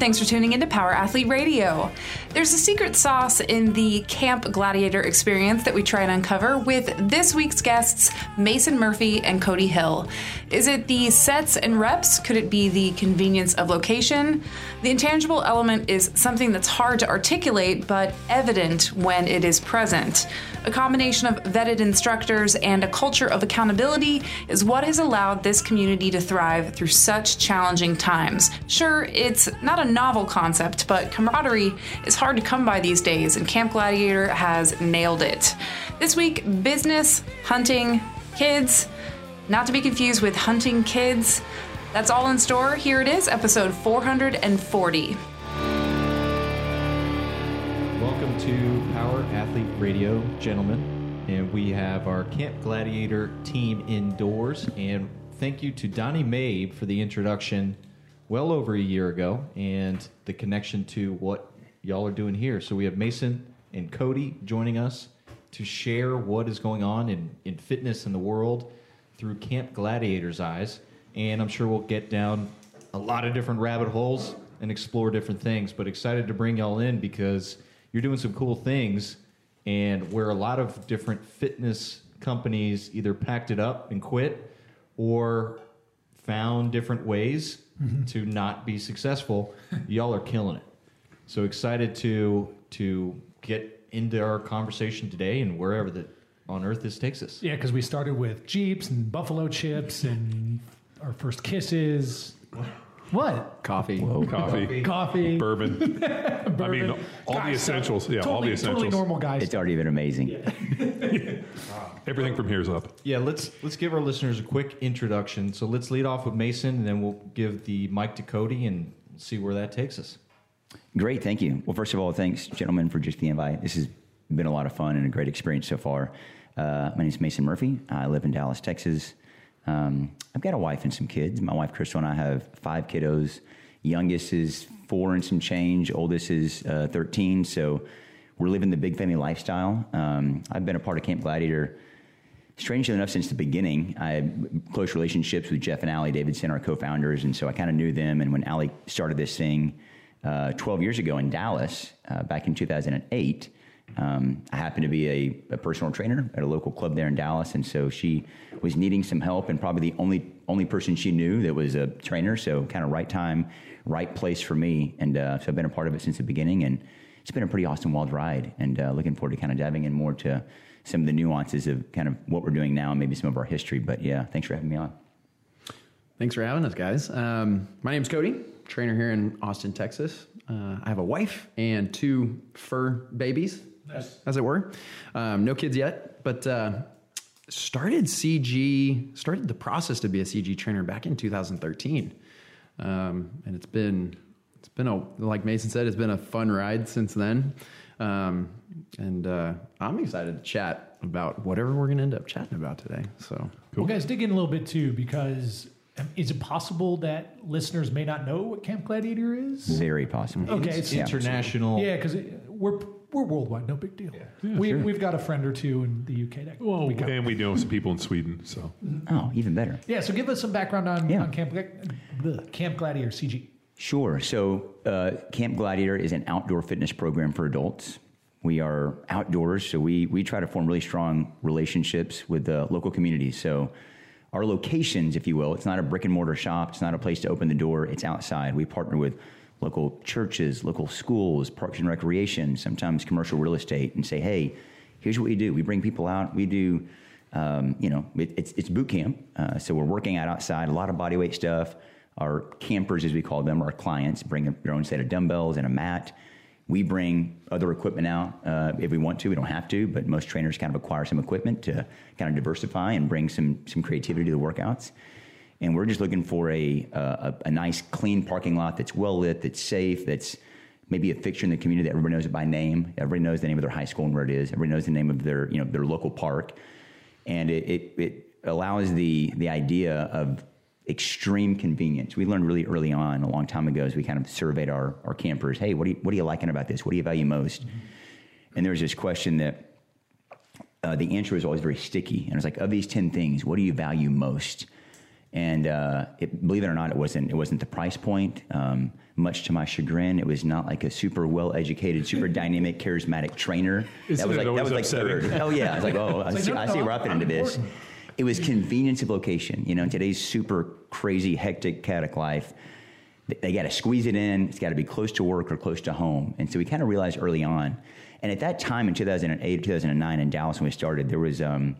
Thanks for tuning into Power Athlete Radio. There's a secret sauce in the Camp Gladiator experience that we try and uncover with this week's guests, Mason Murphy and Cody Hill. Is it the sets and reps? Could it be the convenience of location? The intangible element is something that's hard to articulate but evident when it is present. A combination of vetted instructors and a culture of accountability is what has allowed this community to thrive through such challenging times. Sure, it's not a novel concept, but camaraderie is hard to come by these days, and Camp Gladiator has nailed it. This week, business, hunting, kids, not to be confused with hunting kids. That's all in store. Here it is, episode 440. Welcome to Power Athlete Radio, gentlemen. And we have our Camp Gladiator team indoors. And thank you to Donnie Mabe for the introduction well over a year ago and the connection to what y'all are doing here. So we have Mason and Cody joining us to share what is going on in, in fitness in the world through Camp Gladiator's eyes. And I'm sure we'll get down a lot of different rabbit holes and explore different things. But excited to bring y'all in because you're doing some cool things and where a lot of different fitness companies either packed it up and quit or found different ways mm-hmm. to not be successful y'all are killing it so excited to to get into our conversation today and wherever that on earth this takes us Yeah, because we started with Jeeps and Buffalo chips and our first kisses. What? Coffee. Whoa. coffee, Coffee. bourbon. I mean, all the Guys, essentials. Yeah, all the essentials. Totally normal guys. It's already been amazing. Everything from here is up. yeah let's let's give our listeners a quick introduction so let's lead off with mason and then we'll give the mic to cody and see where that takes us Great, thank you. Well, first of all, thanks, gentlemen, for just the invite. This has been a lot of fun and a great experience so far. Uh, my name is Mason Murphy. I live in Dallas, Texas. Um, I've got a wife and some kids. My wife, Crystal, and I have five kiddos. Youngest is four and some change. Oldest is uh, 13. So we're living the big family lifestyle. Um, I've been a part of Camp Gladiator strangely enough, since the beginning, I had close relationships with Jeff and Allie Davidson, our co-founders, and so I kind of knew them. And when Allie started this thing uh, 12 years ago in Dallas, uh, back in 2008, um, I happened to be a, a personal trainer at a local club there in Dallas, and so she was needing some help, and probably the only only person she knew that was a trainer. So kind of right time, right place for me, and uh, so I've been a part of it since the beginning, and it's been a pretty awesome wild ride, and uh, looking forward to kind of diving in more to some of the nuances of kind of what we're doing now and maybe some of our history. But yeah, thanks for having me on. Thanks for having us, guys. Um, my name's Cody, trainer here in Austin, Texas. Uh, I have a wife and two fur babies, as it were. Um, no kids yet, but uh, started CG, started the process to be a CG trainer back in 2013, um, and it's been it's been a like Mason said, it's been a fun ride since then. Um, and uh, I'm excited to chat about whatever we're going to end up chatting about today. So Well, guys, dig in a little bit too, because is it possible that listeners may not know what Camp Gladiator is? Very possible. Okay, it's it's- international Yeah, because we're we're worldwide, no big deal. we we've got a friend or two in the UK that Well, we cover. and we know some people in Sweden, so Oh, even better. Yeah, so give us some background on, Yeah. on Camp Gla- Camp Gladiator CG. Sure. So, uh, Camp Gladiator is an outdoor fitness program for adults. We are outdoors, so we, we try to form really strong relationships with the local communities. So, our locations, if you will, it's not a brick and mortar shop, it's not a place to open the door, it's outside. We partner with local churches, local schools, parks and recreation, sometimes commercial real estate, and say, hey, here's what we do. We bring people out, we do um, you know, it, it's, it's boot camp. Uh, so we're working out outside, a lot of body weight stuff. Our campers, as we call them, our clients bring their own set of dumbbells and a mat. We bring other equipment out uh, if we want to. We don't have to, but most trainers kind of acquire some equipment to kind of diversify and bring some some creativity to the workouts. And we're just looking for a a, a nice, clean parking lot that's well lit, that's safe, that's maybe a fixture in the community that everybody knows it by name. Everybody knows the name of their high school and where it is. Everybody knows the name of their you know their local park, and it it, it allows the the idea of extreme convenience. We learned really early on, a long time ago, as we kind of surveyed our, our campers. Hey, what do you what are you liking about this? What do you value most? And there was this question that uh, the answer was always very sticky, and it was like, of these ten things, what do you value most? And uh, it, believe it or not, it wasn't it wasn't the price point. Um, much to my chagrin, it was not like a super well educated, super dynamic, charismatic trainer. Isn't that was like that was like upsetting? third. Oh yeah, I was like, oh, I see, I see where I I'm- fit into this. important. It was convenience of location. You know, today's super crazy, hectic, chaotic life, they got to squeeze it in. It's got to be close to work or close to home. And so we kind of realized early on. And at that time in 2008, 2009 in Dallas when we started, there was, um,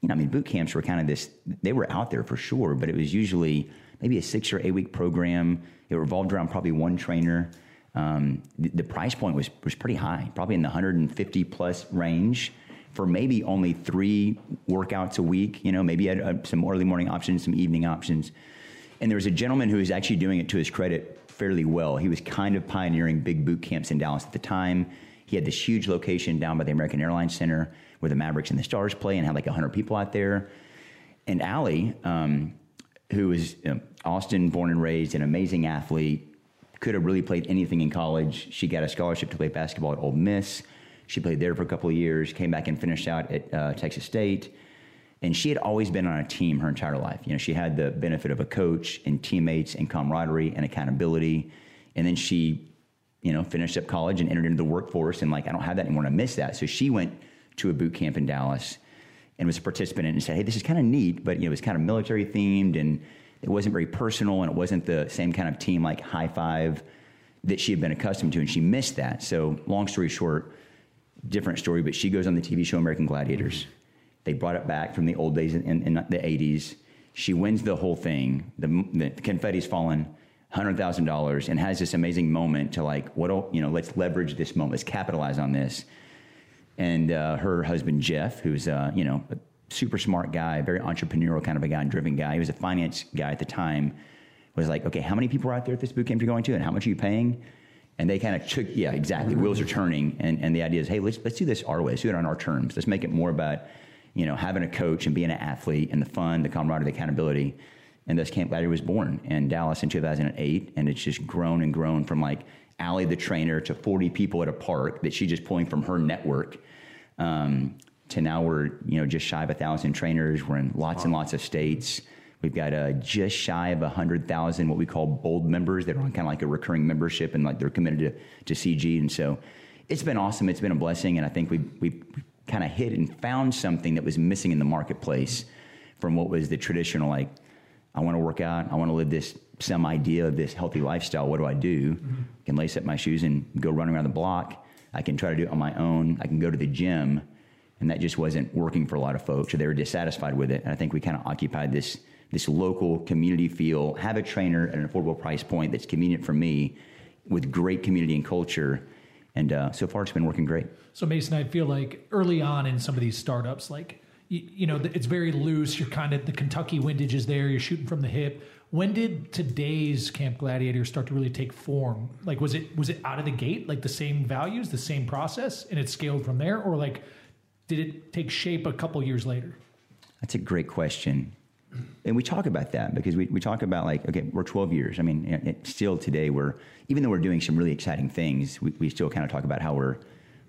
you know, I mean, boot camps were kind of this, they were out there for sure, but it was usually maybe a six or eight week program. It revolved around probably one trainer. Um, the, the price point was, was pretty high, probably in the 150 plus range for maybe only three workouts a week. You know, maybe had uh, some early morning options, some evening options. And there was a gentleman who was actually doing it to his credit fairly well. He was kind of pioneering big boot camps in Dallas at the time. He had this huge location down by the American Airlines Center where the Mavericks and the Stars play and had like 100 people out there. And Allie, um, who was you know, Austin born and raised, an amazing athlete, could have really played anything in college. She got a scholarship to play basketball at Ole Miss. She played there for a couple of years, came back and finished out at uh, Texas State. And she had always been on a team her entire life. You know, she had the benefit of a coach and teammates and camaraderie and accountability. And then she, you know, finished up college and entered into the workforce. And like, I don't have that anymore. And I miss that. So she went to a boot camp in Dallas and was a participant and said, "Hey, this is kind of neat, but you know, it was kind of military themed and it wasn't very personal and it wasn't the same kind of team like high five that she had been accustomed to, and she missed that." So, long story short, different story, but she goes on the TV show American Gladiators. They brought it back from the old days in, in, in the '80s. She wins the whole thing. The, the confetti's fallen. Hundred thousand dollars, and has this amazing moment to like, what? You know, let's leverage this moment. Let's capitalize on this and uh, her husband Jeff, who's uh, you know a super smart guy, very entrepreneurial kind of a guy, and driven guy. He was a finance guy at the time. Was like, okay, how many people are out there at this boot camp you're going to, and how much are you paying? And they kind of took, yeah, exactly. Wheels are turning, and, and the idea is, hey, let's let's do this our way. Let's do it on our terms. Let's make it more about, you know, having a coach and being an athlete and the fun, the camaraderie, the accountability. And thus, Camp Gladiator was born in Dallas in 2008, and it's just grown and grown from like Allie the trainer to 40 people at a park that she's just pulling from her network um, to now we're you know just shy of a thousand trainers. We're in lots and lots of states. We've got uh, just shy of a hundred thousand what we call bold members that are on kind of like a recurring membership and like they're committed to, to CG. And so it's been awesome. It's been a blessing, and I think we we kind of hit and found something that was missing in the marketplace from what was the traditional like. I want to work out. I want to live this some idea of this healthy lifestyle. What do I do? I can lace up my shoes and go run around the block. I can try to do it on my own. I can go to the gym, and that just wasn't working for a lot of folks. So they were dissatisfied with it. And I think we kind of occupied this this local community feel. Have a trainer at an affordable price point that's convenient for me, with great community and culture. And uh, so far, it's been working great. So Mason, I feel like early on in some of these startups, like you, you know, it's very loose. You're kind of the Kentucky windage is there. You're shooting from the hip. When did today's Camp Gladiator start to really take form? Like, was it was it out of the gate like the same values, the same process, and it scaled from there, or like did it take shape a couple years later? That's a great question. And we talk about that because we, we talk about like, okay, we're 12 years. I mean, it, it- still today, we're, even though we're doing some really exciting things, we, we still kind of talk about how we're,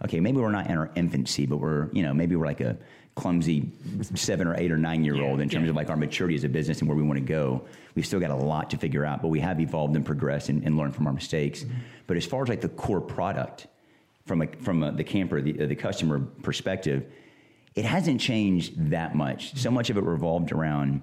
okay, maybe we're not in our infancy, but we're, you know, maybe we're like a clumsy seven or eight or nine year old in terms of like our maturity as a business and where we want to go. We've still got a lot to figure out, but we have evolved and progressed and, and learned from our mistakes. Mm-hmm. But as far as like the core product, from a, from a, the camper, the, the customer perspective, it hasn't changed that much. So much of it revolved around,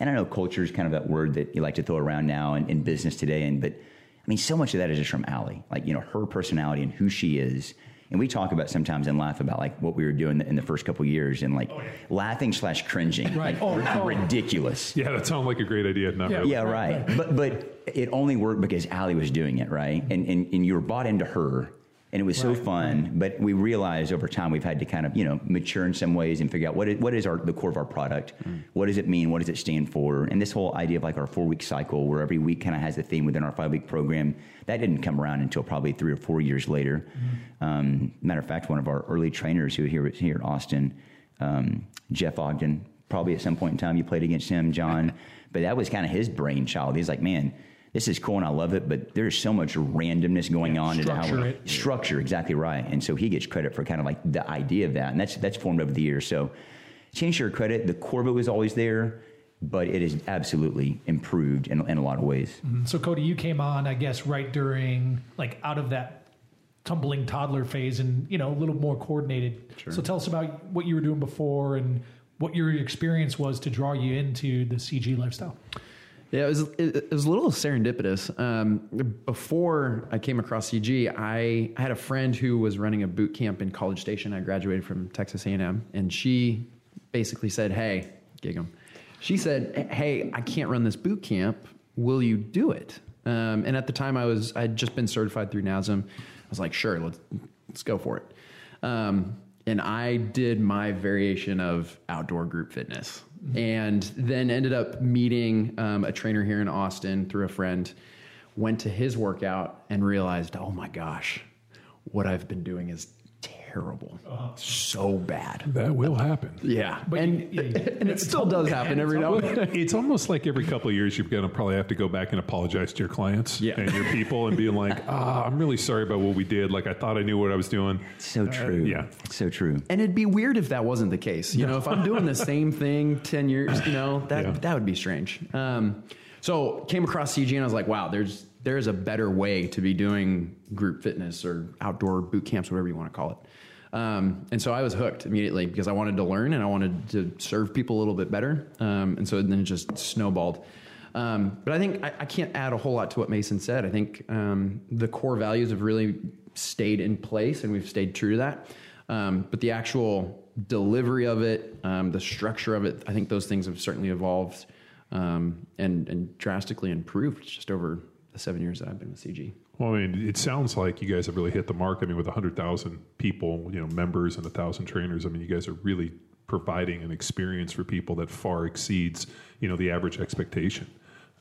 and I know culture is kind of that word that you like to throw around now in, in business today, and but I mean, so much of that is just from Allie, like you know her personality and who she is. And we talk about sometimes and laugh about like what we were doing in the first couple of years and like oh, laughing slash cringing, Right. like Oh, r- oh. ridiculous. Yeah, that sounded like a great idea. Not Yeah. really. Yeah, right. But but it only worked because Allie was doing it, right? And and, and you were bought into her. And it was so Right, fun, but we realized over time we've had to kind of you know mature in some ways and figure out what is, what is our the core of our product, what does it mean, what does it stand for, and this whole idea of like our four week cycle where every week kind of has a theme within our five week program that didn't come around until probably three or four years later. Um, matter of fact, one of our early trainers who here here at Austin, um, Jeff Ogden, probably at some point in time you played against him, John, but that was kind of his brainchild. He's like, man. This is cool and I love it, but there's so much randomness going on into how structure we- it. structure exactly right and so he gets credit for kind of like the idea of that and that's that's formed over the years so change your credit the it was always there but it is absolutely improved in, in a lot of ways. Mm-hmm. So Cody, you came on, I guess, right during like out of that tumbling toddler phase, and you know a little more coordinated. So tell us about what you were doing before and what your experience was to draw you into the CG lifestyle. Yeah, it was it, it was a little serendipitous. Um, before I came across CG, I, I had a friend who was running a boot camp in College Station. I graduated from Texas A&M, and she basically said, "Hey, gig 'em." She said, "Hey, I can't run this boot camp. Will you do it?" Um, and at the time, I was I had just been certified through NASM. I was like, "Sure, let's let's go for it." Um, and I did my variation of outdoor group fitness, and then ended up meeting um, a trainer here in Austin through a friend. Went to his workout and realized, oh my gosh, what I've been doing is terrible, so bad. That will happen. Yeah, But and you- yeah, you- and it still does happen every now and then. It's almost like every couple of years you're going to probably have to go back and apologize to your clients Yeah. and your people and being like, ah, I'm really sorry about what we did. Like I thought I knew what I was doing. So true. yeah. So true. And it'd be weird if that wasn't the case. You know, if I'm doing the same thing 10 years, you know, that, Yeah. that would be strange. Um, so came across CG and I was like, wow, there's, there's a better way to be doing group fitness or outdoor boot camps, whatever you want to call it. Um, and so I was hooked immediately because I wanted to learn and I wanted to serve people a little bit better. Um, and so then it just snowballed. Um, but I think I, I can't add a whole lot to what Mason said. I think um, the core values have really stayed in place and we've stayed true to that. Um, but the actual delivery of it, um, the structure of it, I think those things have certainly evolved and, and drastically improved just over the seven years that I've been with CG. Well, I mean, it sounds like you guys have really hit the mark. I mean, with 100,000 people, you know, members and 1,000 trainers, I mean, you guys are really providing an experience for people that far exceeds, you know, the average expectation.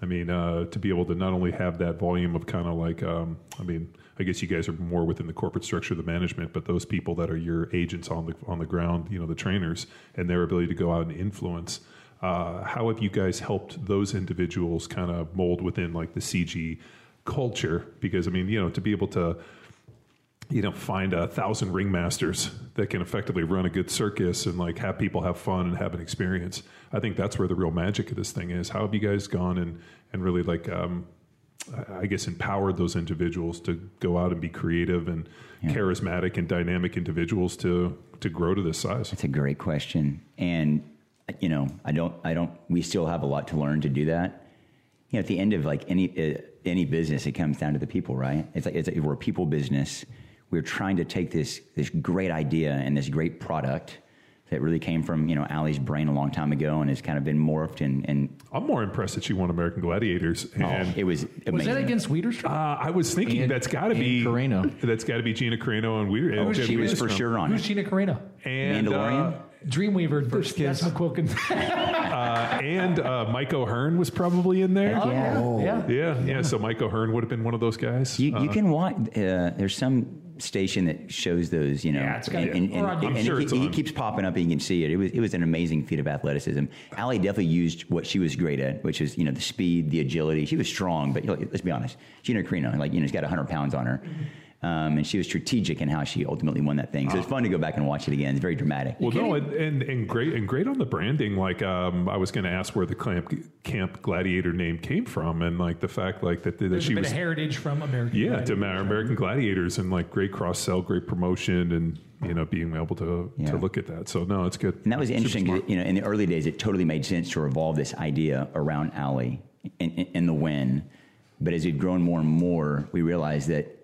I mean, uh, to be able to not only have that volume of kind of like, um, I mean, I guess you guys are more within the corporate structure the management, but those people that are your agents on the on the ground, you know, the trainers, and their ability to go out and influence. Uh, how have you guys helped those individuals kind of mold within like the CG culture? Because I mean, you know, to be able to you know find a thousand ringmasters that can effectively run a good circus and like have people have fun and have an experience i think that's where the real magic of this thing is. How have you guys gone and and really like um i guess empowered those individuals to go out and be creative and charismatic and dynamic individuals to to grow to this size? That's a great question, and you know, I don't, I don't. We still have a lot to learn to do that. You know, at the end of like any uh, any business, it comes down to the people, right? It's like it's we're a people business. We're trying to take this this great idea and this great product that really came from you know Allie's brain a long time ago and has kind of been morphed and and i'm more impressed that she won american gladiators oh, and it was amazing. Was that against Weiderstrom? uh, I was thinking And- that's got to be Carano. That's got to be Gina Carano and we. Oh, she was for sure on Who's it. Gina Carano? And, Mandalorian? uh, Dreamweaver. First kiss. That's McQuilkin. uh, and uh, Mike O'Hearn was probably in there. Oh, Yeah. yeah. Yeah, yeah. So Mike O'Hearn would have been one of those guys. You, you Uh, can watch. Uh, there's some station that shows those. You know, Yeah, it's gotta- and, and, and, and sure it, it's ke- he keeps popping up, and you can see it. It was it was an amazing feat of athleticism. Allie definitely used what she was great at, which is you know the speed, the agility. She was strong, but you know, let's be honest, Gina Carano, like you know, she's got 100 pounds on her. Um, and she was strategic in how she ultimately won that thing. So it's fun to go back and watch it again. It's very dramatic. Well, no, and, and and great and great on the branding. Like, um, I was going to ask where the camp Camp Gladiator name came from, and like the fact like that, that There's a she was heritage from American. yeah Gladiator. to American Gladiators and like great cross sell, great promotion, and you know being able to Yeah. to look at that. So no, it's good. And that was Super interesting. 'cause, smart. You know, in the early days, it totally made sense to revolve this idea around Allie and, and, and the win. But as we've grown more and more, we realized that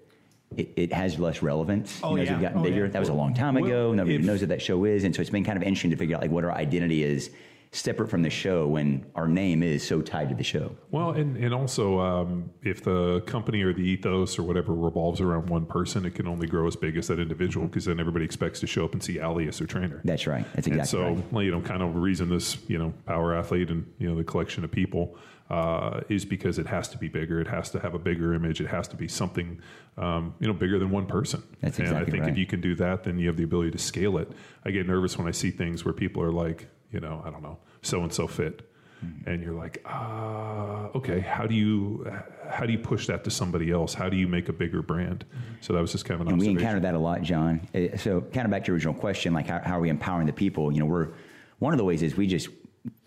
it, it has less relevance. Oh, you know, as we've gotten Oh, bigger. yeah. That was a long time ago. Well, Nobody if- knows what that show is, and so it's been kind of interesting to figure out like what our identity is separate from the show when our name is so tied to the show. Well, and, and also, um, if the company or the ethos or whatever revolves around one person, it can only grow as big as that individual because then everybody expects to show up and see Allie as their trainer. That's right. That's and exactly so, right. well, you know, kind of the reason this, you know, power athlete and, you know, the collection of people uh, is because it has to be bigger. It has to have a bigger image. It has to be something, um, you know, bigger than one person. That's and I think right. if you can do that, then you have the ability to scale it. I get nervous when I see things where people are like, you know, I don't know, so and so fit. Mm-hmm. And you're like, ah, okay. How do you how do you push that to somebody else? How do you make a bigger brand? So that was just kind of an And we observation. encounter that a lot, John. Uh, So, kind of back to your original question, like how, how are we empowering the people? You know, we're one of the ways is we just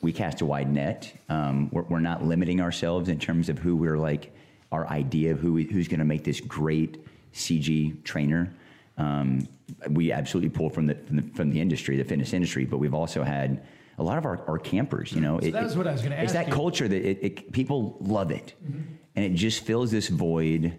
we cast a wide net. Um, we're, we're not limiting ourselves in terms of who we're like our idea of who we, who's going to make this great CG trainer. Um, we absolutely pull from the, from the from the industry, the fitness industry, but we've also had a lot of our, our campers. You know, So that was what I was gonna It's ask that you. Mm-hmm. culture that it, it, people love it, and it just fills this void,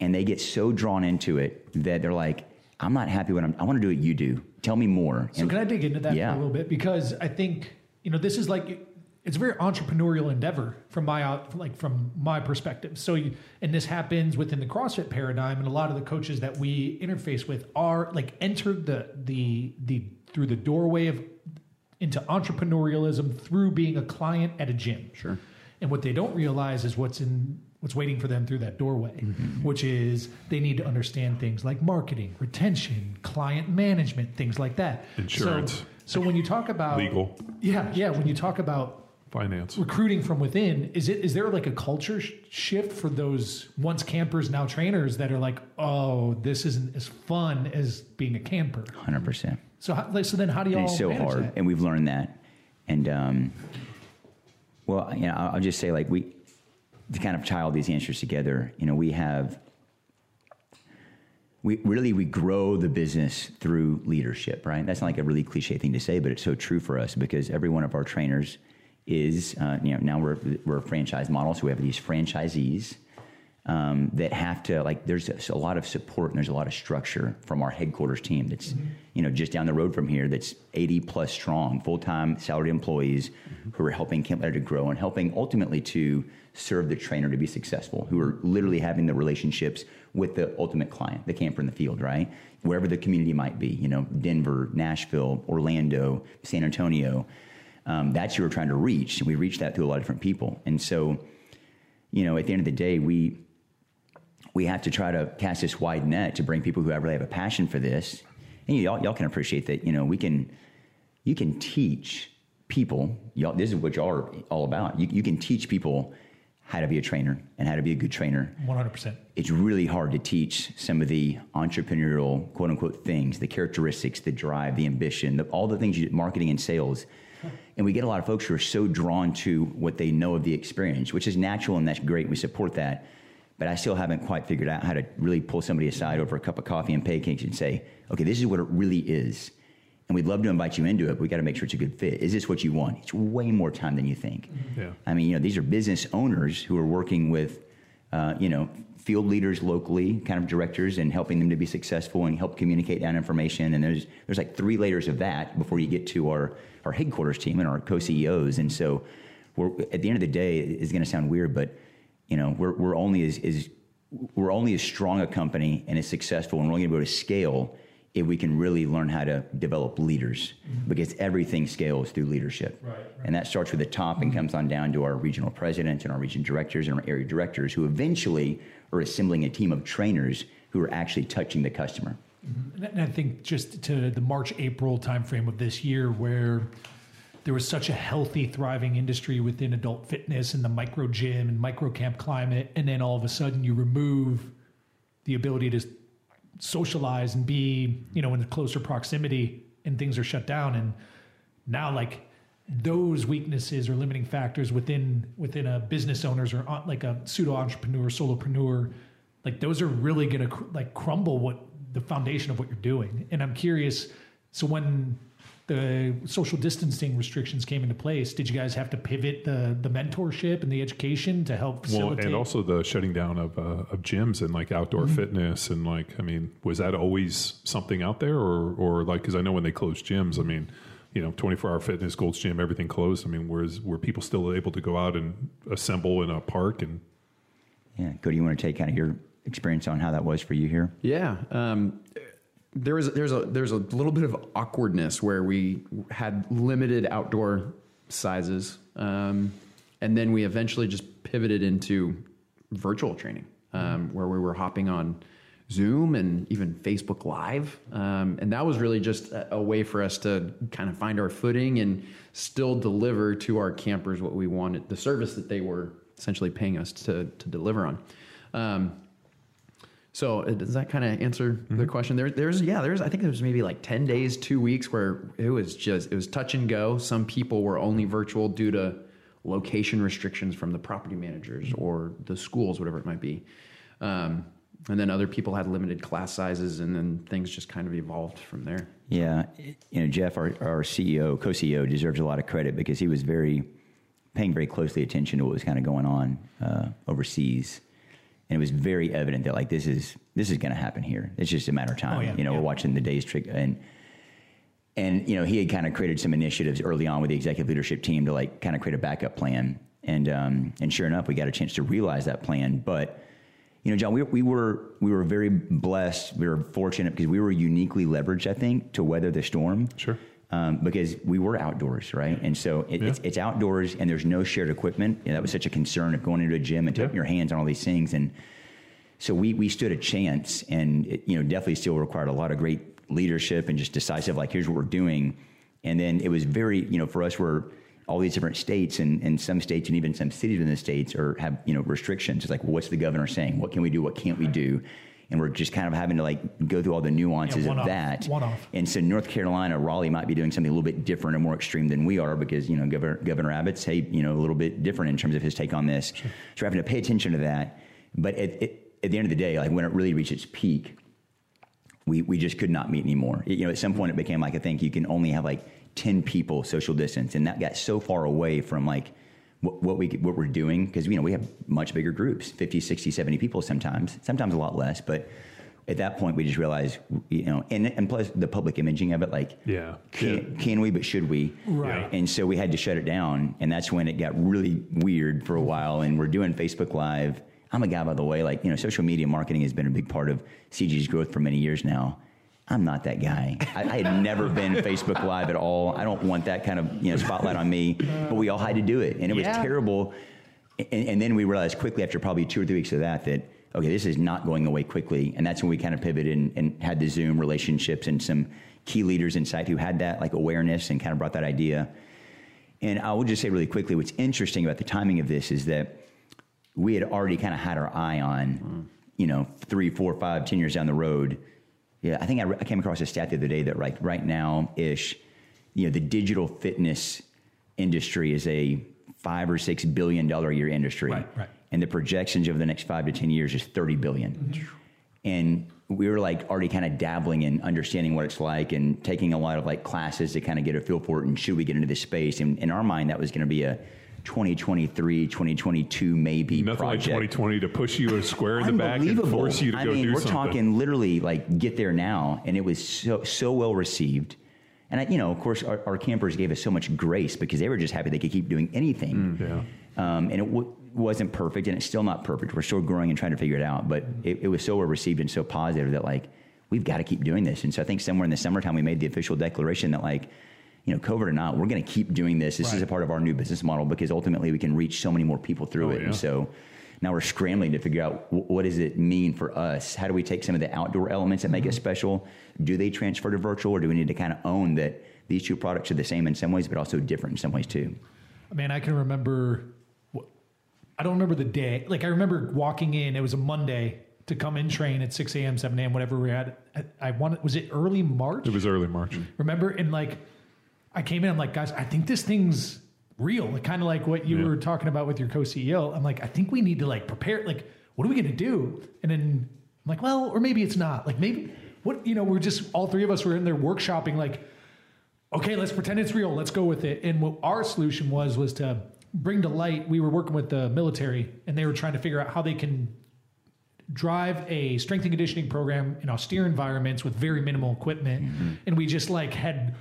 and they get so drawn into it that they're like, "I'm not happy when I'm. I want to do what you do. Tell me more." So can I dig into that Yeah. a little bit? Because I think you know this is like it's a very entrepreneurial endeavor from my out like from my perspective. So you, and this happens within the CrossFit paradigm, and a lot of the coaches that we interface with are like entered the the the through the doorway of into entrepreneurialism through being a client at a gym. Sure. And what they don't realize is what's in what's waiting for them through that doorway, mm-hmm. which is they need to understand things like marketing, retention, client management, things like that. Insurance. So, so when you talk about Legal. yeah, yeah, when you talk about Finance. recruiting from within, is it is there like a culture sh- shift for those once campers now trainers that are like, oh, this isn't as fun as being a camper? Hundred percent. So how, so then how do y'all And it's so hard, that? and we've learned that. And um, well, you know, I'll I'll just say like we to kind of tie all these answers together. You know, we have we really we grow the business through leadership, right? That's not like a really cliche thing to say, but it's so true for us because every one of our trainers is uh, you know now we're we're a franchise model, so we have these franchisees um, that have to like there's a, a lot of support and there's a lot of structure from our headquarters team that's you know just down the road from here that's 80 plus strong full-time salaried employees who are helping camp Letter to grow and helping ultimately to serve the trainer to be successful who are literally having the relationships with the ultimate client the camper in the field right? Wherever the community might be you know denver nashville orlando san antonio um, that's who we're trying to reach. And we reach that through a lot of different people. And so you know at the end of the day we we have to try to cast this wide net to bring people who have really have a passion for this. And y'all, y'all can appreciate that. You know, we can, you can teach people. Y'all, this is what y'all are all about. You, you can teach people how to be a trainer and how to be a good trainer. One hundred percent. It's really hard to teach some of the entrepreneurial quote unquote things, the characteristics, the drive, the ambition, the, all the things you marketing and sales. And we get a lot of folks who are so drawn to what they know of the experience, which is natural and that's great. We support that but I still haven't quite figured out how to really pull somebody aside over a cup of coffee and pancakes and say, okay, this is what it really is. And we'd love to invite you into it, but we got to make sure it's a good fit. Is this what you want? It's way more time than you think. Yeah. I mean, you know, these are business owners who are working with, uh, you know, field leaders locally, kind of directors, and helping them to be successful and help communicate that information. And there's there's like three layers of that before you get to our our headquarters team and our co-CEOs. And so, we're at the end of the day, it's going to sound weird, but you know, we're we're only as, as we're only as strong a company and as successful, and we're only going to be able to scale if we can really learn how to develop leaders, mm-hmm. because everything scales through leadership. Right, right. And that starts with the top and comes on down to our regional presidents and our region directors and our area directors, who eventually are assembling a team of trainers who are actually touching the customer. Mm-hmm. And I think just to the March April timeframe of this year, where there was such a healthy, thriving industry within adult fitness and the micro gym and micro camp climate, and then all of a sudden you remove the ability to socialize and be, you know, in closer proximity, and things are shut down, and now like those weaknesses or limiting factors within within a business owners or uh, like a pseudo entrepreneur, solopreneur, like those are really going to cr- like crumble what the foundation of what you're doing. And I'm curious. So when the social distancing restrictions came into place, did you guys have to pivot the the mentorship and the education to help Well, facilitate? and also the shutting down of uh, of gyms and like outdoor Mm-hmm. fitness and like I mean, was that always something out there or or like because I know when they closed gyms, I mean, you know, twenty four hour fitness, Gold's Gym, everything closed. I mean, whereas were people still able to go out and assemble in a park and Yeah, Cody, you want to take kind of your experience on how that was for you here? Yeah. Um, there was there's a there's a little bit of awkwardness where we had limited outdoor sizes, um, and then we eventually just pivoted into virtual training, um, where we were hopping on Zoom and even Facebook Live, um, and that was really just a, a way for us to kind of find our footing and still deliver to our campers what we wanted, the service that they were essentially paying us to to deliver on. So uh, does that kind of answer the question? There, there's yeah, there's I think there was maybe like ten days, two weeks where it was just it was touch and go. Some people were only virtual due to location restrictions from the property managers or the schools, whatever it might be. Um, and then other people had limited class sizes, and then things just kind of evolved from there. Yeah, you know, Jeff, our, our CEO, co-CEO, deserves a lot of credit because he was very paying very closely attention to what was kind of going on uh, overseas, and it was very evident that like this is this is going to happen here. It's just a matter of time. Oh, yeah, you know, yeah. we're watching the days trick and. And you know he had kind of created some initiatives early on with the executive leadership team to like kind of create a backup plan, and um, and sure enough, we got a chance to realize that plan. But you know, John, we, we were we were very blessed. We were fortunate because we were uniquely leveraged, I think, to weather the storm. Sure. Um, because we were outdoors, right? And so it, it's, Yeah. it's outdoors, and there's no shared equipment. You know, that was such a concern of going into a gym and putting Yeah. your hands on all these things. And so we we stood a chance, and it, you know, definitely still required a lot of great leadership and just decisive. Like, here's what we're doing. And then it was very, you know, for us, we're all these different states and, and some states and even some cities in the states are have you know restrictions. It's like, well, what's the governor saying? What can we do? What can't we do? And we're just kind of having to like go through all the nuances Yeah, of one-off, that. one-off. And so North Carolina, Raleigh might be doing something a little bit different and more extreme than we are because, you know, Governor, Governor Abbott's, hey, you know, a little bit different in terms of his take on this. Sure. So we're having to pay attention to that. But at, at, at the end of the day, like when it really reached its peak, we, we just could not meet anymore. You know, at some point it became like, I think you can only have like 10 people social distance. And that got so far away from like what, what we, what we're doing. Cause you know, we have much bigger groups, 50, 60, 70 people sometimes, sometimes a lot less, but at that point we just realized, you know, and, and plus the public imaging of it, like, Yeah. can, Yeah. can we, but should we? Right. And so we had to shut it down. And that's when it got really weird for a while. And we're doing Facebook Live. I'm a guy, by the way, like, you know, social media marketing has been a big part of CG's growth for many years now. I'm not that guy. I, I had never been Facebook Live at all. I don't want that kind of you know spotlight on me. But we all had to do it, and it was terrible. And, and then we realized quickly after probably two or three weeks of that that okay, this is not going away quickly. And that's when we kind of pivoted and, and had the Zoom relationships and some key leaders inside who had that like awareness and kind of brought that idea. And I will just say really quickly, what's interesting about the timing of this is that we had already kind of had our eye on, you know, three, four, five, ten years down the road. Yeah, I think I, re- I came across a stat the other day that like right now ish, you know, the digital fitness industry is a five or six billion dollar a year industry, Right, right. and the projections over the next five to ten years is thirty billion. Mm-hmm. And we were like already kind of dabbling in understanding what it's like and taking a lot of like classes to kind of get a feel for it and should we get into this space. And in our mind, that was going to be a 2023, 2022 maybe Nothing project. like 2020 to push you a square in the back and force you to I go mean, do we're something. talking literally like get there now, and it was so so well received. And I, you know, of course, our, our campers gave us so much grace because they were just happy they could keep doing anything. Yeah. Um, and it w- wasn't perfect, and it's still not perfect. We're still growing and trying to figure it out. But it, it was so well received and so positive that like we've got to keep doing this. And so I think somewhere in the summertime we made the official declaration that like. You know, COVID or not, we're going to keep doing this. This is a part of our new business model because ultimately we can reach so many more people through Oh, it. yeah. And so now we're scrambling to figure out wh- what does it mean for us? How do we take some of the outdoor elements that make Mm-hmm. it special? Do they transfer to virtual, or do we need to kind of own that these two products are the same in some ways, but also different in some ways too? I mean, I can remember. I don't remember the day. Like I remember walking in. It was a Monday to come in train at six a.m., seven a.m., whatever we had. I, I wanted. Was it early March? It was early March. Remember? And like, I came in. I'm like, guys, I think this thing's real. Like, kind of like what you Yeah. were talking about with your co-CEO. I'm like, I think we need to like prepare. Like, what are we going to do? And then I'm like, well, or maybe it's not. Like, maybe what you know, we're just all three of us were in there workshopping. Like, okay, let's pretend it's real. Let's go with it. And what our solution was was to bring to light. We were working with the military, and they were trying to figure out how they can drive a strength and conditioning program in austere environments with very minimal equipment. Mm-hmm. And we just like had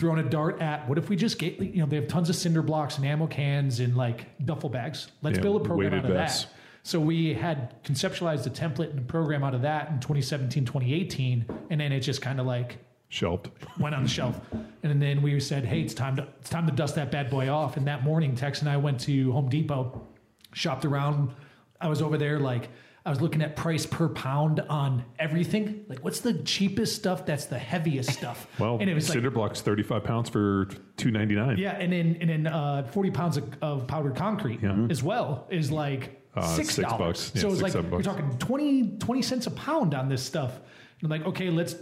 thrown a dart at what if we just get you know they have tons of cinder blocks and ammo cans and like duffel bags. Let's Yeah, build a program out of that. So we had conceptualized a template and a program out of that in 2017, 2018, and then it just kind of like Shelved. went on the shelf. And then we said, "Hey, it's time to it's time to dust that bad boy off." And that morning, Tex and I went to Home Depot, shopped around. I was over there like I was looking at price per pound on everything. Like, what's the cheapest stuff? That's the heaviest stuff. Well, and it was cinder like, blocks 35 pounds for 299. yeah, and then and then uh, forty pounds of, of powdered concrete Yeah. as well is like Uh, six dollars. bucks. Yeah, so it's like you're talking 20, 20 cents a pound on this stuff. And I'm like, okay, let's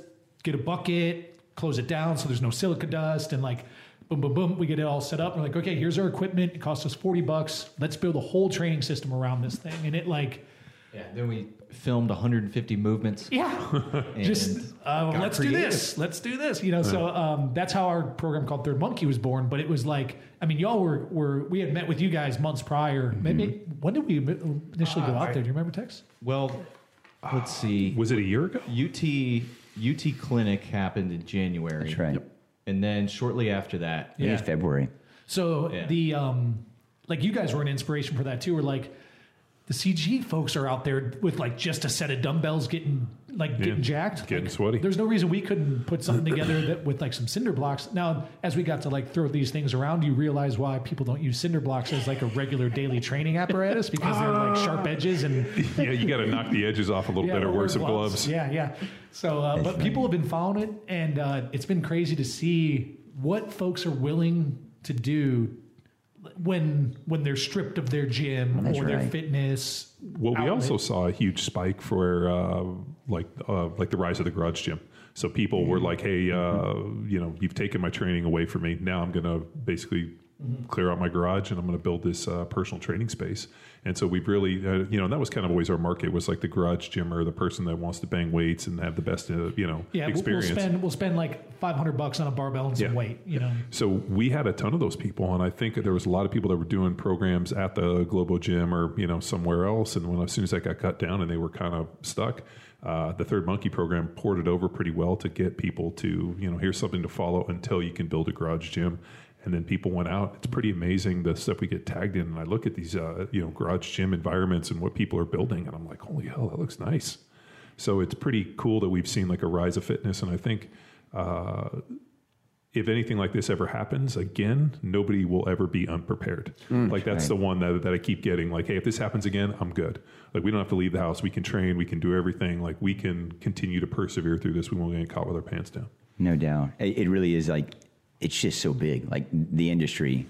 get a bucket, close it down so there's no silica dust, and like boom, boom, boom, we get it all set up. We're like, okay, here's our equipment. It costs us forty bucks. Let's build a whole training system around this thing. And it like, Yeah. Then we filmed 150 movements. yeah, just uh, let's do this. Let's do this. You know, so um, that's how our program called Third Monkey was born. But it was like, I mean, y'all were were we had met with you guys months prior. Maybe when did we initially go out there? Do you remember, Tex? Well, let's see. Was it a year ago? UT UT clinic happened in January. That's right. And then shortly after that, I think it's Yeah. February. So Yeah. the um, like you guys were an inspiration for that too. Or like the CG folks are out there with like just a set of dumbbells getting like getting jacked, Getting Like, sweaty. There's no reason we couldn't put something together that with like some cinder blocks. Now, as we got to like throw these things around, you realize why people don't use cinder blocks as like a regular daily training apparatus because they're like sharp edges and yeah, you got to knock the edges off a little bit or wear some gloves. yeah, yeah. So, uh, but people have been following it, and uh, it's been crazy to see what folks are willing to do when when they're stripped of their gym That's or their right. fitness. Well, we also saw a huge spike for uh, like uh, like the rise of the garage gym. So people were like, "Hey, uh, you know, you've taken my training away from me. Now I'm going to basically clear out my garage and I'm going to build this uh, personal training space." And so we've really, uh, you know, and that was kind of always our market was like the garage gym or the person that wants to bang weights and have the best, uh, you know, yeah, we'll, we'll experience. spend we'll spend like five hundred bucks on a barbell and some Yeah. weight. You know, So we had a ton of those people, and I think there was a lot of people that were doing programs at the Globo Gym or you know somewhere else. And when as soon as that got cut down and they were kind of stuck, uh, the Third Monkey program poured it over pretty well to get people to you know here's something to follow until you can build a garage gym. And then people went out. It's pretty amazing the stuff we get tagged in. And I look at these uh, you know garage gym environments and what people are building, and I'm like, holy hell, that looks nice. So it's pretty cool that we've seen like a rise of fitness, and I think uh, if anything like this ever happens again, nobody will ever be unprepared. like that's the one that, that I keep getting. Like, hey, if this happens again, I'm good. Like we don't have to leave the house. We can train. We can do everything. Like we can continue to persevere through this. We won't get caught with our pants down. No doubt. It really is like, it's just so big. Like the industry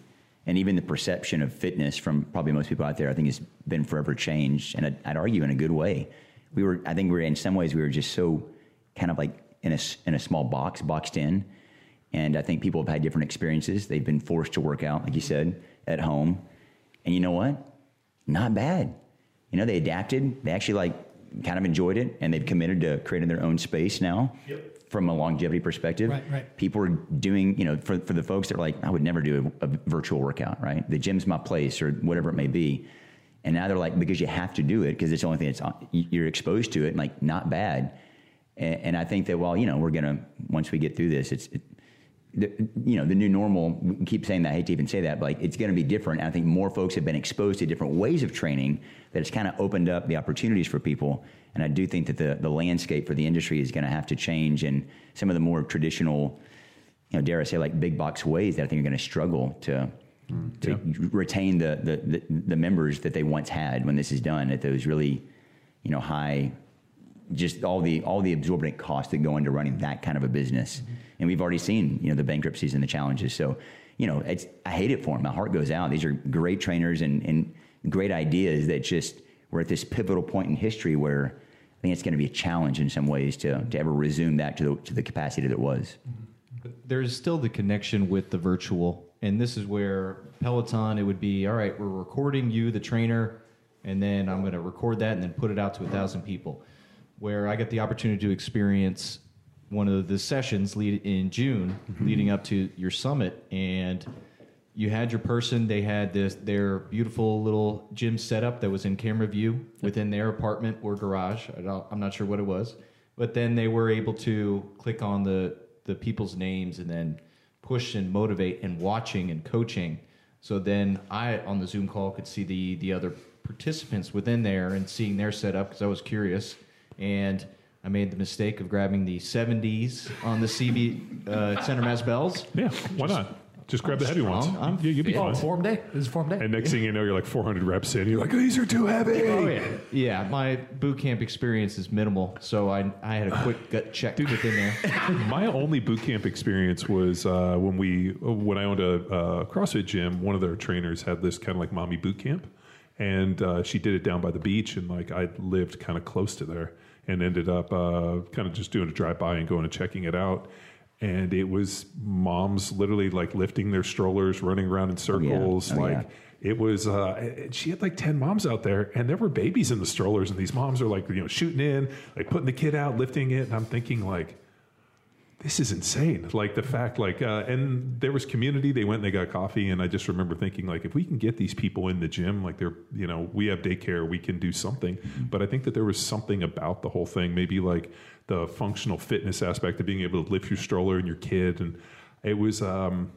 and even the perception of fitness from probably most people out there, I think has been forever changed. And I'd, I'd argue in a good way. We were, I think we were, in some ways, we were just so kind of like in a, in a small box, boxed in. And I think people have had different experiences. They've been forced to work out, like you said, at home. And you know what? Not bad. You know, they adapted. They actually like kind of enjoyed it and they've committed to creating their own space now from a longevity perspective. Right, right. People are doing, you know, for, for the folks that are like, I would never do a, a virtual workout, right? The gym's my place or whatever it may be. And now they're like, because you have to do it because it's the only thing that's on, you're exposed to it, like not bad. And, and I think that, well, you know, we're going to, once we get through this, it's, it, the, you know, the new normal, we keep saying that, I hate to even say that, but like it's going to be different. And I think more folks have been exposed to different ways of training that it's kind of opened up the opportunities for people. And I do think that the, the landscape for the industry is going to have to change and some of the more traditional, you know, dare I say like big box ways that I think are going to struggle to, mm-hmm. to retain the, the, the, the members that they once had when this is done at those really, you know, high, just all the all the absorbent costs that go into running that kind of a business. Mm-hmm. And we've already seen, you know, the bankruptcies and the challenges. So, you know, it's I hate it for them. My heart goes out. These are great trainers and, and great ideas that just we're at this pivotal point in history where I think it's going to be a challenge in some ways to, to ever resume that to the, to the capacity that it was. there's still the connection with the virtual and this is where peloton it would be all right we're recording you the trainer and then i'm going to record that and then put it out to a thousand people where i get the opportunity to experience one of the sessions lead in june mm-hmm. leading up to your summit and you had your person they had this their beautiful little gym setup that was in camera view within their apartment or garage. I i'm not sure what it was but then they were able to click on the the people's names and then push and motivate and watching and coaching. So then i on the zoom call could see the the other participants within there and seeing their setup because i was curious. And i made the mistake of grabbing the 70s on the cb uh, center mass bells. Yeah, why not? Just grab the heavy strong. ones. I'm yeah, you'll be fit. oh, fine. form day. This is form day. And next thing you know, you're like 400 reps in. You're like, these are too heavy. Oh yeah, yeah. My boot camp experience is minimal, so I I had a quick gut check within there. My only boot camp experience was uh, when we when I owned a uh, CrossFit gym. One of their trainers had this kind of like mommy boot camp, and uh, she did it down by the beach, and like I lived kind of close to there, and ended up uh, kind of just doing a drive by and going and checking it out. And it was moms literally like lifting their strollers, running around in circles, Oh, yeah. like it was. Uh, she had like ten moms out there, and there were babies in the strollers, and these moms are like you know shooting in, like putting the kid out, lifting it, and I'm thinking like this is insane. Like the fact, like, uh, and there was community. They went and they got coffee, and I just remember thinking, like, if we can get these people in the gym, like they're, you know, we have daycare, we can do something. But I think that there was something about the whole thing, maybe like the functional fitness aspect of being able to lift your stroller and your kid, and it was. um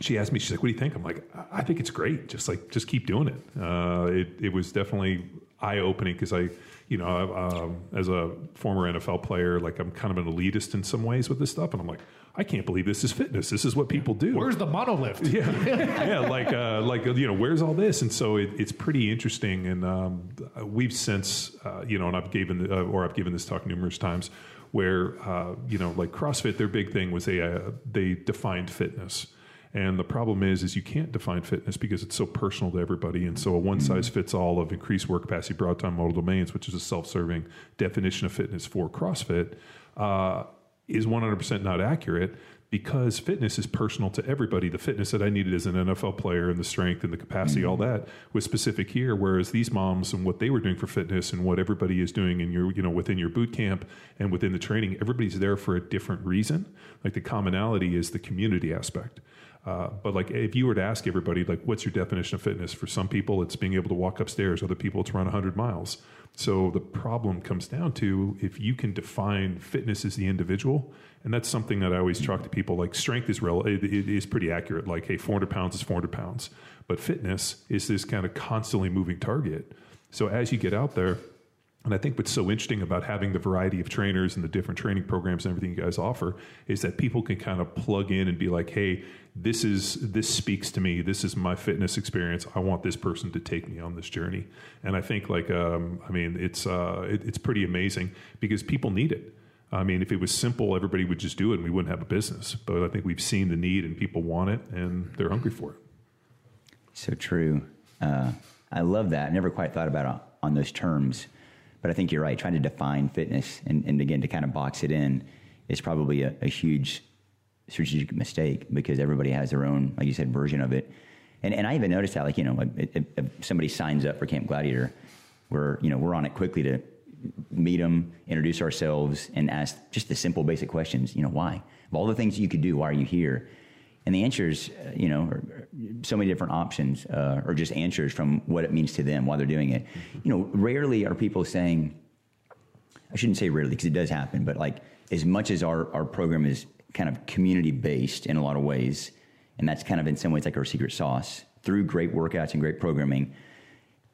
she asked me, she's like, "What do you think?" I'm like, "I I think it's great. Just like, just keep doing it." Uh, it it was definitely eye opening because I, you know, um, as a former NFL player, like I'm kind of an elitist in some ways with this stuff, and I'm like, I can't believe this is fitness. This is what people do. Where's the monolift? yeah, yeah, like uh, like you know, where's all this? And so it, it's pretty interesting. And um, we've since uh, you know, and I've given uh, or I've given this talk numerous times, where uh, you know, like CrossFit, their big thing was they uh, they defined fitness. And the problem is, is you can't define fitness because it's so personal to everybody. And so a one size fits all of increased work capacity, broad time modal domains, which is a self serving definition of fitness for CrossFit, uh, is 100% not accurate because fitness is personal to everybody. The fitness that I needed as an NFL player and the strength and the capacity, all that was specific here. Whereas these moms and what they were doing for fitness and what everybody is doing in your, you know, within your boot camp and within the training, everybody's there for a different reason. Like the commonality is the community aspect. Uh, but like if you were to ask everybody like what's your definition of fitness? For some people it's being able to walk upstairs. Other people it's run 100 miles. So the problem comes down to if you can define fitness as the individual and that's something that i always talk to people like strength is rel- it, it is pretty accurate. Like hey 400 pounds is 400 pounds. But fitness is this kind of constantly moving target. So as you get out there and I think what's so interesting about having the variety of trainers and the different training programs and everything you guys offer is that people can kind of plug in and be like, "Hey, this is this speaks to me. This is my fitness experience. I want this person to take me on this journey." And I think, like, um, I mean, it's uh, it, it's pretty amazing because people need it. I mean, if it was simple, everybody would just do it, and we wouldn't have a business. But I think we've seen the need, and people want it, and they're hungry for it. So true. Uh, I love that. I never quite thought about it on those terms, but I think you're right. Trying to define fitness and, and again to kind of box it in is probably a, a huge strategic mistake because everybody has their own, like you said, version of it. And, and I even noticed that, like you know, if, if- somebody signs up for Camp Gladiator, we're you know we're on it quickly to meet them, introduce ourselves, and ask just the simple, basic questions. You know, why? Of all the things you could do, why are you here? And the answers, uh, you know, are, are so many different options, uh, or just answers from what it means to them, why they're doing it. You know, rarely are people saying, I shouldn't say rarely because it does happen, but like as much as our, our program is kind of community based in a lot of ways, and that's kind of in some ways like our secret sauce through great workouts and great programming.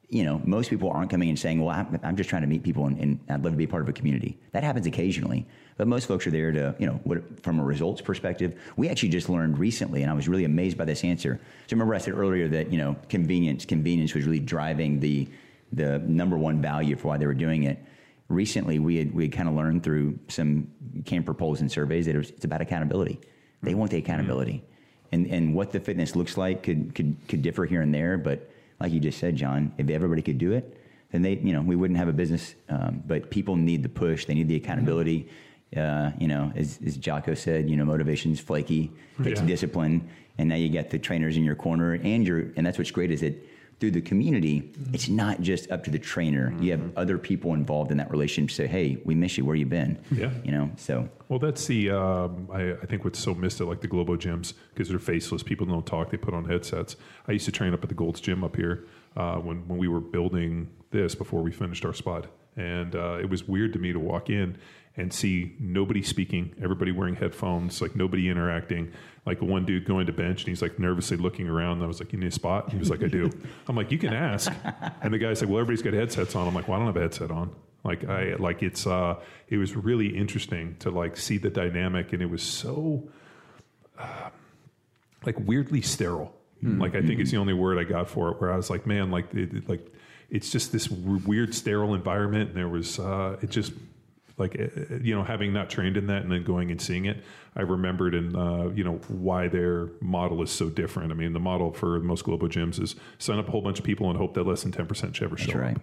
You know, most people aren't coming and saying, "Well, I'm, I'm just trying to meet people and, and I'd love to be part of a community." That happens occasionally, but most folks are there to, you know, what, from a results perspective. We actually just learned recently, and I was really amazed by this answer. So remember, I said earlier that you know, convenience, convenience was really driving the the number one value for why they were doing it recently we had we had kind of learned through some camper polls and surveys that it was, it's about accountability. They want the accountability, and and what the fitness looks like could could could differ here and there. But like you just said, John, if everybody could do it, then they you know we wouldn't have a business. Um, but people need the push. They need the accountability. Uh, you know, as, as Jocko said, you know, motivation's flaky, takes Yeah. discipline, and now you got the trainers in your corner, and you're, and that's what's great is that through the community, it's not just up to the trainer. You have other people involved in that relationship. Say, hey, we miss you. Where you been? Yeah. you know. So Well, that's the um, I, I think what's so missed at like the Globo gyms because they're faceless. People don't talk. They put on headsets. I used to train up at the Gold's Gym up here uh, when when we were building this before we finished our spot, and uh, it was weird to me to walk in and see nobody speaking, everybody wearing headphones, like nobody interacting. Like one dude going to bench and he's like nervously looking around. And I was like, "You need a spot?" He was like, "I do." I'm like, "You can ask." And the guy's like, "Well, everybody's got headsets on." I'm like, "Well, I don't have a headset on." Like I like it's uh it was really interesting to like see the dynamic and it was so uh, like weirdly sterile. Like I think it's the only word I got for it where I was like, man, like it, it- like it's just this weird sterile environment and there was uh it just Like uh, you know, having not trained in that and then going and seeing it, I remembered and uh, you know why their model is so different. I mean, the model for most Globo gyms is sign up a whole bunch of people and hope that less than ten percent ever show right. up.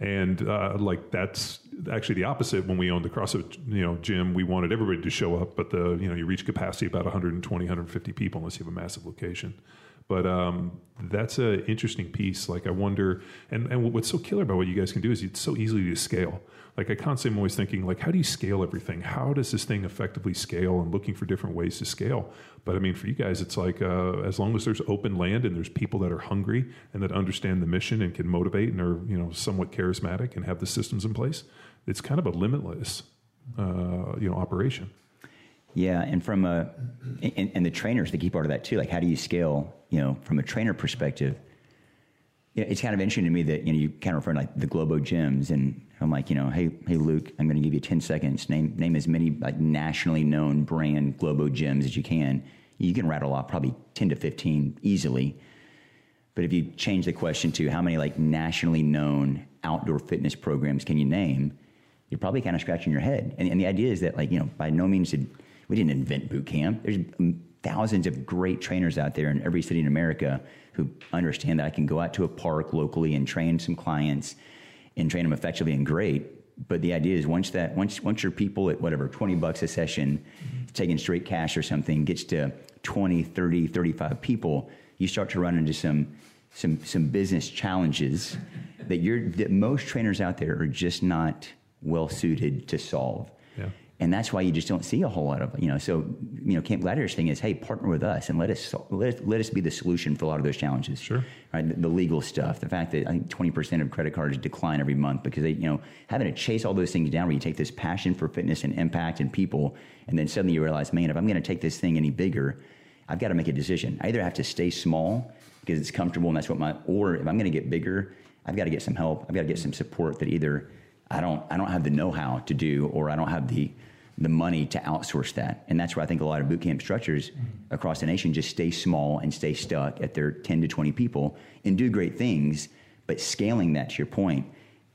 And uh, like that's actually the opposite. When we owned the CrossFit, you know, gym, we wanted everybody to show up, but the you know you reach capacity about 120, 150 people unless you have a massive location. But um, that's an interesting piece. Like I wonder, and and what's so killer about what you guys can do is it's so easily to scale. Like I constantly am always thinking, like, how do you scale everything? How does this thing effectively scale? And looking for different ways to scale. But I mean, for you guys, it's like uh, as long as there's open land and there's people that are hungry and that understand the mission and can motivate and are you know somewhat charismatic and have the systems in place, it's kind of a limitless uh, you know operation. Yeah, and from a and, and the trainers, the key part of that too. Like, how do you scale? You know, from a trainer perspective, it's kind of interesting to me that you know you kind of refer to like the Globo gyms, and I'm like, you know, hey, hey, Luke, I'm going to give you 10 seconds. Name name as many like nationally known brand Globo gyms as you can. You can rattle off probably 10 to 15 easily. But if you change the question to how many like nationally known outdoor fitness programs can you name, you're probably kind of scratching your head. And, and the idea is that like you know, by no means did we didn't invent boot camp. There's thousands of great trainers out there in every city in America who understand that I can go out to a park locally and train some clients and train them effectively and great. But the idea is once that once once your people at whatever 20 bucks a session mm-hmm. taking straight cash or something gets to 20, 30, 35 people, you start to run into some some some business challenges that you're that most trainers out there are just not well suited to solve. Yeah. And that's why you just don't see a whole lot of, you know, so, you know, Camp Gladiator's thing is, hey, partner with us and let us, let us, let us be the solution for a lot of those challenges. Sure. Right? The, the legal stuff, the fact that I think 20% of credit cards decline every month because they, you know, having to chase all those things down where you take this passion for fitness and impact and people, and then suddenly you realize, man, if I'm going to take this thing any bigger, I've got to make a decision. I either have to stay small because it's comfortable and that's what my, or if I'm going to get bigger, I've got to get some help. I've got to get some support that either I don't, I don't have the know-how to do, or I don't have the, the money to outsource that. And that's where I think a lot of boot camp structures across the nation just stay small and stay stuck at their 10 to 20 people and do great things. But scaling that to your point,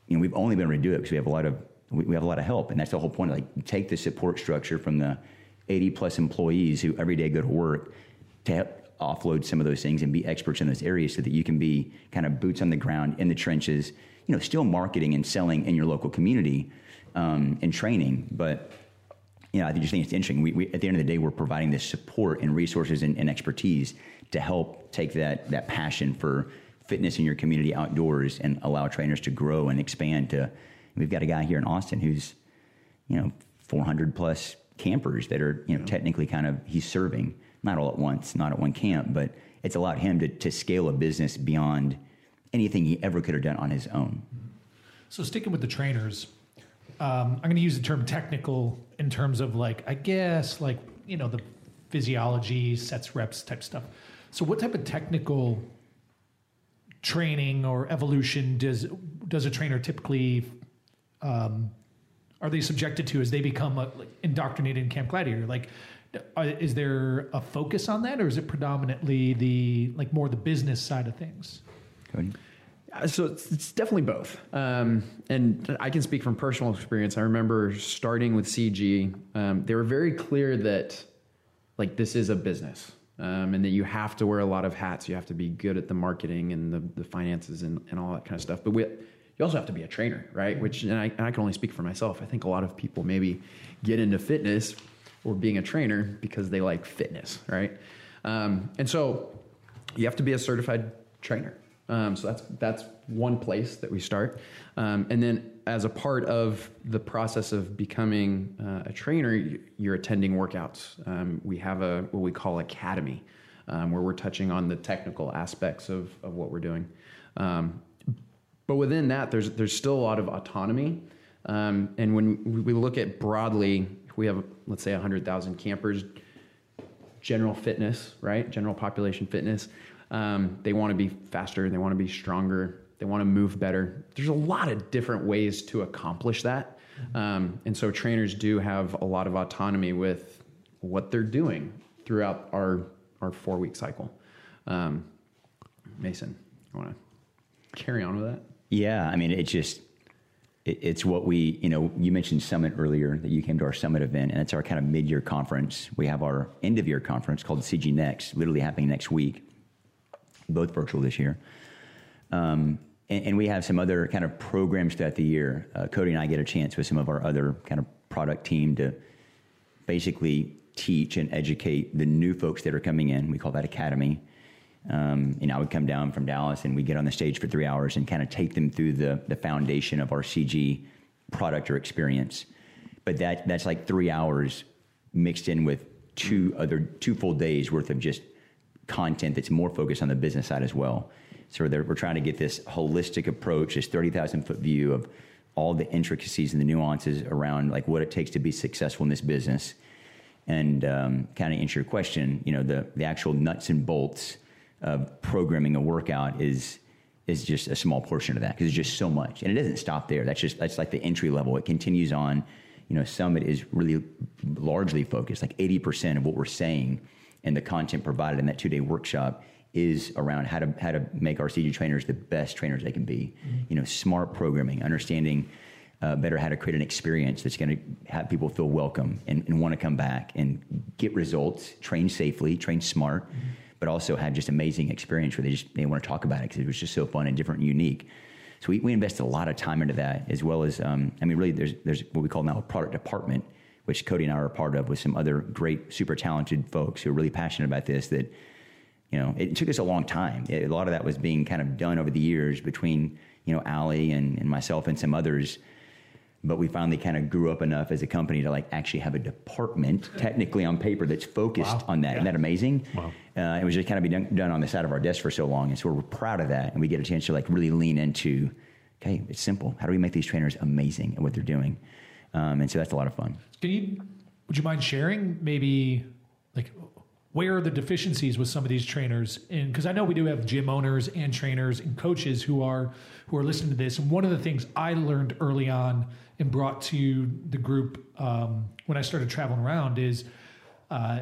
you know, we've only been able to do it because we have a lot of we have a lot of help, and that's the whole point. Like, take the support structure from the 80 plus employees who every day go to work to offload some of those things and be experts in those areas, so that you can be kind of boots on the ground in the trenches. You know, still marketing and selling in your local community um, and training, but you know, I just think it's interesting. We, we, at the end of the day, we're providing this support and resources and, and, expertise to help take that that passion for fitness in your community outdoors and allow trainers to grow and expand. To we've got a guy here in Austin who's you know 400 plus campers that are you know yeah. technically kind of he's serving not all at once, not at one camp, but it's allowed him to, to scale a business beyond anything he ever could have done on his own. So sticking with the trainers, um, I'm going to use the term technical in terms of like, I guess, like, you know, the physiology, sets, reps type stuff. So, what type of technical training or evolution does does a trainer typically um, are they subjected to as they become a, like, indoctrinated in Camp Gladiator? Like, are, is there a focus on that, or is it predominantly the like more the business side of things? So it's, it's definitely both. Um, and I can speak from personal experience. I remember starting with CG, um, they were very clear that like this is a business um, and that you have to wear a lot of hats. You have to be good at the marketing and the, the finances and, and all that kind of stuff. But we, you also have to be a trainer, right? Which, and I, and I can only speak for myself. I think a lot of people maybe get into fitness or being a trainer because they like fitness, right? Um, and so you have to be a certified trainer. Um, so that's that's one place that we start, um, and then as a part of the process of becoming uh, a trainer, you're attending workouts. Um, we have a what we call academy, um, where we're touching on the technical aspects of of what we're doing. Um, but within that, there's there's still a lot of autonomy, um, and when we look at broadly, we have let's say 100,000 campers, general fitness, right? General population fitness um, they want to be faster, they want to be stronger, they want to move better. There's a lot of different ways to accomplish that. Um, and so trainers do have a lot of autonomy with what they're doing throughout our, our four week cycle. Um, Mason, I want to carry on with that? Yeah, I mean, it just, it, it's what we, you know, you mentioned Summit earlier that you came to our Summit event, and it's our kind of mid year conference. We have our end of year conference called CG Next, literally happening next week, both virtual this year. Um, and, and, we have some other kind of programs throughout the year. Uh, Cody and I get a chance with some of our other kind of product team to basically teach and educate the new folks that are coming in. We call that Academy. Um, and I would come down from Dallas and we get on the stage for three hours and kind of take them through the, the foundation of our CG product or experience. But that, that's like three hours mixed in with two other two full days worth of just content that's more focused on the business side as well. So we're, trying to get this holistic approach, this 30,000 foot view of all the intricacies and the nuances around like what it takes to be successful in this business. And um, kind of answer your question, you know, the, the actual nuts and bolts of programming a workout is is just a small portion of that because it's just so much, and it doesn't stop there. That's just that's like the entry level. It continues on. You know, Summit is really largely focused, like eighty percent of what we're saying and the content provided in that two day workshop is around how to how to make our CG trainers the best trainers they can be. Mm-hmm. You know, smart programming, understanding uh, better how to create an experience that's going to have people feel welcome and, and want to come back and get results, train safely, train smart. Mm-hmm but also have just amazing experience where they just they want to talk about it because it was just so fun and different and unique. So we, we invested a lot of time into that, as well as um, I mean, really, there's there's what we call now a product department, which Cody and I are a part of, with some other great, super talented folks who are really passionate about this. That you know, it took us a long time. It, a lot of that was being kind of done over the years between you know Allie and, and myself and some others but we finally kind of grew up enough as a company to like actually have a department technically on paper that's focused wow. on that. Yeah. Isn't that amazing? Wow. Uh, it was just kind of be done, done, on the side of our desk for so long. And so we're proud of that. And we get a chance to like really lean into, okay, it's simple. How do we make these trainers amazing at what they're doing? Um, and so that's a lot of fun. Can you, would you mind sharing maybe like where are the deficiencies with some of these trainers? And because I know we do have gym owners and trainers and coaches who are, who are listening to this. And one of the things I learned early on and brought to the group um, when I started traveling around is uh,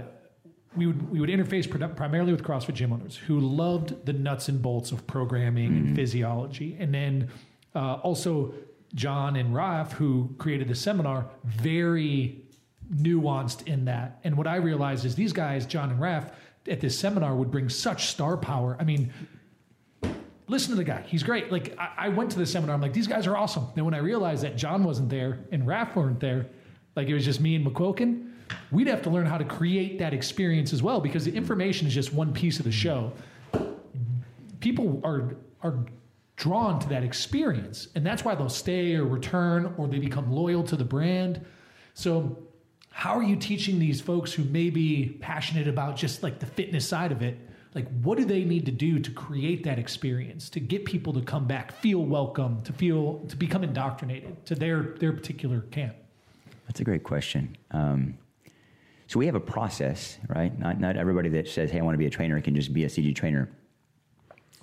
we would we would interface primarily with CrossFit gym owners who loved the nuts and bolts of programming mm-hmm. and physiology, and then uh, also John and Raf who created the seminar very nuanced in that. And what I realized is these guys, John and Raf, at this seminar would bring such star power. I mean, listen to the guy. He's great. Like I, I, went to the seminar. I'm like, these guys are awesome. Then when I realized that John wasn't there and Raf weren't there, like it was just me and McQuilkin, we'd have to learn how to create that experience as well because the information is just one piece of the show. People are are drawn to that experience, and that's why they'll stay or return or they become loyal to the brand. So. How are you teaching these folks who may be passionate about just like the fitness side of it like what do they need to do to create that experience to get people to come back feel welcome to feel to become indoctrinated to their their particular camp that's a great question um, so we have a process right not, not everybody that says hey i want to be a trainer can just be a cg trainer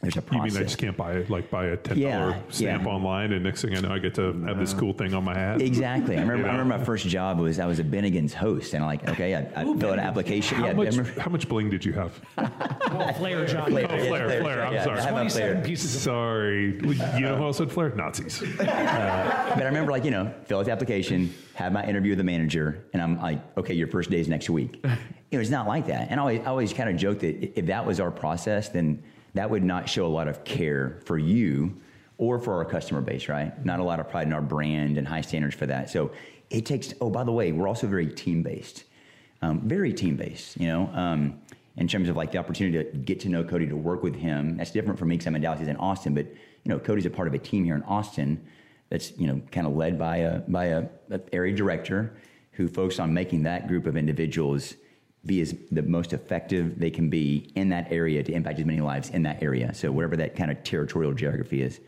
there's a process. You mean I just can't buy like buy a ten dollar yeah, stamp yeah. online, and next thing I know, I get to have this cool thing on my hat? Exactly. I remember. you know? I remember my first job was I was a Bennigan's host, and I'm like, okay, I, I Ooh, fill out an application. How yeah, much? How much bling did you have? well, Flair, John. Flair, oh, Flair, Flair, Flair. I'm yeah, sorry. Twenty-seven pieces. Of sorry. You know who else said Flair? Nazis. Uh, but I remember, like you know, fill out the application, have my interview with the manager, and I'm like, okay, your first day is next week. It was not like that, and I always, I always kind of joked that if that was our process, then that would not show a lot of care for you or for our customer base, right? Not a lot of pride in our brand and high standards for that. So it takes, oh, by the way, we're also very team based, um, very team based, you know, um, in terms of like the opportunity to get to know Cody, to work with him. That's different for me because I'm in Dallas, he's in Austin, but, you know, Cody's a part of a team here in Austin that's, you know, kind of led by a, by a, a area director who focuses on making that group of individuals be as the most effective they can be in that area to impact as many lives in that area. So whatever that kind of territorial geography is.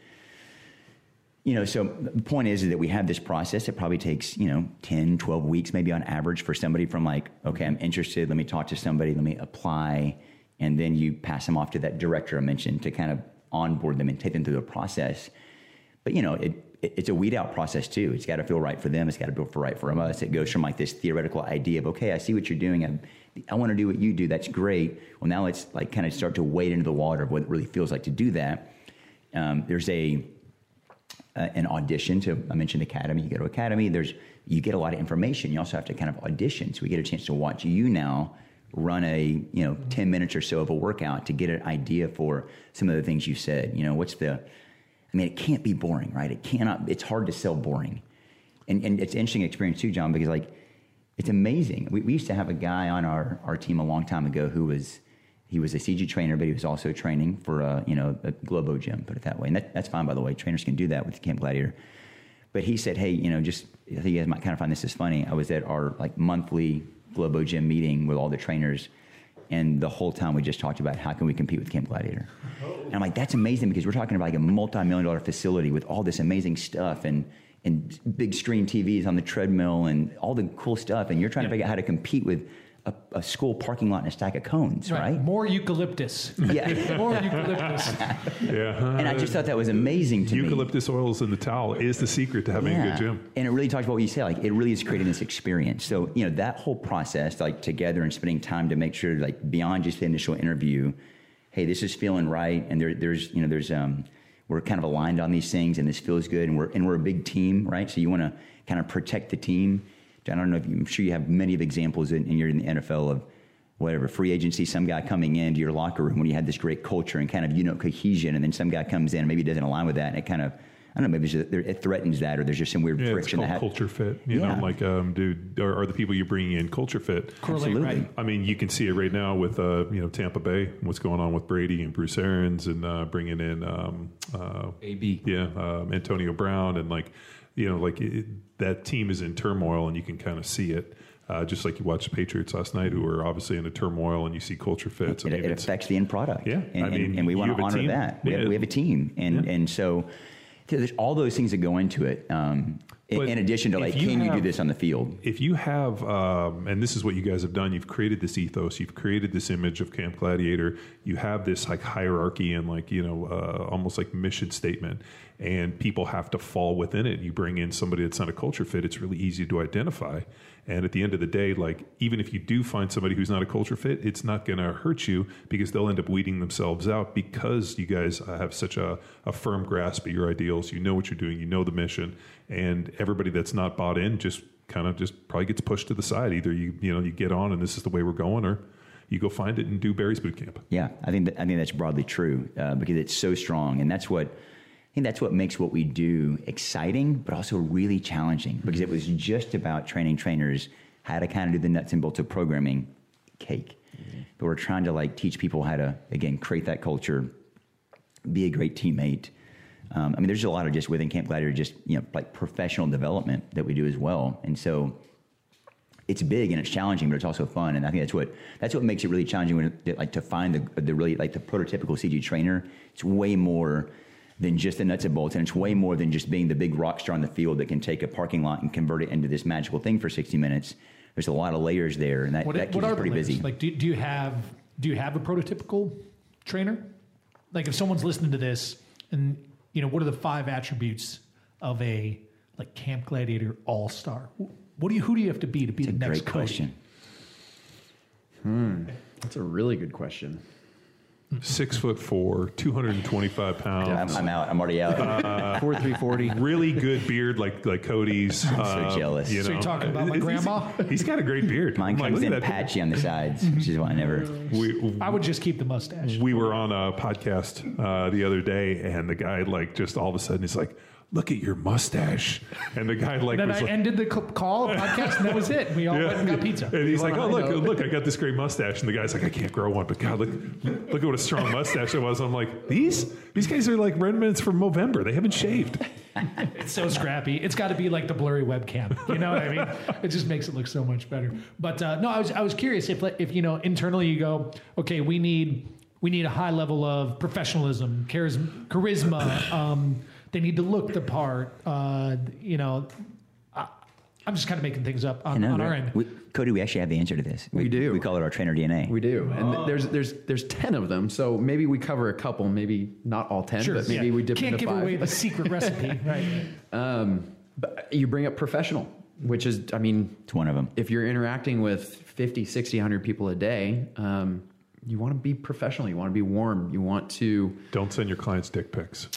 You know, so the point is, is that we have this process. It probably takes, you know, 10, 12 weeks maybe on average for somebody from like, okay, I'm interested, let me talk to somebody, let me apply, and then you pass them off to that director I mentioned to kind of onboard them and take them through the process. But you know, it it's a weed out process too. It's got to feel right for them. It's got to feel right for us. It goes from like this theoretical idea of okay, I see what you're doing. I, I want to do what you do. That's great. Well, now let's like kind of start to wade into the water of what it really feels like to do that. Um, there's a uh, an audition. So I mentioned academy. You go to academy. There's you get a lot of information. You also have to kind of audition. So we get a chance to watch you now run a you know 10 minutes or so of a workout to get an idea for some of the things you said you know what's the i mean it can't be boring right it cannot it's hard to sell boring and, and it's an interesting experience too john because like it's amazing. We, we used to have a guy on our, our team a long time ago who was he was a cg trainer but he was also training for a you know a globo gym put it that way. And that, that's fine by the way. Trainers can do that with camp gladiator. But he said hey you know just i think you guys might kind of find this is funny. I was at our like monthly Globo Gym meeting with all the trainers, and the whole time we just talked about how can we compete with Camp Gladiator. And I'm like, that's amazing because we're talking about like a multi-million dollar facility with all this amazing stuff. And and big screen TVs on the treadmill and all the cool stuff, and you're trying to figure out how to compete with a, a school parking lot and a stack of cones, right? More eucalyptus. Yeah. More eucalyptus. Yeah. And I just thought that was amazing to me. Eucalyptus oils in the towel is the secret to having a good gym. And it really talks about what you say. Like it really is creating this experience. So you know that whole process, like together and spending time to make sure, like beyond just the initial interview, hey, this is feeling right, and there, there's you know there's um we're kind of aligned on these things, and this feels good, and we're and we're a big team, right? So you want to kind of protect the team. I don't know if you, I'm sure you have many of examples, in, and you're in the NFL of whatever free agency, some guy coming into your locker room when you had this great culture and kind of you know cohesion, and then some guy comes in and maybe doesn't align with that, and it kind of I don't know maybe just, it threatens that, or there's just some weird Yeah, friction called that culture fit. You Yeah. know, like, um, dude, are, are the people you're bringing in culture fit? Correlate, Absolutely. right? I mean, you can see it right now with uh, you know Tampa Bay, what's going on with Brady and Bruce Arians, and uh, bringing in um, uh, AB. yeah, um, Antonio Brown, and like you know, like it, that team is in turmoil, and you can kind of see it. Uh, just like you watched the Patriots last night, who are obviously in a turmoil, and you see culture fits. I it, mean, it affects the end product. Yeah, and, I mean, and, and we want to honor team. that. We, Yeah. have, we have a team, and and so there's all those things that go into it. Um, in, in addition to like, you can you do this on the field? if you have, um, and this is what you guys have done, you've created this ethos, you've created this image of Camp Gladiator, you have this like hierarchy and like, you know, uh, almost like mission statement, and people have to fall within it. You bring in somebody that's not a culture fit, it's really easy to identify. And at the end of the day, like, even if you do find somebody who's not a culture fit, it's not going to hurt you because they'll end up weeding themselves out because you guys uh, have such a, a firm grasp of your ideals. You know what you're doing, you know the mission, and everybody that's not bought in just kind of just probably gets pushed to the side. Either you you know you get on and this is the way we're going, or you go find it and do Barry's boot camp. Yeah, I think that, I think that's broadly true uh, because it's so strong, and that's what think that's what makes what we do exciting, but also really challenging. Because it was just about training trainers how to kind of do the nuts and bolts of programming, cake. But we're trying to like teach people how to again create that culture, be a great teammate. Um, I mean, there's a lot of just within Camp Gladiator, just you know, like professional development that we do as well, and so it's big and it's challenging, but it's also fun. And I think that's what that's what makes it really challenging. When like to find the the really like the prototypical CG trainer, it's way more than just the nuts and bolts, and it's way more than just being the big rock star on the field that can take a parking lot and convert it into this magical thing for sixty minutes. There's a lot of layers there, and that, What, that keeps what are the pretty layers? busy. Like, do, do you have do you have a prototypical trainer? Like, if someone's listening to this, and you know, what are the five attributes of a like Camp Gladiator All Star? What do you who do you have to be to be it's a the next great Cody? question. Hmm. That's a really good question. Six foot four, two hundred and twenty five pounds. I'm, I'm out. I'm already out. Uh, Four three forty. Really good beard, like like Cody's. so jealous. You So you're talking about my He's- grandma? he's got a great beard. Mine I'm like, comes in at that. patchy on the sides, which is why I never. We, I would just keep the mustache. we were on a podcast uh, the other day, and the guy like just all of a sudden he's like, "Look at your mustache," and the guy like then was I like, ended the call podcast, and that was it. We all went and got pizza. And he's like, "Oh, look, note." look! I got this great mustache." And the guy's like, "I can't grow one, but God, look, look at what a strong mustache it was." I'm like, "These, these guys are like remnants from November. They haven't shaved." It's so scrappy. It's got to be like the blurry webcam. You know what I mean? It just makes it look so much better. But uh, no, I was I was curious if if you know internally you go, okay, we need we need a high level of professionalism, charisma, charisma. Um, they need to look the part. Uh, you know, I, I'm just kind of making things up on, know, on our end. We, Cody, we actually have the answer to this. We do. We call it our trainer DNA. We do, and th- there's there's there's ten of them. So maybe we cover a couple, maybe not all ten, but maybe yeah. we dip can't into give five. away the secret recipe, right? Um, but you bring up professional, which is, I mean, it's one of them. if you're interacting with 50, 60, 100 people a day, um, you want to be professional. You want to be warm. You want to. Don't send your clients dick pics.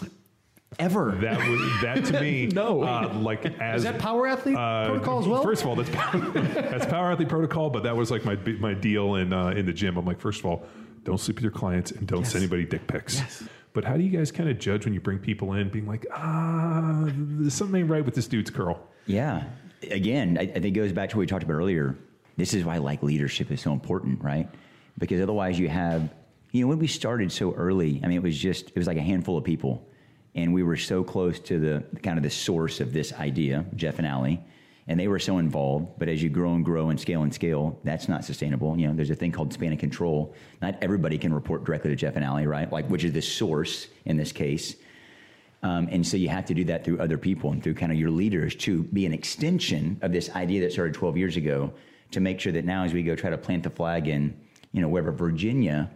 Ever. That was that to me. No. uh, like as Is that power athlete uh, protocol as well? First of all, that's power, that's power athlete protocol, but that was like my my deal in uh, in the gym. I'm like, first of all, don't sleep with your clients and don't send anybody dick pics. But how do you guys kind of judge when you bring people in, being like, ah, there's something ain't right with this dude's curl? Yeah. Again, I, I think it goes back to what we talked about earlier. This is why like leadership is so important, right? Because otherwise you have, you know, when we started so early, I mean, it was just, it was like a handful of people. And we were so close to the kind of the source of this idea, Jeff and Allie, and they were so involved. But as you grow and grow and scale and scale, that's not sustainable. You know, there's a thing called span of control. Not everybody can report directly to Jeff and Allie, right? Like, which is the source in this case. Um, and so you have to do that through other people and through kind of your leaders to be an extension of this idea that started 12 years ago to make sure that now as we go try to plant the flag in, you know, wherever Virginia,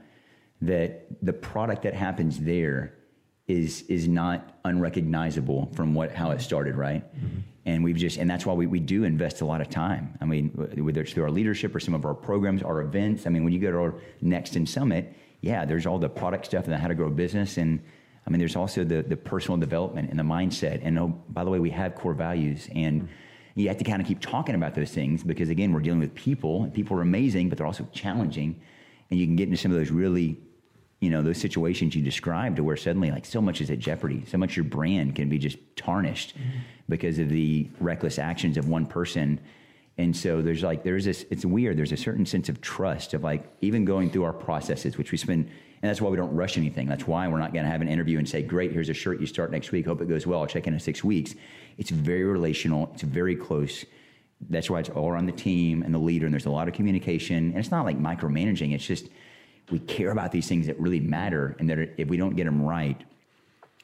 that the product that happens there is is not unrecognizable from what how it started, right? Mm-hmm. And we've just and that's why we, we do invest a lot of time. I mean, whether it's through our leadership or some of our programs, our events. I mean, when you go to our Next in Summit, yeah, there's all the product stuff and how to grow a business and I mean, there's also the, the personal development and the mindset. And oh, by the way, we have core values. And mm-hmm. you have to kind of keep talking about those things because, again, we're dealing with people. And people are amazing, but they're also challenging. And you can get into some of those really, you know, those situations you described to where suddenly, like, so much is at jeopardy. So much your brand can be just tarnished mm-hmm. because of the reckless actions of one person. And so there's like, there's this, it's weird. There's a certain sense of trust of like, even going through our processes, which we spend, and that's why we don't rush anything. That's why we're not going to have an interview and say, great, here's a shirt you start next week. Hope it goes well. I'll check in in six weeks. It's very relational. It's very close. That's why it's all around the team and the leader. And there's a lot of communication. And it's not like micromanaging. It's just, we care about these things that really matter. And that if we don't get them right,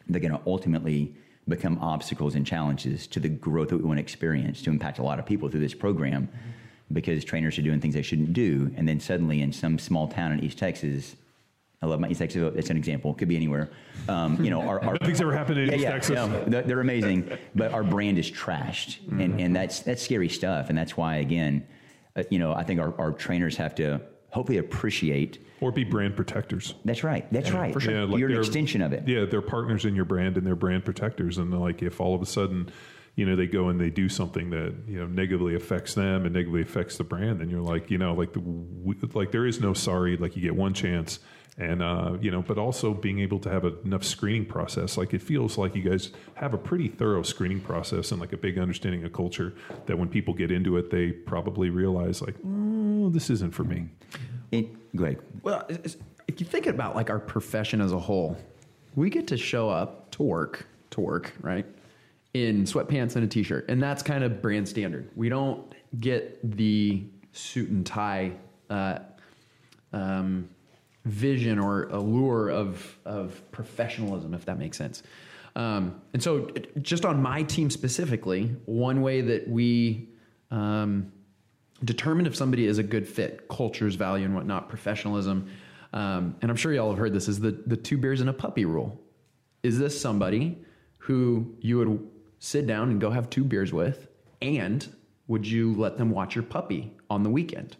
they're going to ultimately become obstacles and challenges to the growth that we want to experience to impact a lot of people through this program because trainers are doing things they shouldn't do. And then suddenly in some small town in East Texas, I love my East Texas. That's an example. Could be anywhere. Um, you know, our, our Nothing's ever happened in yeah, East yeah, Texas. no, they're amazing, but our brand is trashed, and, and that's that's scary stuff. And that's why, again, uh, you know, I think our, our trainers have to hopefully appreciate. Or be brand protectors. That's right. That's right. For sure. Yeah, like You're an extension of it. Yeah, they're partners in your brand and they're brand protectors. And like if all of a sudden, you know, they go and they do something that you know negatively affects them and negatively affects the brand, then you're like, you know, like the like there is no sorry. Like you get one chance. And uh, you know, but also being able to have enough screening process, like it feels like you guys have a pretty thorough screening process and like a big understanding of culture. That when people get into it, they probably realize like, oh, this isn't for me. It, go. Well, it's- it's- if you think about like our profession as a whole, we get to show up to work, to work, right? In sweatpants and a t-shirt. And that's kind of brand standard. We don't get the suit and tie uh, um, vision or allure of, of professionalism, if that makes sense. Um, and so, just on my team specifically, one way that we um, determine if somebody is a good fit, culture's value and whatnot, professionalism. Um, and I'm sure y'all have heard this is the, the two beers and a puppy rule. Is this somebody who you would sit down and go have two beers with? And would you let them watch your puppy on the weekend?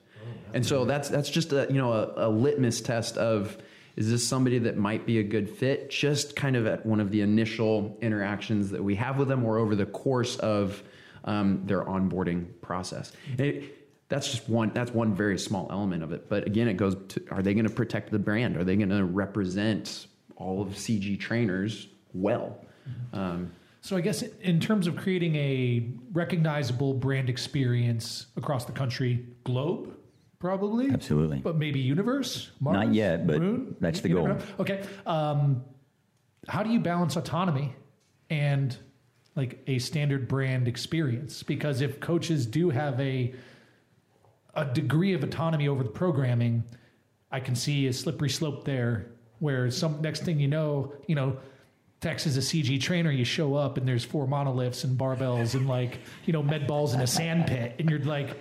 And so that's that's just a you know a, a litmus test of is this somebody that might be a good fit? Just kind of at one of the initial interactions that we have with them or over the course of um, their onboarding process. It, that's just one that's one very small element of it. But again it goes to are they going to protect the brand? Are they going to represent all of cg trainers well? Um, So I guess in terms of creating a recognizable brand experience across the country, globe, probably, Absolutely. but maybe universe, Mars, Not yet, but moon? that's the You goal. Okay, um, how do you balance autonomy and like a standard brand experience? Because if coaches do have a a degree of autonomy over the programming, I can see a slippery slope there where some next thing you know, you know, Tex is a CG trainer, you show up and there's four monolifts and barbells and like, you know, med balls in a sand pit. And you're like,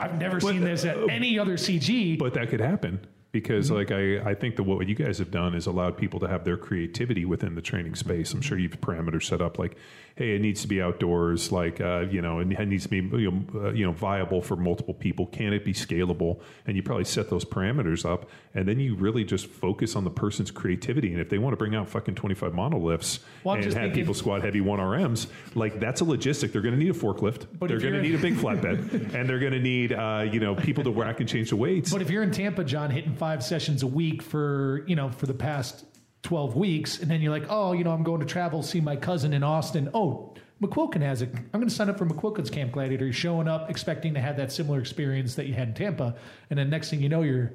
I've never seen this at uh, any other CG. But that could happen. Because like I, I think that what you guys have done is allowed people to have their creativity within the training space. I'm sure you've parameters set up like hey it needs to be outdoors like uh, you know and it needs to be you know, uh, you know viable for multiple people. Can it be scalable? And you probably set those parameters up and then you really just focus on the person's creativity. And if they want to bring out fucking 25 monolifts Well, and have thinking- people squat heavy 1rms like that's a logistic. They're going to need a forklift. But they're going to need a big flatbed. And they're going to need uh, you know people to rack and change the weights. But if you're in Tampa, John, hitting five sessions a week for you know for the past twelve weeks, and then you're like, oh, you know, I'm going to travel see my cousin in Austin. Oh, McQuilkin has it. I'm going to sign up for McQuilkin's Camp Gladiator. You're showing up expecting to have that similar experience that you had in Tampa, and then next thing you know, you're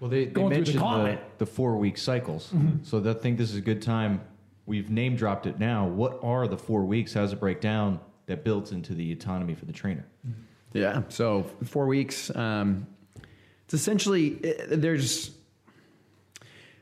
Well, they, they Going through the mentioned the, the, four week cycles. Mm-hmm. So I think this is a good time. We've name dropped it now. What are the four weeks? How does it break down that builds into the autonomy for the trainer? Yeah. So four weeks. Um, it's essentially eh, there's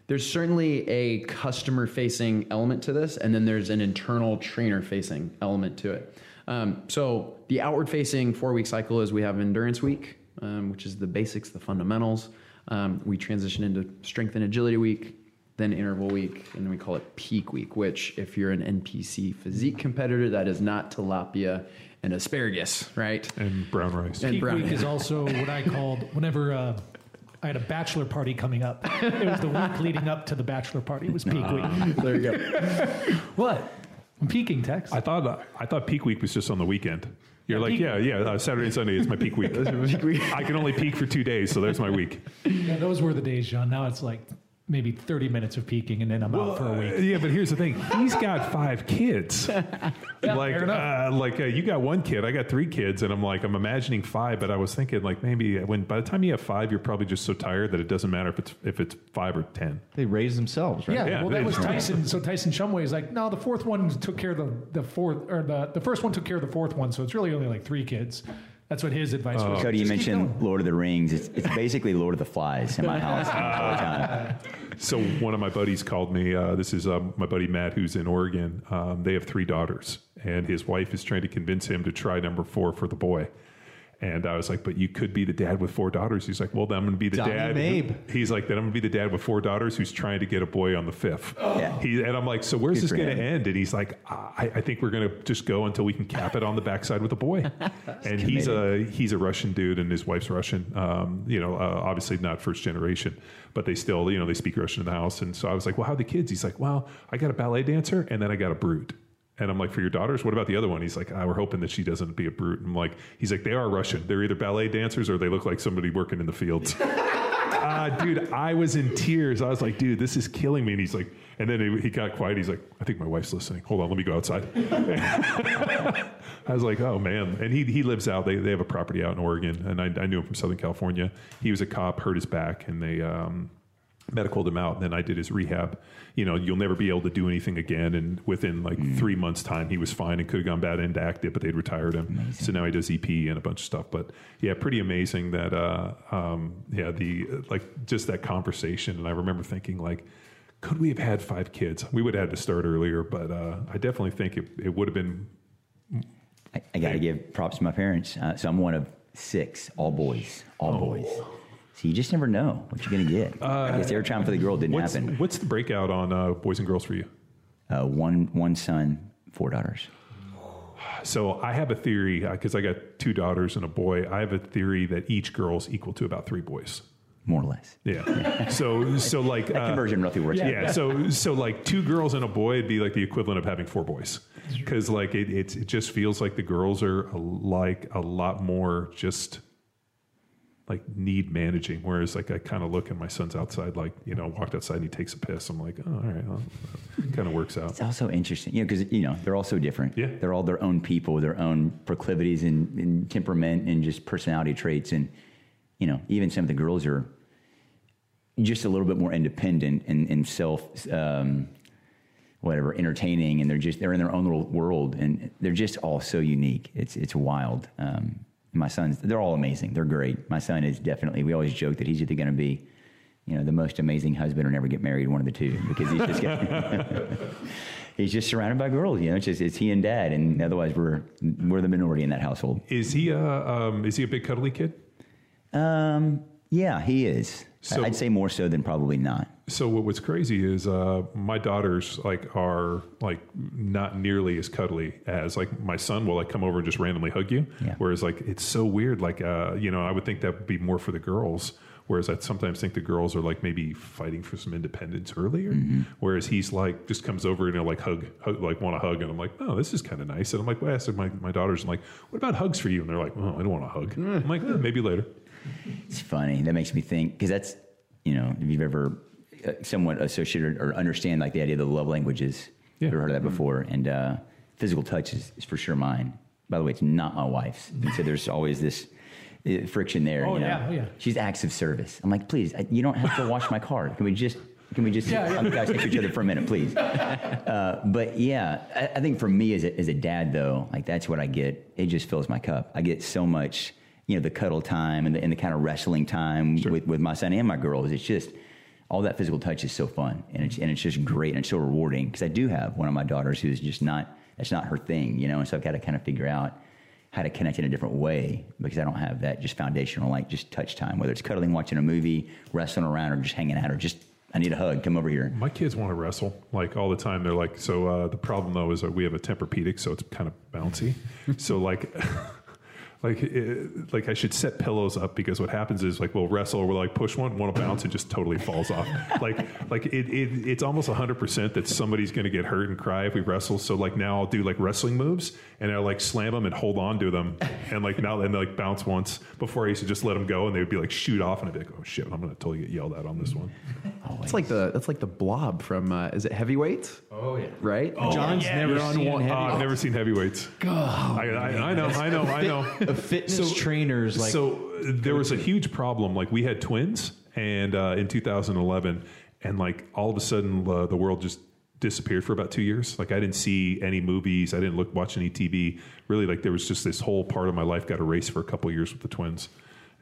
there's certainly a customer facing element to this, and then there's an internal trainer facing element to it. Um, so the outward facing four week cycle is we have endurance week, um, which is the basics, the fundamentals. Um, we transition into strength and agility week, then interval week, and then we call it peak week. Which, if you're an NPC physique competitor, that is not tilapia and asparagus, right? and brown rice And peak brown- week is also what I called whenever. Uh, I had a bachelor party coming up. It was the week leading up to the bachelor party. It was peak week. There you go. What? I'm peaking, Tex. I thought I thought peak week was just on the weekend. You're Yeah, like, peak- yeah, yeah, uh, Saturday and Sunday is my peak week. I can only peak for two days, so there's my week. Yeah, those were the days, John. Now it's like maybe 30 minutes of peaking, and then I'm out for a Uh, week. yeah, but here's the thing: he's got five kids. like, uh, like uh, you got one kid, I got three kids, and I'm like, I'm imagining five, but I was thinking like maybe when by the time you have five, you're probably just so tired that it doesn't matter if it's if it's five or ten. They raise themselves, right? Yeah, Yeah, well, that was. Tyson. So Tyson Shumway is like, no, the fourth one took care of the, the fourth, or the, the first one took care of the fourth one. So it's really only like three kids. That's what his advice was. Cody, you Just mentioned. Lord of the Rings. It's, it's basically Lord of the Flies in my house all the time. So one of my buddies called me. Uh, this is uh, my buddy Matt, who's in Oregon. Um, they have three daughters, and his wife is trying to convince him to try number four for the boy. And I was like, "But you could be the dad with four daughters." He's like, "Well, then I'm going to be the Donnie dad." Mabe. He's like, "Then I'm going to be the dad with four daughters who's trying to get a boy on the fifth. Yeah. He, and I'm like, "So where's Good this going to end?" And he's like, I, "I think we're going to just go until we can cap it on the backside with a boy." and he's a he's a Russian dude, and his wife's Russian. Um, you know, uh, obviously not first generation, but they still you know they speak Russian in the house. And so I was like, "Well, how are the kids?" He's like, "Well, I got a ballet dancer, and then I got a brute." And I'm like, for your daughters, what about the other one? He's like, ah, we're hoping that she doesn't be a brute. I'm like, he's like, they are Russian. They're either ballet dancers or they look like somebody working in the fields. uh, dude, I was in tears. I was like, dude, this is killing me. And he's like, and then he, he got quiet. He's like, I think my wife's listening. Hold on, let me go outside. I was like, oh man. And he, he lives out, they, they have a property out in Oregon. And I, I knew him from Southern California. He was a cop, hurt his back, and they, um, medicaled him out and then I did his rehab. You know, you'll never be able to do anything again. And within like three months' time, he was fine and could have gone bad into active, but they'd retired him. So now he does EP and a bunch of stuff. But yeah, pretty amazing that, uh, um, yeah, the like just that conversation. And I remember thinking, like, could we have had five kids? We would have had to start earlier, but uh, I definitely think it, it would have been. I, I got to give props to my parents. Uh, so I'm one of six, all boys, all boys. So you just never know what you're going to get. I guess every time for the girl didn't What's, happen. what's the breakout on uh, boys and girls for you? Uh, one one son, four daughters. So I have a theory because I got two daughters and a boy. I have a theory that each girl's equal to about three boys. More or less. Yeah. so so like That uh, conversion roughly works. out. yeah. So so like two girls and a boy would be like the equivalent of having four boys because like it, it it just feels like the girls are like a lot more just like need managing whereas like i kind of look and my son's outside like you know walked outside and he takes a piss i'm like oh all right well, kind of works out It's also interesting, you know, because you know they're all so different. Yeah. they're all their own people, their own proclivities and, and temperament and just personality traits, and you know, even some of the girls are just a little bit more independent and, and self, um, whatever, entertaining, and they're just they're in their own little world, and they're just all so unique. It's it's wild. Um, my sons, they're all amazing. They're great. My son is definitely. We always joke that he's either going to be. You know, the most amazing husband or never get married, one of the two, because he's just got, he's just surrounded by girls. You know, it's just it's he and dad, and otherwise we're we're the minority in that household. is he a um, is he a big cuddly kid Um, Yeah, he is. So- I'd say more so than probably not. So what, what's crazy is uh, my daughters like are like not nearly as cuddly as like my son will like come over and just randomly hug you. Yeah. Whereas like it's so weird. Like uh, you know, I would think that would be more for the girls. Whereas I sometimes think the girls are like maybe fighting for some independence earlier. Whereas he's like just comes over and he'll like hug, hug like want to hug, and I'm like, oh, this is kind of nice. And I'm like, well, I asked my my daughters, I'm like, what about hugs for you? And they're like, oh, I don't want to hug. I'm like, "Eh, maybe later. It's funny. That makes me think because that's you know if you've ever uh, somewhat associated or understand like the idea of the love languages. Yeah. Ever heard of that before? And uh, physical touch is, is for sure mine. By the way, it's not my wife's. And so there's always this uh, friction there. Oh, you know? yeah, oh, yeah. She's acts of service. I'm like, please, I, you don't have to wash my car. Can we just can we just Yeah, yeah. guys each other for a minute, please? Uh, but yeah, I, I think for me as a, as a dad, though, like that's what I get. It just fills my cup. I get so much, you know, the cuddle time and the, and the kind of wrestling time with, with my son and my girls. It's just all that physical touch is so fun and it's, and it's just great and it's so rewarding because I do have one of my daughters who's just not, that's not her thing, you know, and so I've got to kind of figure out how to connect in a different way because I don't have that just foundational, like just touch time, whether it's cuddling, watching a movie, wrestling around, or just hanging out, or just, I need a hug, come over here. My kids want to wrestle like all the time. They're like, so uh, the problem though is that we have a Tempur-Pedic, so it's kind of bouncy. so like, like, it, like I should set pillows up because what happens is like we'll wrestle, or we'll like push one, one will bounce, and just totally falls off. like, like it, it it's almost hundred percent that somebody's going to get hurt and cry if we wrestle. So like now I'll do like wrestling moves and I'll like slam them and hold on to them, and like now and they like bounce once. Before I used to just let them go and they would be like shoot off, and I'd be like, oh shit, I'm going to totally get yelled at on this one. It's like the that's like the blob from uh, is it heavyweights? Oh yeah. Right? John's yeah. never You're on seen one. heavy- Uh, I've never seen heavyweights. I, I, I know, I know, I know. a fitness trainers like so there was a huge problem. Like we had twins, and uh, in 2011, and like all of a sudden uh, the world just disappeared for about two years. Like I didn't see any movies, I didn't look watch any TV. Really, like there was just this whole part of my life got erased for a couple years with the twins.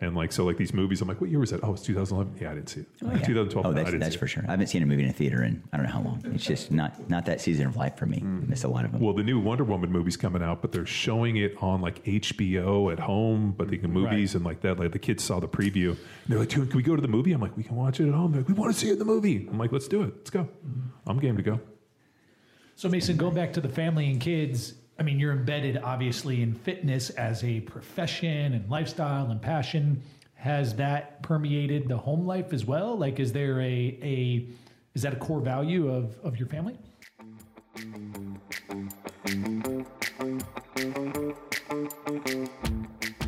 And like so, like these movies, I'm like, what year was that? Oh, it's 2011. Yeah, I didn't see it. Oh, yeah. 2012. Oh, no, I that's, didn't that's see for it. sure. I haven't seen a movie in a theater in I don't know how long. It's just not not that season of life for me. Mm. I missed a lot of them. Well, the new Wonder Woman movie's coming out, but they're showing it on like HBO at home, but they can movies and like that. Like the kids saw the preview. And they're like, "Dude, can we go to the movie? I'm like, we can watch it at home. They're like, we want to see it in the movie. I'm like, let's do it. Let's go. I'm game to go. So, Mason, going back to the family and kids, I mean, you're embedded obviously in fitness as a profession and lifestyle and passion. Has that permeated the home life as well? Like, is there a, a is that a core value of, of your family?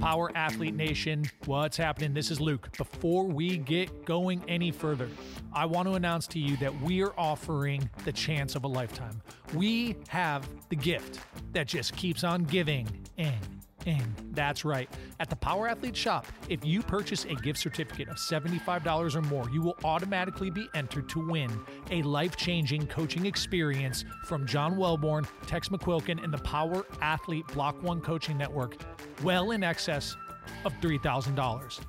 Power Athlete Nation, what's happening? This is Luke. Before we get going any further, I want to announce to you that we are offering the chance of a lifetime. We have the gift that just keeps on giving and and that's right. At the Power Athlete Shop, if you purchase a gift certificate of $75 or more, you will automatically be entered to win a life changing coaching experience from John Welbourn, Tex McQuilkin, and the Power Athlete Block One Coaching Network, well in excess of $3,000.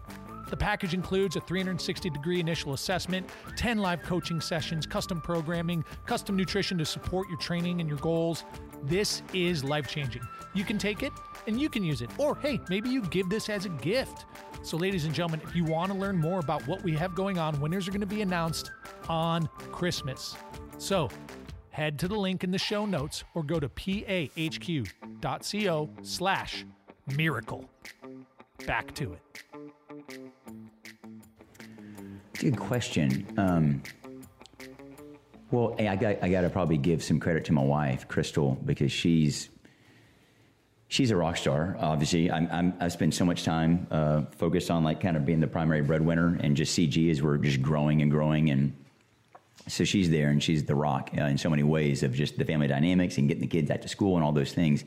The package includes a 360 degree initial assessment, 10 live coaching sessions, custom programming, custom nutrition to support your training and your goals. This is life changing. You can take it and you can use it. Or hey, maybe you give this as a gift. So, ladies and gentlemen, if you want to learn more about what we have going on, winners are going to be announced on Christmas. So, head to the link in the show notes or go to pahq.co slash miracle. Back to it. Good question. Um, well, I got I got to probably give some credit to my wife, Crystal, because she's she's a rock star. Obviously, I'm, I'm I spend so much time uh, focused on like kind of being the primary breadwinner and just CG as we're just growing and growing and. So she's there, and she's the rock uh, in so many ways of just the family dynamics and getting the kids out to school and all those things.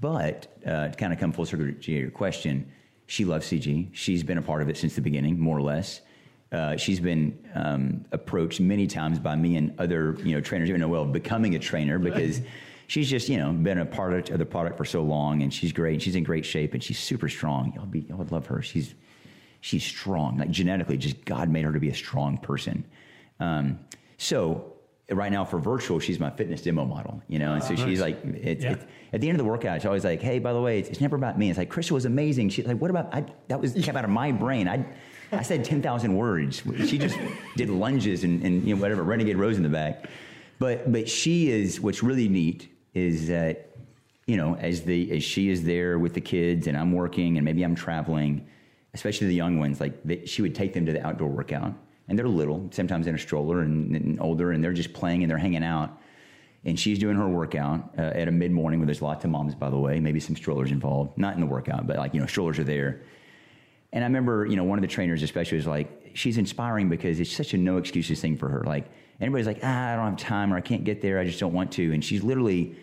But uh, to kind of come full circle to your question, she loves CG. She's been a part of it since the beginning, more or less. Uh, she's been um, approached many times by me and other you know trainers, even though well becoming a trainer because she's just you know been a part of the product for so long, and she's great. She's in great shape, and she's super strong. Y'all be y'all would love her. She's she's strong, like genetically, just God made her to be a strong person. Um, so right now for virtual, she's my fitness demo model, you know, and so she's like, it's, Yeah. it's, at the end of the workout, she's always like, hey, by the way, it's, it's never about me. It's like Crystal was amazing. She's like, what about I? That was came out of my brain. I I said 10,000 words. She just did lunges and, and you know, whatever, Renegade Rows in the back. But, but she is, what's really neat is that, you know, as, the, as she is there with the kids and I'm working and maybe I'm traveling, especially the young ones, like they, she would take them to the outdoor workout. And they're little, sometimes in a stroller and, and older, and they're just playing and they're hanging out and she's doing her workout uh, at a mid morning where there's lots of moms, by the way, maybe some strollers involved, not in the workout, but like, you know, strollers are there. And I remember, you know, one of the trainers especially was like, she's inspiring because it's such a no excuses thing for her. Like, everybody's like, ah, I don't have time or I can't get there. I just don't want to. And she's literally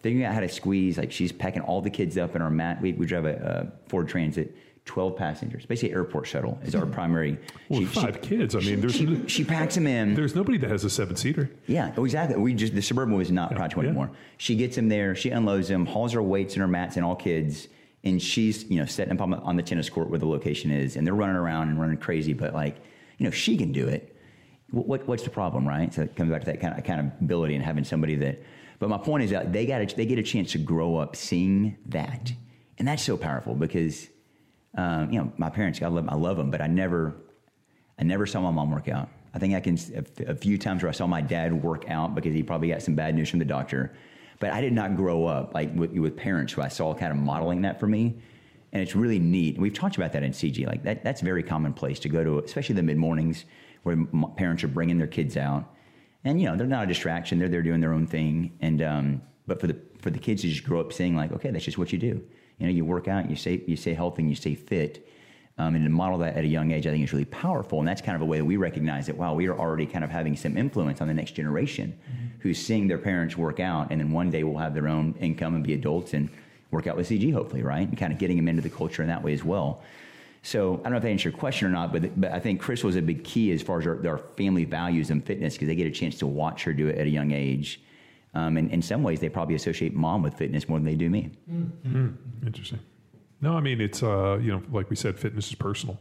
figuring out how to squeeze. Like, she's packing all the kids up in our mat. We, we drive a, a Ford Transit 12 passengers. Basically, airport shuttle is our primary. Well, five kids. I mean, there's she, she packs them in. there's nobody that has a seven seater. Yeah, oh, exactly. We just the suburban was not practical yeah. anymore. She gets them there. She unloads them, hauls her weights and her mats and all kids, and she's you know setting up on the, on the tennis court where the location is, and they're running around and running crazy. But like, you know, she can do it. What, what what's the problem, right? So it comes back to that kind of accountability and having somebody that. But my point is that they got a, they get a chance to grow up seeing that, and that's so powerful because um, you know, my parents, I love, I love them, but I never, I never saw my mom work out. I think I can a, a few times where I saw my dad work out because he probably got some bad news from the doctor, but I did not grow up like with, with parents who I saw kind of modeling that for me, and it's really neat. We've talked about that in CG, like that. That's very commonplace to go to, especially the mid mornings where parents are bringing their kids out, and you know they're not a distraction. They're there doing their own thing, and um, but for the for the kids to just grow up saying like, okay, that's just what you do. You know, you work out, you stay, you stay healthy, and you stay fit. Um, and to model that at a young age, I think is really powerful. And that's kind of a way that we recognize that, wow, we are already kind of having some influence on the next generation mm-hmm. Who's seeing their parents work out. And then one day will have their own income and be adults and work out with CG, hopefully, right? And kind of getting them into the culture in that way as well. So I don't know if that answers your question or not, but, but I think Chris was a big key as far as our, our family values and fitness because they get a chance to watch her do it at a young age. Um, and in some ways, they probably associate mom with fitness more than they do me. Mm-hmm. Interesting. No, I mean it's uh, you know like we said, fitness is personal.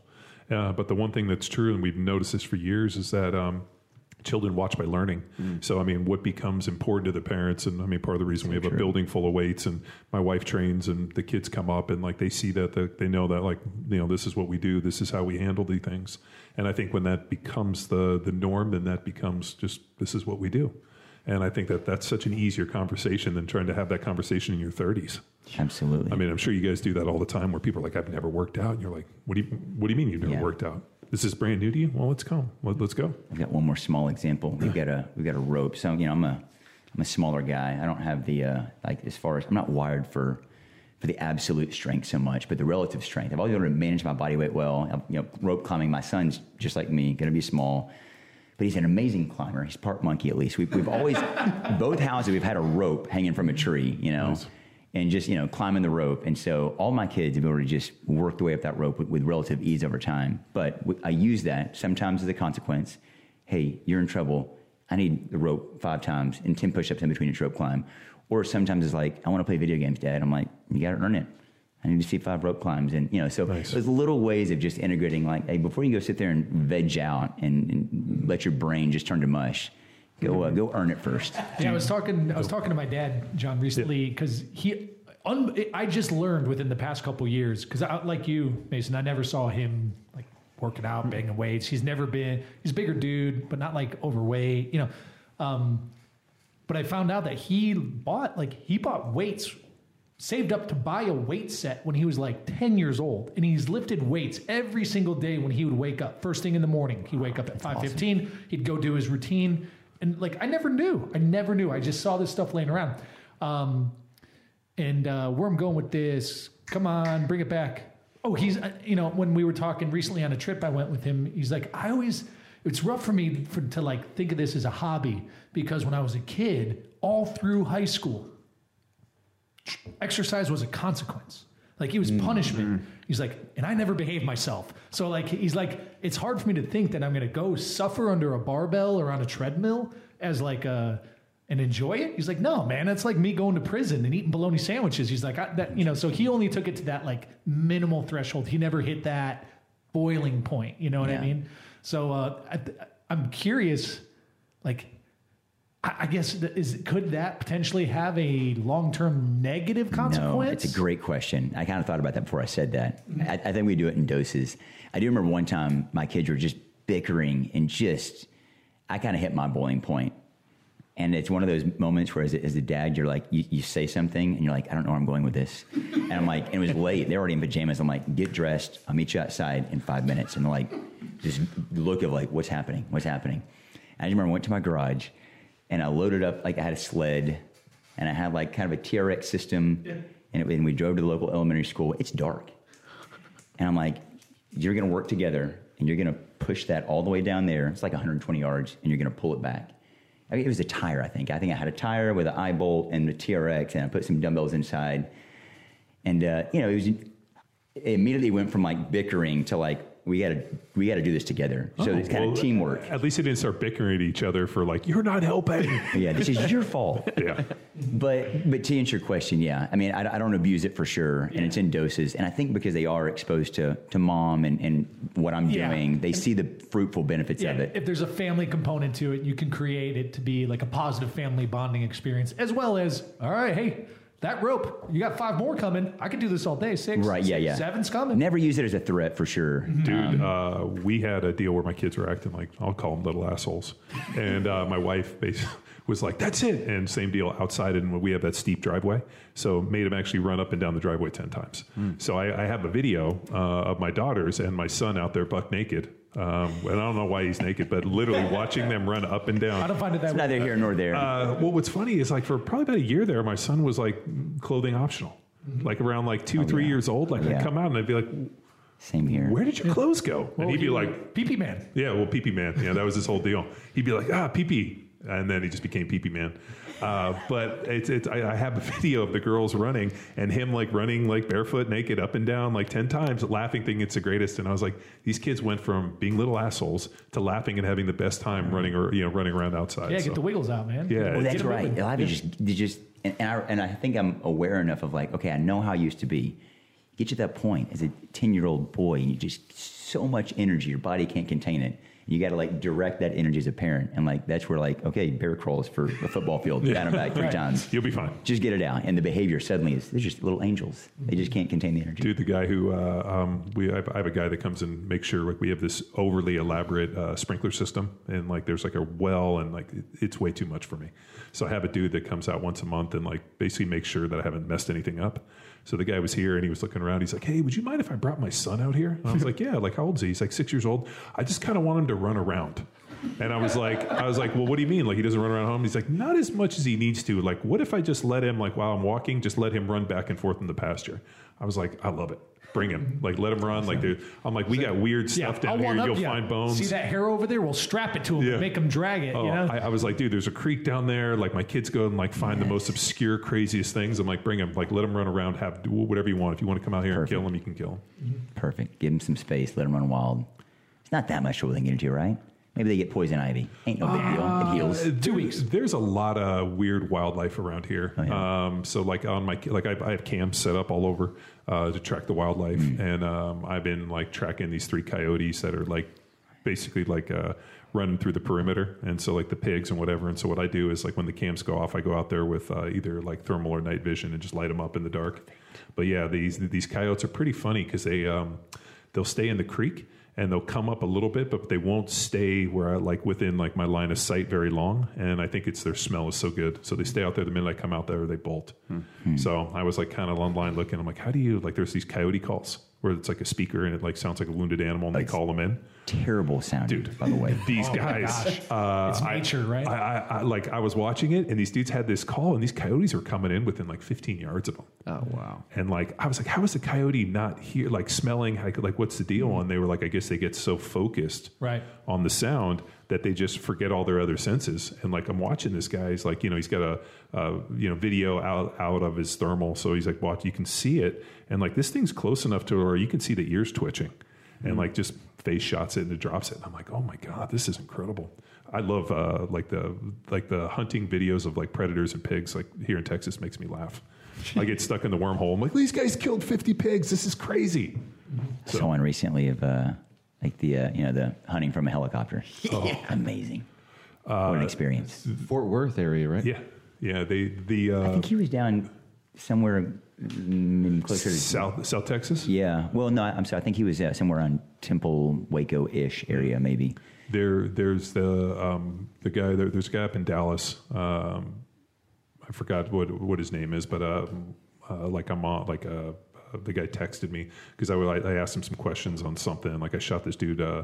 Uh, but the one thing that's true, and we've noticed this for years, is that um, children watch by learning. Mm. So I mean, what becomes important to the parents, and I mean, part of the reason so we have true. a building full of weights, and my wife trains, and the kids come up, and like they see that, the, they know that like you know this is what we do, this is how we handle these things. And I think when that becomes the the norm, then that becomes just this is what we do. And I think that that's such an easier conversation than trying to have that conversation in your 30s. Absolutely. I mean, I'm sure you guys do that all the time where people are like, I've never worked out. And you're like, what do you, what do you mean you've never yeah. worked out? This is brand new to you? Well, let's go. Let, us go. I've got one more small example. We've got a, we've got a rope. So, you know, I'm a, I'm a smaller guy. I don't have the, uh, like, as far as, I'm not wired for, for the absolute strength so much, but the relative strength. I've always been able to manage my body weight well. I'm, you know, rope climbing, my son's just like me, going to be small but he's an amazing climber. He's part monkey, at least. We've, we've always, both houses, we've had a rope hanging from a tree, you know, nice. And just, you know, climbing the rope. And so all my kids have been able to just work their way up that rope with, with relative ease over time. But I use that sometimes as a consequence. Hey, you're in trouble. I need the rope five times and 10 push ups in between each rope climb. Or sometimes it's like, I want to play video games, Dad. I'm like, you got to earn it. I need to see five rope climbs, and you know, so nice. there's little ways of just integrating. Like, hey, before you go sit there and veg out and, and let your brain just turn to mush, go uh, go earn it first. Yeah, I was talking. I was talking to my dad, John, recently because he. Un, I just learned within the past couple years because, like you, Mason, I never saw him like working out, banging weights. He's never been. He's a bigger dude, but not like overweight. You know. Um, but I found out that he bought like he bought weights saved up to buy a weight set when he was like 10 years old and he's lifted weights every single day when he would wake up first thing in the morning he'd wake up at 5.15 awesome. he'd go do his routine and like i never knew. I never knew. I just saw this stuff laying around. Um, and uh, where i'm going with this come on bring it back. Oh he's uh, you know when we were talking recently on a trip i went with him he's like i always it's rough for me for, to like think of this as a hobby because when i was a kid all through high school exercise was a consequence. Like he was mm-hmm. punishment. Mm-hmm. He's like, and I never behaved myself. So like he's like, it's hard for me to think that I'm gonna go suffer under a barbell or on a treadmill as like a and enjoy it. He's like, no, man, that's like me going to prison and eating bologna sandwiches. He's like, I, that you know. So he only took it to that like minimal threshold. He never hit that boiling point. You know what yeah. I mean? So uh, I, I'm curious, like I guess is could that potentially have a long term negative consequence? No, it's a great question. I kind of thought about that before I said that. I, I think we do it in doses. I do remember one time my kids were just bickering and just, I kind of hit my boiling point. And it's one of those moments where, as a, as a dad, you're like, you, you say something and you're like, I don't know where I'm going with this. And I'm like, and it was late. They're already in pajamas. I'm like, get dressed. I'll meet you outside in five minutes. And they're like, just look of like, what's happening? What's happening? And I just remember I went to my garage and I loaded up, like, I had a sled and I had like kind of a TRX system. And, it, and we drove to the local elementary school. It's dark. And I'm like, you're going to work together and you're going to push that all the way down there. It's like 120 yards and you're going to pull it back. I mean, it was a tire, I think. I think I had a tire with an eye bolt and the TRX and I put some dumbbells inside. And, uh, you know, it was, it immediately went from like bickering to like, we got to we got to do this together. So Oh, it's kind well, of teamwork. At least they didn't start bickering at each other for like, you're not helping. Yeah, this is your fault. yeah. But but to answer your question, yeah, I mean, I, I don't abuse it for sure, and it's in doses. And I think because they are exposed to to mom and, and what I'm Yeah. doing, they see the fruitful benefits Yeah, of it. if there's a family component to it, you can create it to be like a positive family bonding experience, as well as, all right, hey, that rope, you got five more coming. I can do this all day. Six, Right? Yeah, yeah. seven's coming. Never use it as a threat for sure. Dude, uh, we had a deal where my kids were acting like I'll call them little assholes, and uh, my wife bas- was like, "That's it." And same deal outside, and we have that steep driveway, so made him actually run up and down the driveway ten times. So I, I have a video uh, of my daughters and my son out there buck naked, um, and I don't know why he's naked, but literally watching them run up and down. I don't find it that It's neither here nor there. Uh, well, what's funny is like for probably about a year there, my son was like clothing optional. Like around like two, three yeah. years old, like Yeah. I'd come out and I'd be like, Same here. "Where did your clothes go?" And he'd be he- like, pee pee man. yeah, well, Pee Pee Man. Yeah, that was his whole deal. He'd be like, ah, Pee Pee. And then he just became Pee Pee Man. Uh, but it's, it's, I, I have a video of the girls running and him like running like barefoot, naked, up and down like 10 times, laughing, thinking it's the greatest. And I was like, these kids went from being little assholes to laughing and having the best time running or, you know, running around outside. Yeah, So- get the wiggles out, man. Yeah, Well, that's right. moving. A lot of you just, you just, and, and, I, and I think I'm aware enough of like, okay, I know how I used to be. Get you to that point as a 10 year old boy, and you just so much energy, your body can't contain it. You got to like direct that energy as a parent. And like, that's where like, okay, bear crawls for a football field, down and back three times. You'll be fine. Just get it out. And the behavior suddenly is, they're just little angels. They just can't contain the energy. Dude, the guy who uh, um, we I have, I have a guy that comes and makes sure like we have this overly elaborate uh, sprinkler system, and like there's like a well, and like it, it's way too much for me. So I have a dude that comes out once a month and like basically makes sure that I haven't messed anything up. So the guy was here and he was looking around. He's like, "Hey, would you mind if I brought my son out here?" And I was like, "Yeah." Like, how old is he? He's like six years old. I just kind of want him to run around. And I was like, I was like, well, what do you mean? Like he doesn't run around home? He's like, not as much as he needs to. Like, what if I just let him, like while I'm walking, just let him run back and forth in the pasture? I was like, I love it. Bring him. Like, let him run. Like, dude, I'm like, we got weird Yeah, stuff down here. up You'll you. find bones. See that hair over there? We'll strap it to him Yeah. and make him drag it. Oh, you know? I, I was like, dude, there's a creek down there. Like, my kids go and like find the most obscure, craziest things. I'm like, bring him. Like, let him run around. Have do whatever you want. If you want to come out here Perfect. and kill him, you can kill him. Perfect. Give them some space. Let them run wild. It's not that much trouble they can get into, right? Maybe they get poison ivy. Ain't no big deal. It heals. Uh, Two weeks. There's a lot of weird wildlife around here. Oh, yeah. um, so like on my like I, I have camps set up all over uh, to track the wildlife, Mm. and um, I've been like tracking these three coyotes that are like basically like uh, running through the perimeter, and so like the pigs and whatever. And so what I do is like when the cams go off, I go out there with uh, either like thermal or night vision and just light them up in the dark. But yeah, these these coyotes are pretty funny because they um, they'll stay in the creek and they'll come up a little bit, but they won't stay where I like within like my line of sight very long. And I think it's their smell is so good, so they stay out there. The minute I come out there, they bolt. Hmm. So I was like kind of online looking. I'm like, how do you like? There's these coyote calls where it's like a speaker and it like sounds like a wounded animal, and they call them in. Terrible sound, Dude, by the way. these Oh guys, uh, It's I- nature, right? I, I, I like I was watching it, and these dudes had this call, and these coyotes were coming in within like 15 yards of them. Oh wow. And like I was like, how is the coyote not here? Like smelling, like, like what's the deal? And they were like, I guess they get so focused Right. on the sound that they just forget all their other senses. And like I'm watching this guy, he's like, you know, he's got a, uh, you know video out out of his thermal, so he's like, watch, you can see it, and like this thing's close enough to where you can see the ears twitching, and like just face shots it and it drops it. And I'm like, oh my god, this is incredible. I love uh, like the like the hunting videos of like predators and pigs. Like here in Texas, makes me laugh. I get stuck in the wormhole. I'm like, these guys killed 50 pigs. This is crazy. I saw one recently of uh, like the uh, you know the hunting from a helicopter. Oh. Amazing. what an experience. Fort Worth area, right? Yeah, yeah. They the I uh, think he was down somewhere mm, closer to South South Texas. Yeah. Well, no, I'm sorry. I think he was uh, somewhere on Temple, Waco ish area, maybe. There, there's the um, the guy. There, there's a guy up in Dallas. Um, I forgot what what his name is, but uh, uh, like I'm on like uh, uh, the guy texted me because I, would- I asked him some questions on something. Like I shot this dude. Uh,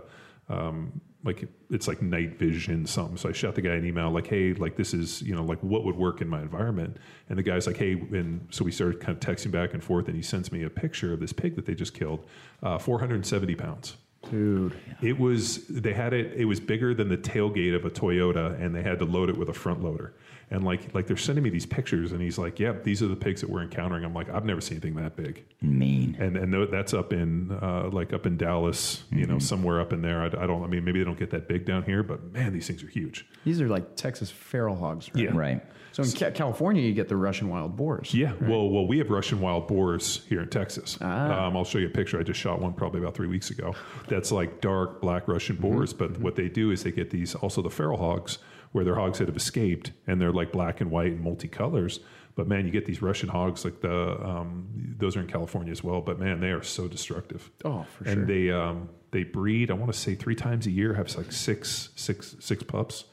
um, like it's like night vision something. So I shot the guy an email like, hey, like this is you know like what would work in my environment. And the guy's like, hey, and so we started kind of texting back and forth. And he sends me a picture of this pig that they just killed, uh, 470 pounds. Dude. It was they had it. It was bigger than the tailgate of a Toyota, and they had to load it with a front loader. And like like they're sending me these pictures, and he's like, "Yep, these are the pigs that we're encountering." I'm like, "I've never seen anything that big." Mean. And and that's up in uh, like up in Dallas, you know, somewhere up in there. I, I don't. I mean, maybe they don't get that big down here, but man, these things are huge. These are like Texas feral hogs, right? Yeah. Right. So in Ca- California, you get the Russian wild boars. Yeah. Well, well, we have Russian wild boars here in Texas. Ah. Um, I'll show you a picture. I just shot one probably about three weeks ago. That's like dark black Russian boars. But what they do is they get these also the feral hogs, where they're hogs that have escaped and they're like black and white and multicolors. But man, you get these Russian hogs like the um, those are in California as well. But man, they are so destructive. Oh, for and sure. And they um, they breed. I want to say three times a year. Have like six six six pups,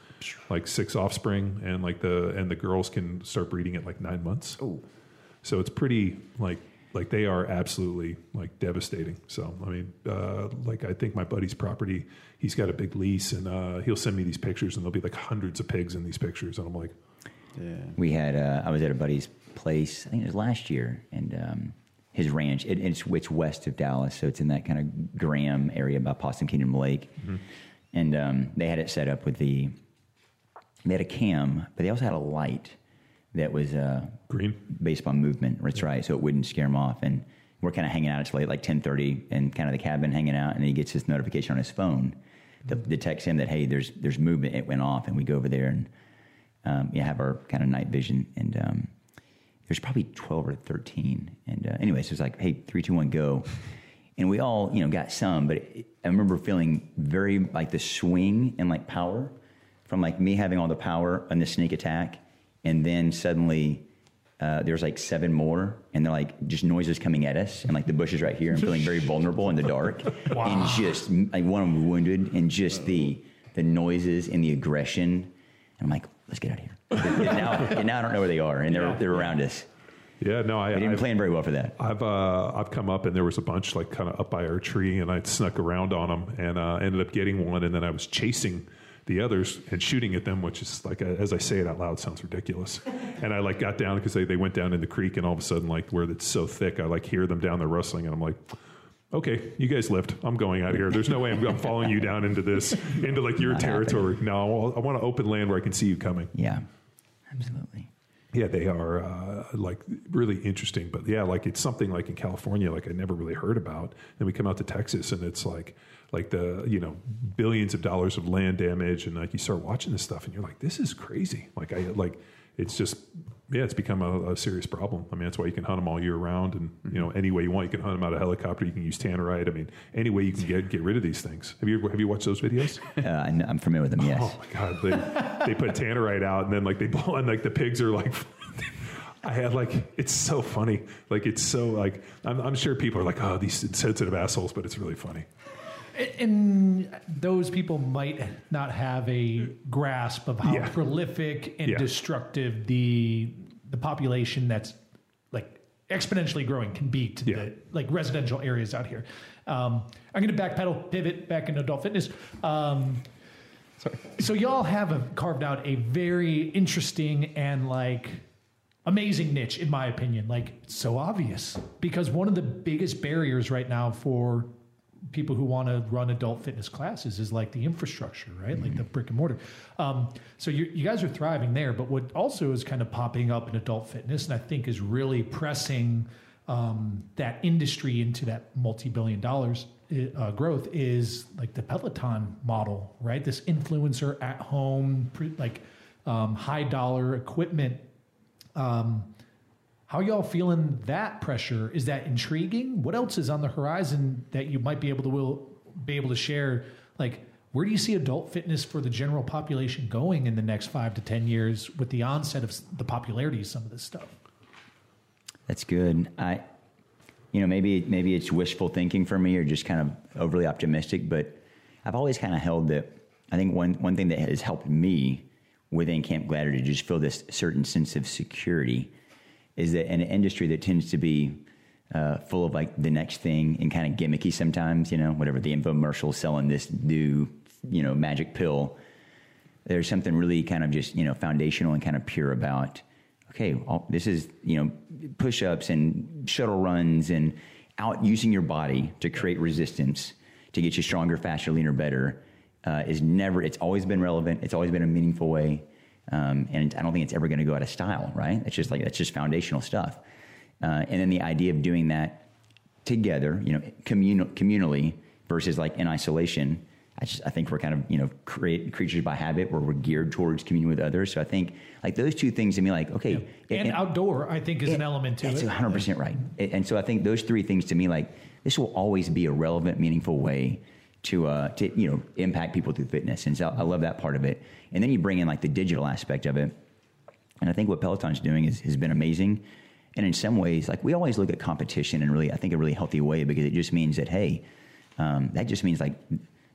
like six offspring, and like the and the girls can start breeding at like nine months. Oh. So it's pretty like like they are absolutely like devastating. So I mean, uh, like I think my buddy's property, he's got a big lease, and uh, he'll send me these pictures, and there'll be like hundreds of pigs in these pictures, and I'm like, Yeah. We had, uh, I was at a buddy's place, I think it was last year, and um, his ranch, it, it's, it's west of Dallas, so it's in that kind of Graham area by Possum Kingdom Lake. And um, they had it set up with the, they had a cam, but they also had a light that was uh, green. based on movement. That's right. So it wouldn't scare him off. And we're kind of hanging out. It's late, like ten thirty, and kind of the cabin hanging out. And then he gets this notification on his phone that detects him that hey, there's there's movement. It went off, and we go over there and um, yeah, have our kind of night vision. And um, there's probably twelve or thirteen. And uh, anyway, so it's like hey, three, two, one, go. And we all, you know, got some, but it, I remember feeling very like the swing and like power from like me having all the power on the sneak attack, and then suddenly uh, there's like seven more, and they're like just noises coming at us, and like the bushes right here. I'm feeling very vulnerable in the dark, and just like one of them wounded, and just the the noises and the aggression. And I'm like, let's get out of here. And now, and now I don't know where they are, and they're they're around us. Yeah, no, I, I didn't I've- plan very well for that. I've uh, I've come up and there was a bunch like kind of up by our tree and I snuck around on them and uh, ended up getting one and then I was chasing the others and shooting at them, which is like as I say it out loud sounds ridiculous. And I like got down because they, they went down in the creek and all of a sudden like where it's so thick I like hear them down there rustling and I'm like. Okay, you guys lift. I'm going out of here. There's no way I'm, I'm following you down into this, into like your Not happening. territory. No, I want to open land where I can see you coming. Yeah, absolutely. Yeah, they are uh, like really interesting. But yeah, like it's something like in California, like I never really heard about. Then we come out to Texas, and it's like like the you know billions of dollars of land damage, and like you start watching this stuff, and you're like, this is crazy. Like I like it's just yeah, it's become a, a serious problem. I mean, that's why you can hunt them all year round, and you know any way you want, you can hunt them out of a helicopter. You can use tannerite. I mean, any way you can get get rid of these things. Have you have you watched those videos? Uh, I'm familiar with them. Yes. Oh my god, they they put tannerite out and then like they blow and like the pigs are like I had like it's so funny. Like it's so like I'm, I'm sure people are like, oh, these sensitive assholes, but it's really funny. And those people might not have a grasp of how Yeah. prolific and Yeah. destructive the the population that's like exponentially growing can be to Yeah. the like residential areas out here. Um, I'm going to backpedal, pivot back into adult fitness. Um, so y'all have a, carved out a very interesting and like amazing niche in my opinion like so obvious because one of the biggest barriers right now for people who want to run adult fitness classes is like the infrastructure right? Like the brick and mortar. Um, so you, you guys are thriving there but what also is kind of popping up in adult fitness and i think is really pressing um, that industry into that multi-billion dollars uh, growth is like the peloton model right? This influencer at home pre- like um, high dollar equipment um, how y'all feeling that pressure? Is that intriguing? What else is on the horizon that you might be able to will be able to share? Like, Where do you see adult fitness for the general population going in the next five to 10 years with the onset of the popularity of some of this stuff? That's good. I, you know, maybe maybe it's wishful thinking for me, or just kind of overly optimistic. But I've always kind of held that. I think one one thing that has helped me within Camp Gladiator to just feel this certain sense of security is that in an industry that tends to be uh, full of like the next thing and kind of gimmicky sometimes, you know, whatever the infomercial selling this new, you know, magic pill there's something really kind of just you know foundational and kind of pure about okay all, this is you know push-ups and shuttle runs and out using your body to create resistance to get you stronger faster leaner better uh, is never it's always been relevant. It's always been a meaningful way um, and i don't think it's ever going to go out of style right it's just like that's just foundational stuff uh, and then the idea of doing that together, you know, communal, communally versus like in isolation. I just I think we're kind of you know create creatures by habit where we're geared towards communion with others. So I think like those two things to me like okay And, outdoor, I think, is an element to That's it. 100 percent right. And and so I think those three things to me, like this, will always be a relevant, meaningful way to uh, to you know impact people through fitness. And so I love that part of it. And then you bring in like the digital aspect of it. And I think what Peloton's doing is, has been amazing. And in some ways, like we always look at competition in really, I think, a really healthy way because it just means that hey, um, that just means like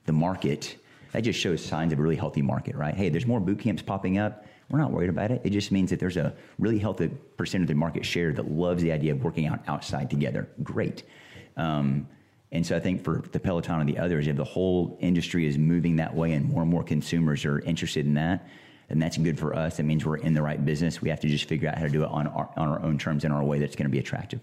the market. That just shows signs of a really healthy market, right? Hey, there's more boot camps popping up. We're not worried about it. It just means that there's a really healthy percent of the market share that loves the idea of working out outside together. Great. Um, and so I think for the Peloton and the others, if the whole industry is moving that way and more and more consumers are interested in that, then that's good for us. That means we're in the right business. We have to just figure out how to do it on our, on our own terms in our way that's going to be attractive.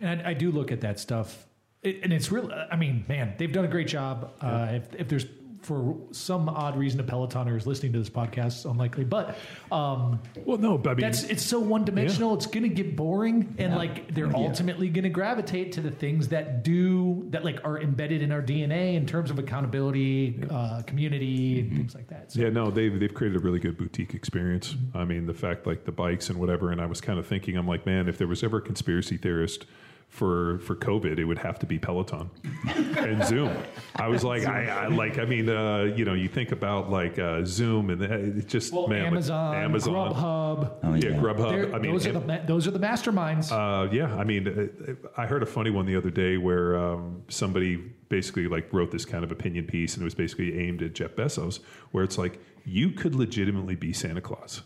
And I, I do look at that stuff, it, and it's real. I mean, man, they've done a great job. Uh, if, if there's for some odd reason a Pelotoner is listening to this podcast, it's unlikely, but um, Well, no, but I mean, that's it's so one dimensional. It's going to get boring, and like they're ultimately going to gravitate to the things that do that like are embedded in our DNA in terms of accountability, uh, community, and things like that. So, Yeah, no, they've they've created a really good boutique experience. I mean, the fact like the bikes and whatever, and I was kind of thinking, I'm like, man, if there was ever a conspiracy theorist for for COVID, it would have to be Peloton and Zoom. I was like, I, I like, I mean, uh, you know, you think about like uh, Zoom and uh, it just well, man, like, Amazon, Amazon, Grubhub. Oh, yeah, yeah. Grubhub. they're- I mean, those are and- the those are the masterminds. uh, yeah, I mean, uh, I heard a funny one the other day where um, somebody basically like wrote this kind of opinion piece, and it was basically aimed at Jeff Bezos, where it's like you could legitimately be Santa Claus.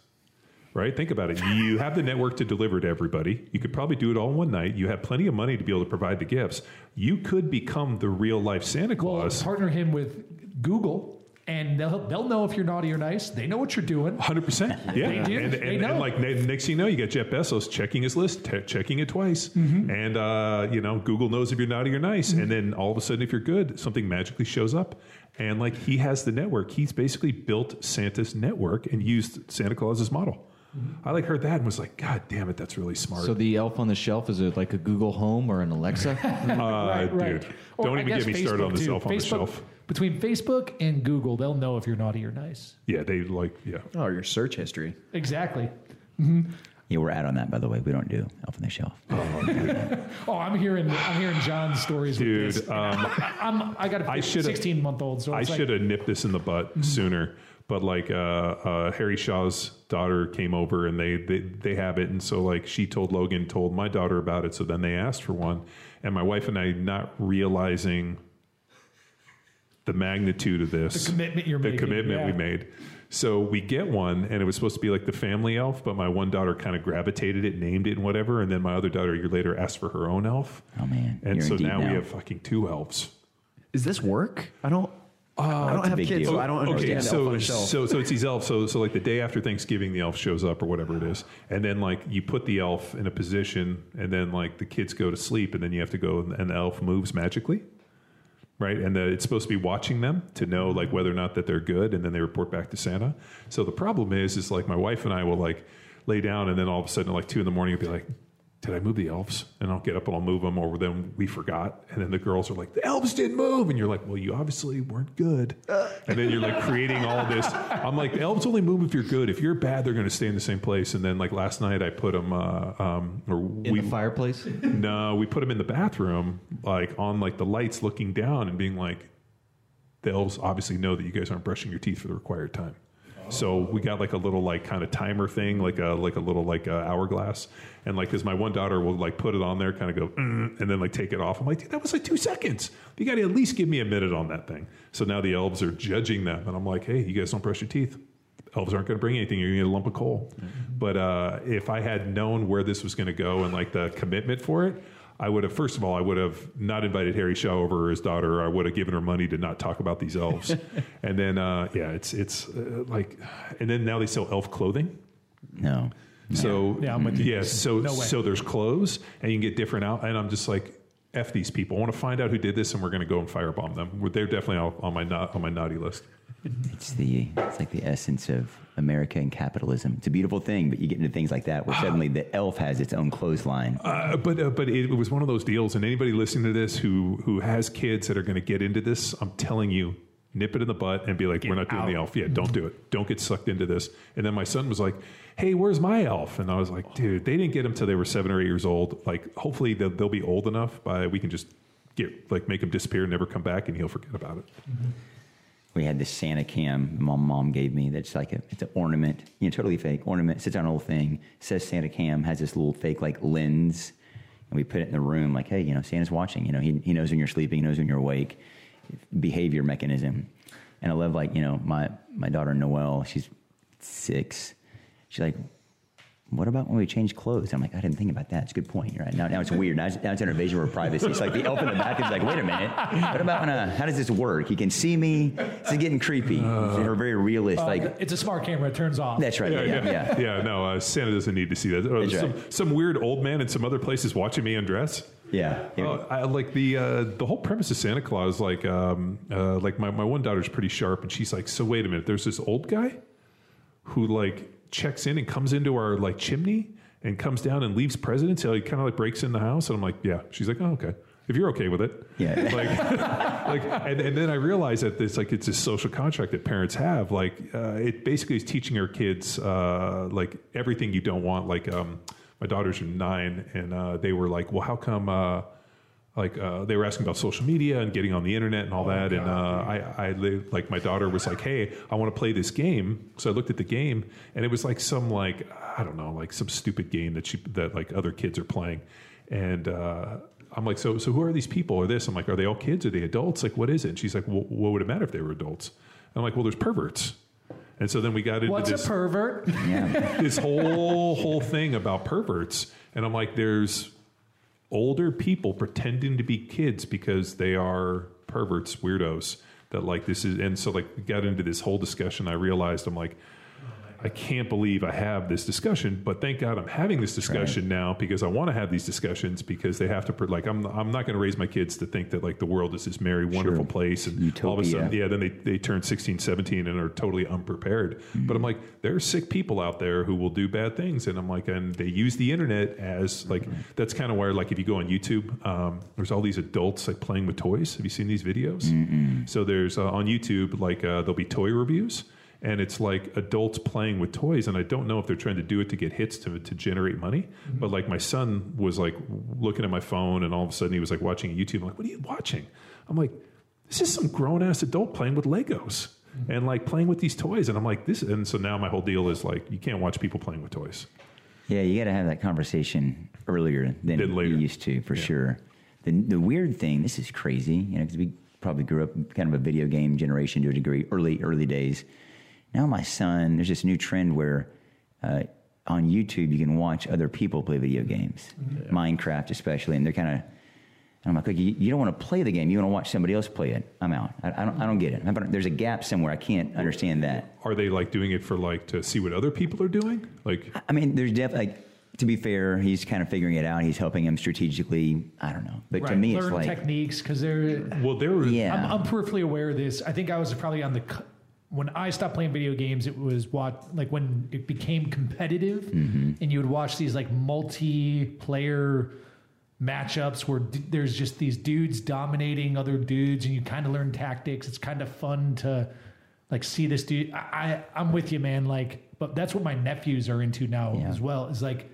Right? Think about it. You have the network to deliver to everybody. You could probably do it all in one night. You have plenty of money to be able to provide the gifts. You could become the real life Santa Well, Claus. partner him with Google, and they'll they'll know if you're naughty or nice. They know what you're doing. Hundred percent, yeah. They do. And, They know. and like ne- next thing you know, you got Jeff Bezos checking his list, te- checking it twice, Mm-hmm. and uh, you know Google knows if you're naughty or nice, and then all of a sudden, if you're good, something magically shows up, and like he has the network. He's basically built Santa's network and used Santa Claus's model. Mm-hmm. I like heard that and was like, God damn it, that's really smart. So the elf on the shelf is it like a Google Home or an Alexa? uh, dude, Or don't I even get me started on this too. elf on the shelf. Between Facebook and Google, they'll know if you're naughty or nice. Yeah, they like, yeah. Oh, your search history. Exactly. Yeah, we're out on that, by the way. We don't do Elf on the Shelf. Oh, I'm hearing I'm hearing John's stories. Dude, with this. um, I, I'm I got I a should've- 16 month old, so I should have nipped this in the butt sooner. But like uh, uh, Harry Shaw's daughter came over and they, they they have it, and so like she told Logan, told my daughter about it. So then they asked for one, and my wife and I, not realizing the magnitude of this, The commitment you're the making, commitment we made. So we get one, and it was supposed to be like the family elf, but my one daughter kind of gravitated it, named it, and whatever. And then my other daughter a year later asked for her own elf. Oh, man. And You're so deep now, we have fucking two elves. Is this work? I don't. Oh, I don't have kids, deal. so I don't okay, understand. so Elf shelf. so so it's these elves. So so like the day after Thanksgiving, the elf shows up or whatever it is, and then like you put the elf in a position, and then like the kids go to sleep, and then you have to go, and the elf moves magically, right? And the, it's supposed to be watching them to know like mm-hmm. whether or not that they're good, and then they report back to Santa. So the problem is, is like my wife and I will like lay down, and then all of a sudden, like two in the morning, you'll be like. Did I move the elves? And I'll get up and I'll move them, or then we forgot. And then the girls are like, the elves didn't move. And you're like, well, you obviously weren't good. And then you're like creating all this. I'm like, the elves only move if you're good. If you're bad, they're going to stay in the same place. And then like last night, I put them, uh, um, or In we, the fireplace? no, we put them in the bathroom, like on like the lights looking down and being like, the elves obviously know that you guys aren't brushing your teeth for the required time. So we got like a little like kind of timer thing, like a like a little like uh, hourglass, and like because my one daughter will like put it on there, kind of go, mm, and then like take it off. I'm like, Dude, that was like two seconds. You got to at least give me a minute on that thing. So now the elves are judging them, and I'm like, hey, you guys don't brush your teeth. Elves aren't going to bring anything. You're going to get a lump of coal. But uh, if I had known where this was going to go and like the commitment for it, I would have, first of all, I would have not invited Harry Shaw over or his daughter. I would have given her money to not talk about these elves. and then, uh, yeah, it's it's uh, like, and then now they sell elf clothing. No. So Yeah, I'm with you. yeah, so No way. so there's clothes, and you can get different out. And I'm just like, f these people. I want to find out who did this, and we're going to go and firebomb them. They're definitely on on my not, on my naughty list. It's the it's like the essence of America and capitalism. It's a beautiful thing, but you get into things like that where suddenly the elf has its own clothesline. Uh, but uh, but it, was one of those deals, and anybody listening to this who who has kids that are going to get into this, I'm telling you, nip it in the butt and be like, we're not doing the elf. Yeah, don't do it. Don't get sucked into this. And then my son was like, hey, where's my elf? And I was like, dude, they didn't get him till they were seven or eight years old. Like, hopefully they'll, they'll be old enough by we can just get like make him disappear, never come back, and he'll forget about it. Mm-hmm. we had this Santa cam my mom gave me that's like a it's an ornament, you know, totally fake ornament. Sits on a little thing, says Santa cam, has this little fake like lens, and we put it in the room like, hey, you know, Santa's watching. You know, he he knows when you're sleeping, he knows when you're awake. Behavior mechanism, and I love like you know my my daughter Noelle, she's six. She's like, what about when we change clothes? I'm like, I didn't think about that. It's a good point. You're right. Now, now it's weird. Now it's, now it's an invasion of privacy. It's like the elf in the back is like, wait a minute. What about when, uh, how does this work? He can see me. This is getting creepy. They're very realist. Uh, like, it's a smart camera. It turns off. that's right. Yeah, yeah. yeah. yeah, no, uh, Santa doesn't need to see that. Uh, some, right. some weird old man in some other places watching me undress. Yeah. Uh, I, like the uh, the whole premise of Santa Claus, like um, uh, like my, my one daughter's pretty sharp, and she's like, so wait a minute, there's this old guy who like checks in and comes into our like chimney and comes down and leaves presents. He kind of like breaks in the house, and I'm like, yeah. She's like, oh okay, if you're okay with it, Yeah. like, like, and, and then I realized that it's like it's a social contract that parents have. Like, uh, it basically is teaching our kids uh, like everything you don't want. Like, um, my daughters are nine, and uh, they were like, "Well, how come?" Uh, like uh, they were asking about social media and getting on the internet and all that, and uh, I, I li- like my daughter was like, "Hey, I want to play this game." So I looked at the game, and it was like some like I don't know, like some stupid game that she that like other kids are playing, and uh, I'm like, "So so who are these people? Or this?" I'm like, "Are they all kids? Are they adults? Like, what is it?" And she's like, well, "What would it matter if they were adults?" And I'm like, "Well, there's perverts." And so then we got into What's a this pervert? this whole whole thing about perverts, and I'm like, there's older people pretending to be kids because they are perverts, weirdos. That like this is, and so like we got into this whole discussion. I realized I'm like, I can't believe I have this discussion, but thank God I'm having this discussion now because I want to have these discussions because they have to like I'm I'm not going to raise my kids to think that like the world is this merry wonderful place and all of a sudden yeah then they they turn 16 17 and are totally unprepared. But I'm like there are sick people out there who will do bad things and I'm like and they use the internet as like that's kind of where like if you go on YouTube um, there's all these adults like playing with toys. Have you seen these videos? So there's uh, on YouTube like uh, there'll be toy reviews and it's like adults playing with toys and i don't know if they're trying to do it to get hits to, to generate money mm-hmm. but like my son was like looking at my phone and all of a sudden he was like watching youtube I'm like what are you watching i'm like this is some grown-ass adult playing with legos mm-hmm. and like playing with these toys and i'm like this and so now my whole deal is like you can't watch people playing with toys Yeah, you got to have that conversation earlier than Than later. you used to, for sure. The, the weird thing, this is crazy, you know, because we probably grew up kind of a video game generation to a degree, early, early days. Now, my son, there's this new trend where uh, on YouTube you can watch other people play video games, Minecraft especially, and they're kind of. And I'm like, you, you don't want to play the game. You want to watch somebody else play it. I'm out. I, I don't. I don't get it. I don't- There's a gap somewhere. I can't understand that. are they like doing it for like to see what other people are doing like I mean, there's definitely, like, to be fair, he's kind of figuring it out. He's helping him strategically. I don't know. But to me, Learn it's like, techniques because they're. well there were yeah. I'm, I'm peripherally aware of this. I think I was probably on the. When I stopped playing video games, it was what like when it became competitive, Mm-hmm. and you would watch these like multiplayer matchups where d- there's just these dudes dominating other dudes, and you kind of learn tactics. It's kind of fun to like see this dude. I, I I'm with you, man. Like, but that's what my nephews are into now Yeah. as well. Is like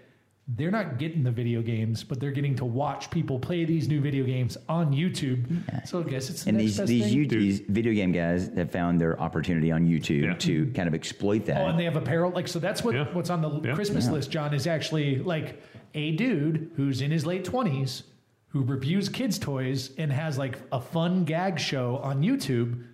they're not getting the video games, but they're getting to watch people play these new video games on YouTube. So I guess it's the And next these best these, thing. you, these video game guys have found their opportunity on YouTube Yeah. to kind of exploit that. Oh, and they have apparel. Like, so that's what Yeah. what's on the Yeah. Christmas list, John, is actually like a dude who's in his late 20s who reviews kids' toys and has like a fun gag show on YouTube.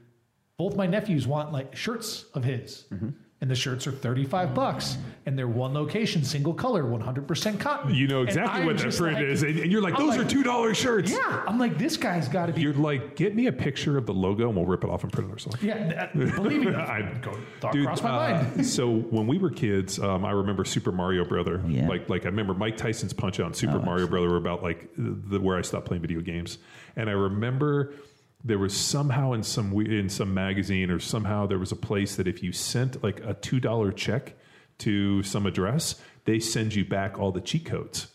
Both my nephews want like shirts of his. Mm-hmm. And the shirts are 35 bucks. And they're one location, single color, 100% cotton. You know exactly what that just print like- is, and, and you're like, I'm those like, are two dollar shirts. Yeah. I'm like, this guy's got to be. You're like, get me a picture of the logo, and we'll rip it off and print it ourselves. yeah. that- believe me, I- go, thought Dude, crossed my uh, mind. so when we were kids, um, I remember Super Mario Brother. yeah. Like, like I remember Mike Tyson's Punch Out and Super Mario Brother were about like the where I stopped playing video games, and I remember there was somehow in some in some magazine or somehow there was a place that if you sent like a two dollar check to some address, they send you back all the cheat codes.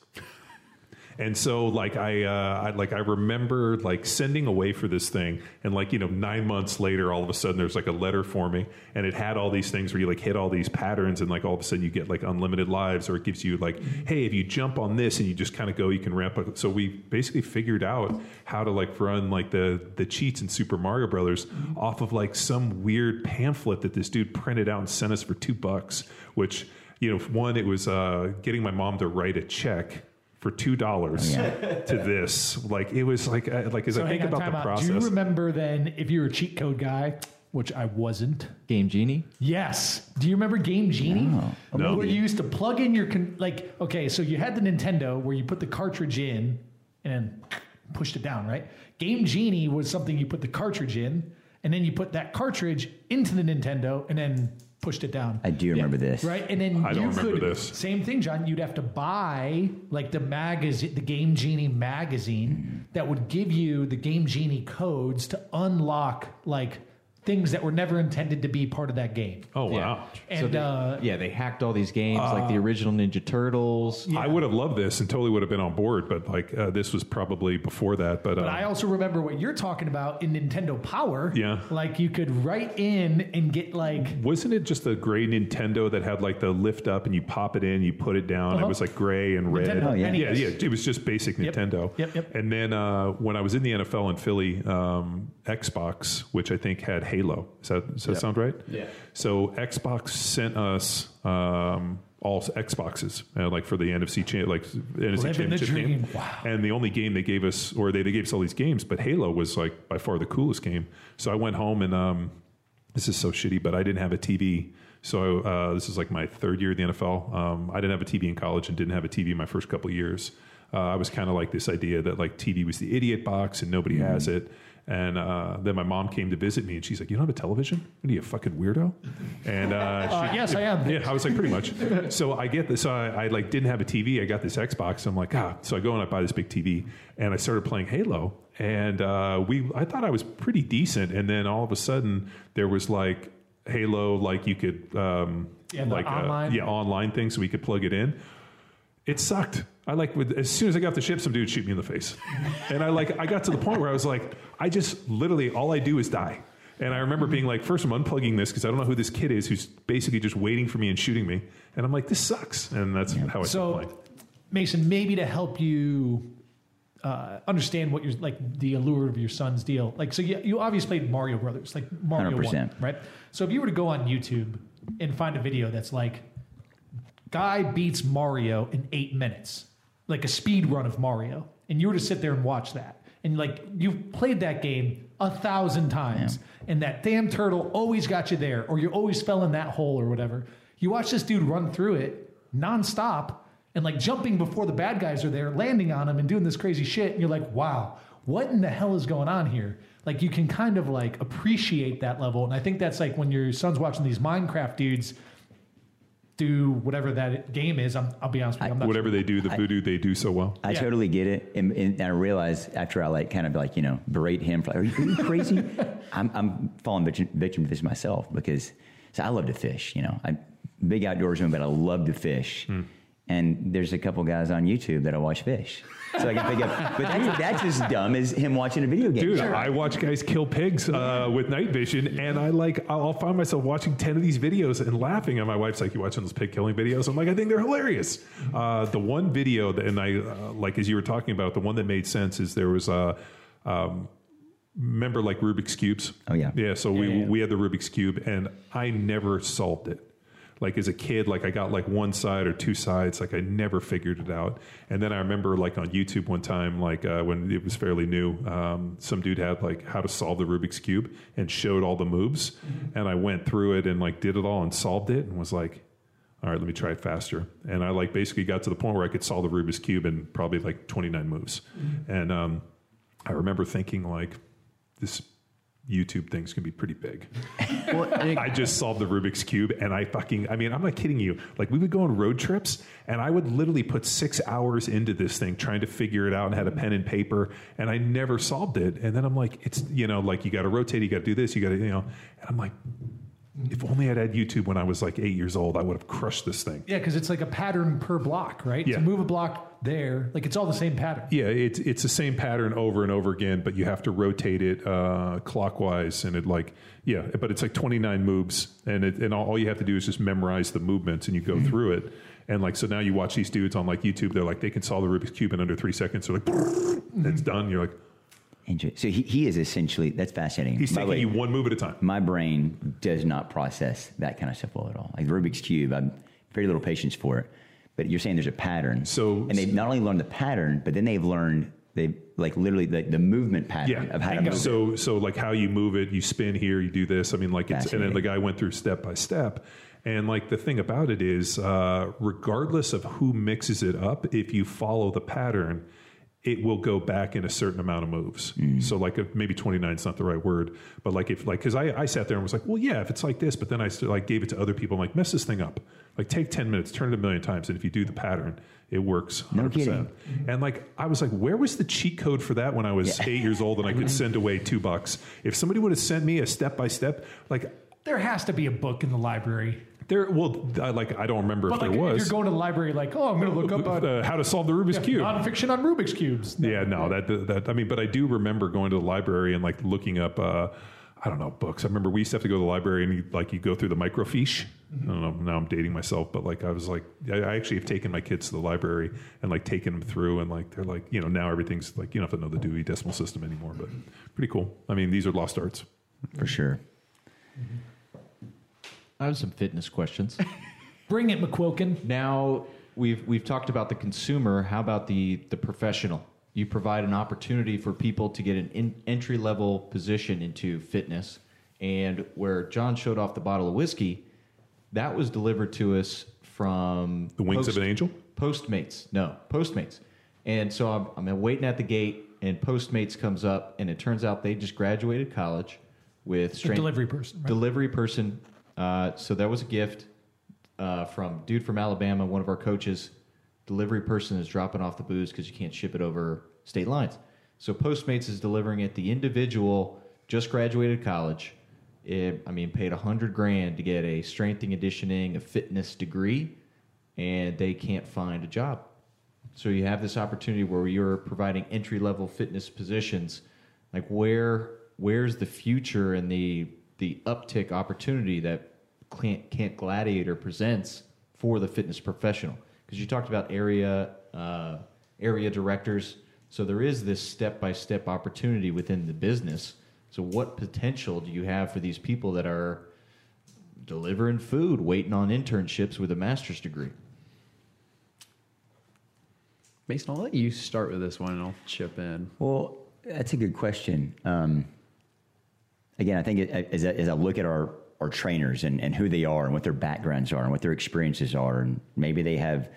And so, like I, uh, I, like I remember like sending away for this thing, and like you know, nine months later, all of a sudden, there's like a letter for me, and it had all these things where you like hit all these patterns, and like all of a sudden, you get like unlimited lives, or it gives you like, hey, if you jump on this and you just kind of go, you can ramp up. So we basically figured out how to like run like the the cheats in Super Mario Brothers off of like some weird pamphlet that this dude printed out and sent us for two bucks. Which you know, one, it was uh, getting my mom to write a check for two dollars to this. Like it was like uh, like as So I think on, about the out. process. Do you remember then if you were a cheat code guy, which I wasn't? Game Genie. Yes. Do you remember Game Genie? No. Where you used to plug in your con- like okay, so you had the Nintendo where you put the cartridge in and pushed it down, right? Game Genie was something you put the cartridge in and then you put that cartridge into the Nintendo and then pushed it down. I do remember this. Right, and then I don't you remember could this. same thing, John. You'd have to buy like the magazine, the Game Genie magazine mm-hmm. that would give you the Game Genie codes to unlock like things that were never intended to be part of that game. oh wow. And they, uh, yeah, they hacked all these games like the original Ninja Turtles. I would have loved this and totally would have been on board, but like uh, this was probably before that. But, But uh, I also remember what you're talking about in Nintendo Power. Yeah. Like you could write in and get like wasn't it just the gray Nintendo that had like the lift up and you pop it in, you put it down, Uh-huh. it was like gray and red. Nintendo Oh, yeah. yeah, NES. yeah, it was just basic Yep. Nintendo. Yep, yep. And then uh, when I was in the NFL in Philly, um, Xbox, which I think had Halo. Does that, does that sound right? Yeah. So Xbox sent us um, all Xboxes, uh, like for the NFC cha- like NFC Living championship game. Wow. And the only game they gave us, or they, they gave us all these games, but Halo was like by far the coolest game. So I went home and um, this is so shitty, but I didn't have a TV. So uh, this is like my third year in the NFL. Um, I didn't have a TV in college and didn't have a TV my first couple of years. Uh, I was kind of like this idea that like TV was the idiot box and nobody has it. And uh, then my mom came to visit me and she's like, "You don't have a television? What are you a fucking weirdo?" And uh, Uh, yes, I am. yeah, I was like pretty much. So I get this. So I, I like didn't have a TV. I got this Xbox. I'm like, ah. So I go and I buy this big TV, and I started playing Halo. And uh, we, I thought I was pretty decent. And then all of a sudden, there was like Halo, like you could, um, Yeah, the like uh, online. yeah, online thing, so we could plug it in. It sucked. I like with as soon as I got off the ship, some dude shoot me in the face, and I like I got to the point where I was like, I just literally all I do is die. And I remember being like, first I'm unplugging this because I don't know who this kid is who's basically just waiting for me and shooting me, and I'm like, this sucks, and that's how I so stopped playing. Mason, maybe to help you uh, understand what you're like the allure of your son's deal. Like, so you, you obviously played Mario Brothers, like Mario 1, 100%. right? So if you were to go on YouTube and find a video that's like, guy beats Mario in eight minutes, like a speed run of Mario, and you were to sit there and watch that, and like you've played that game a thousand times, and that damn turtle always got you there, or you always fell in that hole or whatever. You watch this dude run through it nonstop and like jumping before the bad guys are there, landing on him and doing this crazy shit, and you're like, wow, what in the hell is going on here? Like you can kind of like appreciate that level, and I think that's like when your son's watching these Minecraft dudes do whatever that game is. I'm, I'll be honest with you, I'm not Whatever they do, the voodoo they do so well. I Yeah. totally get it, and, and I realize after I like kind of like you know berate him for like, are you, are you crazy? I'm I'm falling victim, victim to this myself because so I love to fish. You know, I'm a big outdoorsman, but I love to fish. Hmm. And there's a couple guys on YouTube that I watch fish. So I can pick up, but that's, that's as dumb as him watching a video game. Dude, show. I watch guys kill pigs uh, with night vision, and I like I'll find myself watching ten of these videos and laughing. And my wife's like, "You watching those pig killing videos?" I'm like, "I think they're hilarious." Uh, the one video that, and I uh, like as you were talking about, the one that made sense is there was a. Um, remember like Rubik's cubes? Oh, yeah. yeah. So we Yeah, yeah. we had the Rubik's cube, and I never solved it. Like as a kid, like I got like one side or two sides, like I never figured it out. And then I remember like on YouTube one time, like uh, when it was fairly new, um, some dude had like how to solve the Rubik's cube and showed all the moves, and I went through it and like did it all and solved it and was like, all right, let me try it faster. And I like basically got to the point where I could solve the Rubik's cube in probably like 29 moves. And um, I remember thinking like, this YouTube thing's gonna be pretty big. Well, it- I just solved the Rubik's cube, and I fucking. I mean, I'm not kidding you. Like we would go on road trips, and I would literally put six hours into this thing trying to figure it out, and had a pen and paper, and I never solved it. And then I'm like, it's you know, like you got to rotate, you got to do this, you got to you know, and I'm like. Mm-hmm. If only I'd had YouTube when I was like eight years old, I would have crushed this thing. Yeah, because it's like a pattern per block, right? Yeah. To move a block there, like it's all the same pattern. Yeah, it's it's the same pattern over and over again, but you have to rotate it uh, clockwise, and it like yeah, but it's like twenty nine moves, and it, and all, all you have to do is just memorize the movements, and you go mm-hmm. through it, and like so now you watch these dudes on like YouTube, they're like they can solve the Rubik's cube in under three seconds, they're like it's mm-hmm. done. You're like So he, he is essentially that's fascinating. he's By taking way, you one move at a time. my brain does not process that kind of stuff well at all. Like the Rubik's cube, I've very little patience for it. But you're saying there's a pattern. So- and they've not only learned the pattern, but then they've learned they like literally the, the movement pattern Yeah. of how to move. it. So so like how you move it, you spin here, you do this. I mean, like it's and then the guy went through step by step. And like the thing about it is, uh, regardless of who mixes it up, if you follow the pattern, it will go back in a certain amount of moves. Mm. So like if maybe 29 is not the right word, but like if like because I, I sat there and was like, well, yeah, if it's like this, but then I still like gave it to other people. I'm like, mess this thing up. Like take 10 minutes, turn it a million times, and if you do the pattern, it works 100%. No kidding. And like I was like, where was the cheat code for that when I was eight years old and I could send away two bucks? If somebody would have sent me a step by step, like There has to be a book in the library. There, well, I, like I don't remember But if like, there if was you're going to the library, like, oh, I'm going to look up uh, uh, how to solve the Rubik's cube. nonfiction on Rubik's cubes. Yeah, no, that that I mean, but I do remember going to the library and like looking up. Uh, I don't know books. I remember we used to have to go to the library and you, like you go through the microfiche. I don't know. Now I'm dating myself, but like I was like, I I actually have taken my kids to the library and like taken them through, and like they're like, you know, now everything's like you don't have to know the Dewey Decimal System anymore, but pretty cool. I mean, these are lost arts. for sure. I have some fitness questions. Bring it, McQuilkin. now we've we've talked about the consumer. How about the the professional? You provide an opportunity for people to get an in, entry level position into fitness, and where John showed off the bottle of whiskey, that was delivered to us from The wings of an angel? Postmates, no Postmates, and so I'm, I'm waiting at the gate, and Postmates comes up, and it turns out they just graduated college with strength delivery person. Right? delivery person. Uh, so that was a gift uh, from dude from Alabama, one of our coaches. Delivery person is dropping off the booze because you can't ship it over state lines. So Postmates is delivering it. The individual just graduated college. It, I mean, paid a hundred grand to get a strength and conditioning, a fitness degree, and they can't find a job. So you have this opportunity where you're providing entry level fitness positions. Like where where's the future and the the uptick opportunity that Camp, Camp Gladiator presents for the fitness professional? Because you talked about area uh, area directors. So there is this step by step opportunity within the business. So what potential do you have for these people that are delivering food, waiting on internships with a master's degree? Mason, I'll let you start with this one and I'll chip in. Well, that's a good question. Um, again, I think it, as, I, as I look at our, our trainers and, and who they are and what their backgrounds are and what their experiences are, and maybe they have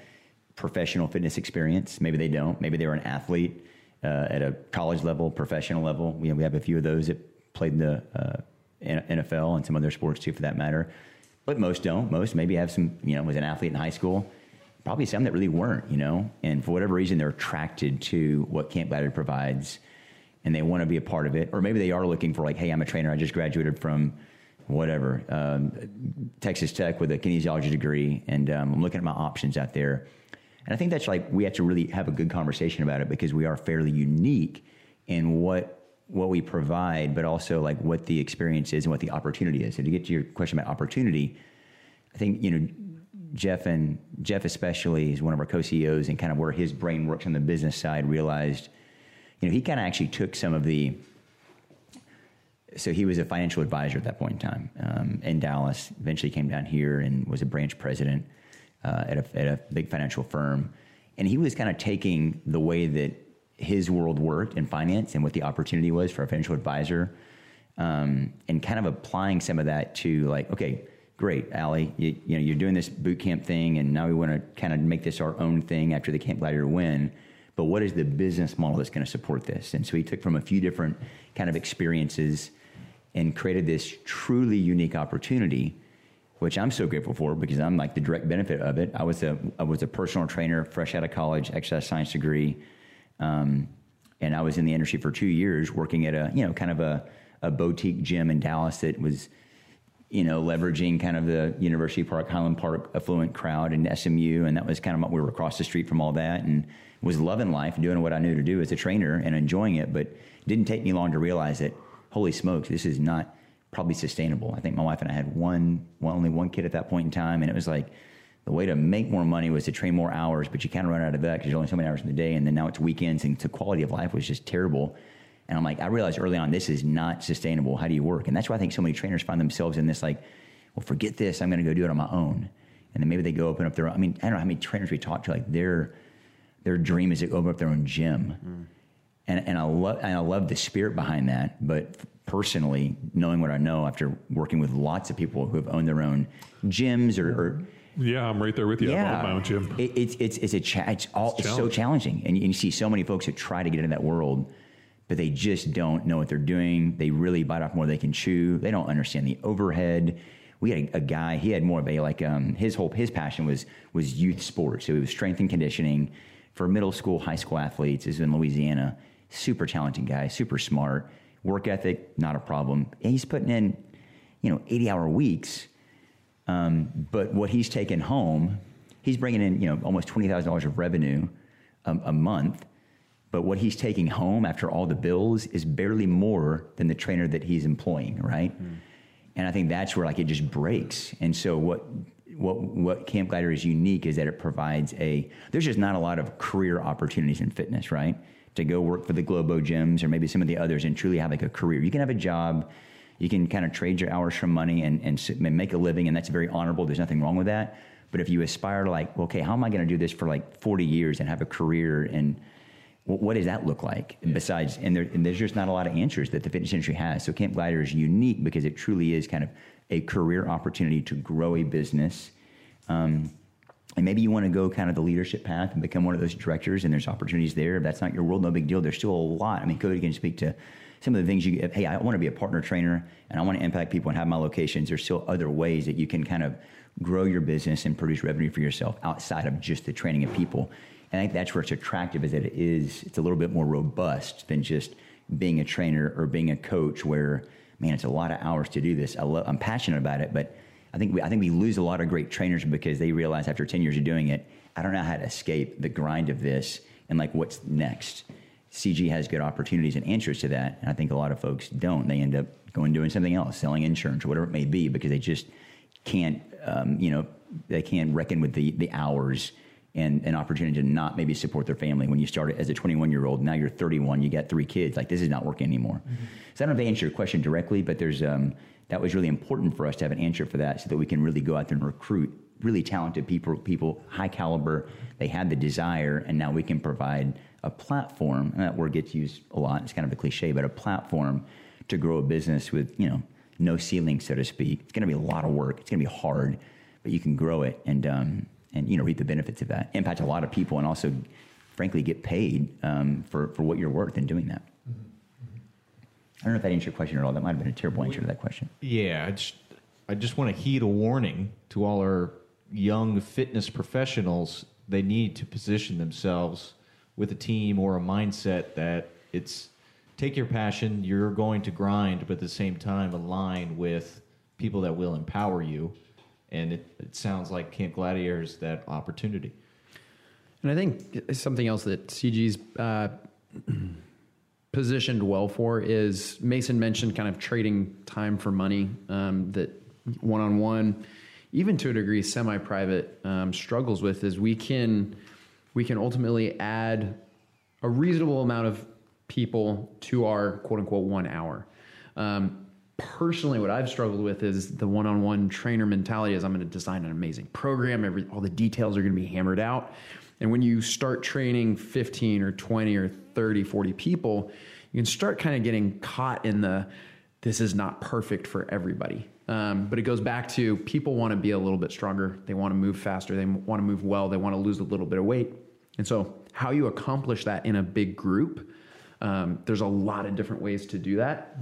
professional fitness experience, maybe they don't, maybe they were an athlete uh, at a college level, professional level. We, we have a few of those that played in the uh, NFL and some other sports too, for that matter. But most don't. Most maybe have some, you know, was an athlete in high school. Probably some that really weren't, you know, and for whatever reason they're attracted to what Camp Gladiator provides and they want to be a part of it. Or maybe they are looking for like, hey, I'm a trainer. I just graduated from whatever, um, Texas Tech with a kinesiology degree, and um, I'm looking at my options out there. And I think that's like we have to really have a good conversation about it because we are fairly unique in what what we provide, but also like what the experience is and what the opportunity is. And to get to your question about opportunity, I think you know Jeff and Jeff especially is one of our co-CEOs and kind of where his brain works on the business side. Realized, you know, he kind of actually took some of the. So he was a financial advisor at that point in time um, in Dallas. Eventually came down here and was a branch president uh, at, a, at a big financial firm, and he was kind of taking the way that his world worked in finance and what the opportunity was for a financial advisor, um, and kind of applying some of that to like, okay, great, Allie, you, you, know, you're doing this boot camp thing, and now we want to kind of make this our own thing after the Camp Gladiator win. But what is the business model that's going to support this? And so he took from a few different kind of experiences and created this truly unique opportunity, which I'm so grateful for because I'm like the direct benefit of it. I was a I was a personal trainer, fresh out of college, exercise science degree, um, and I was in the industry for two years, working at a you know kind of a, a boutique gym in Dallas that was you know, leveraging kind of the University Park, Highland Park affluent crowd and SMU. And that was kind of, what we were across the street from all that and was loving life, doing what I knew to do as a trainer and enjoying it. But it didn't take me long to realize that, holy smokes, this is not probably sustainable. I think my wife and I had one, well, only one kid at that point in time. And it was like, the way to make more money was to train more hours, but you kind of run out of that because there's only so many hours in the day. And then now it's weekends and the quality of life was just terrible. And I'm like, I realized early on, this is not sustainable. How do you work? And that's why I think so many trainers find themselves in this, like, well, forget this. I'm going to go do it on my own. And then maybe they go open up their own. I mean, I don't know how many trainers we talk to, like, their, their dream is to open up their own gym. Mm. And, and I love and I love the spirit behind that. But personally, knowing what I know after working with lots of people who have owned their own gyms or, or yeah, I'm right there with you. Yeah, I my own gym. It, it's it's it's a cha- it's all it's, it's so challenging, and you, and you see so many folks that try to get into that world but they just don't know what they're doing. They really bite off more than they can chew. They don't understand the overhead. We had a, a guy. He had more of a like um, his whole his passion was was youth sports. So it was strength and conditioning for middle school, high school athletes. Is in Louisiana. Super talented guy, super smart. Work ethic, not a problem. And he's putting in, you know, eighty hour weeks. Um, but what he's taken home, he's bringing in, you know, almost twenty thousand dollars of revenue a, a month but what he's taking home after all the bills is barely more than the trainer that he's employing, right? Mm. And I think that's where like it just breaks. And so what what what Camp Gladiator is unique is that it provides a there's just not a lot of career opportunities in fitness, right? To go work for the Globo gyms or maybe some of the others and truly have like a career. You can have a job, you can kind of trade your hours for money and, and make a living, and that's very honorable. There's nothing wrong with that. But if you aspire to like, okay, how am I going to do this for like 40 years and have a career and what does that look like yeah. besides and, there, and, there's just not a lot of answers that the fitness industry has so Camp Gladiator is unique because it truly is kind of a career opportunity to grow a business um, and maybe you want to go kind of the leadership path and become one of those directors and there's opportunities there. If that's not your world no big deal. There's still a lot. I mean cody can speak to some of the things you hey i want to be a partner trainer and i want to impact people and have my locations there's still other ways that you can kind of grow your business and produce revenue for yourself outside of just the training of people. And I think that's where it's attractive is that it is, it's a little bit more robust than just being a trainer or being a coach where, man, it's a lot of hours to do this. I love, I'm passionate about it, but I think, we, I think we lose a lot of great trainers because they realize after 10 years of doing it, I don't know how to escape the grind of this and like what's next. CG has good opportunities and answers to that. And I think a lot of folks don't. They end up going doing something else, selling insurance or whatever it may be, because they just can't, um, you know, they can't reckon with the, the hours and an opportunity to not maybe support their family when you started as a 21 year old. Now you're 31, you got three kids. Like this is not working anymore. Mm-hmm. So I don't know if I answered your question directly, but there's um, that was really important for us to have an answer for that, so that we can really go out there and recruit really talented people, people high caliber. They had the desire, and now we can provide a platform. And that word gets used a lot. It's kind of a cliche, but a platform to grow a business with you know no ceiling, so to speak. It's going to be a lot of work. It's going to be hard, but you can grow it and. Um, and you know reap the benefits of that. Impact a lot of people, and also, frankly, get paid um, for for what you're worth in doing that. I don't know if that answered your question at all. That might have been a terrible answer to that question. Yeah, I just, I just want to heed a warning to all our young fitness professionals. They need to position themselves with a team or a mindset that it's take your passion, you're going to grind, but at the same time align with people that will empower you and it, it sounds like Camp Gladiator is that opportunity. And I think something else that CG's uh, positioned well for is Mason mentioned kind of trading time for money. Um, that one on one, even to a degree, semi private um, struggles with is we can we can ultimately add a reasonable amount of people to our quote unquote one hour. Um, personally, what I've struggled with is the one on one trainer mentality. Is I'm going to design an amazing program. Every all the details are going to be hammered out. And when you start training 15 or 20 or 30, 40 people, you can start kind of getting caught in the this is not perfect for everybody. Um, but it goes back to people want to be a little bit stronger. They want to move faster. They want to move well. They want to lose a little bit of weight. And so, how you accomplish that in a big group, um, there's a lot of different ways to do that.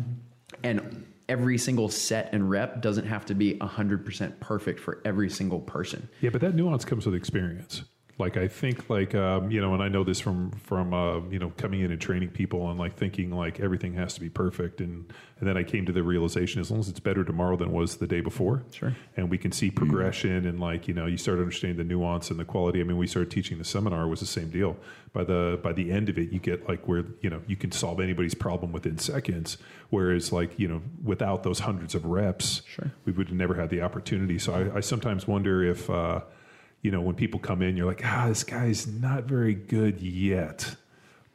And every single set and rep doesn't have to be 100% perfect for every single person. Yeah, but that nuance comes with experience. Like I think, like um, you know, and I know this from from uh, you know coming in and training people and like thinking like everything has to be perfect, and and then I came to the realization as long as it's better tomorrow than it was the day before, Sure. and we can see progression and like you know you start understanding the nuance and the quality. I mean, we started teaching the seminar was the same deal. By the by the end of it, you get like where you know you can solve anybody's problem within seconds. Whereas like you know without those hundreds of reps, Sure. we would have never had the opportunity. So I, I sometimes wonder if. Uh, you know, when people come in, you're like, ah, this guy's not very good yet.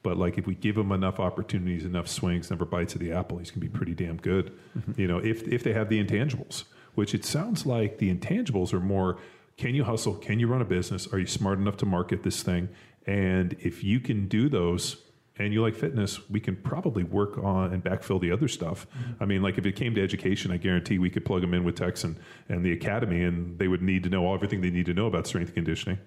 But like, if we give him enough opportunities, enough swings, number bites of the apple, he's gonna be pretty damn good. You know, if if they have the intangibles, which it sounds like the intangibles are more: can you hustle? Can you run a business? Are you smart enough to market this thing? And if you can do those, and you like fitness, we can probably work on and backfill the other stuff. I mean, like if it came to education, I guarantee we could plug them in with Tex and, and the academy, and they would need to know everything they need to know about strength and conditioning.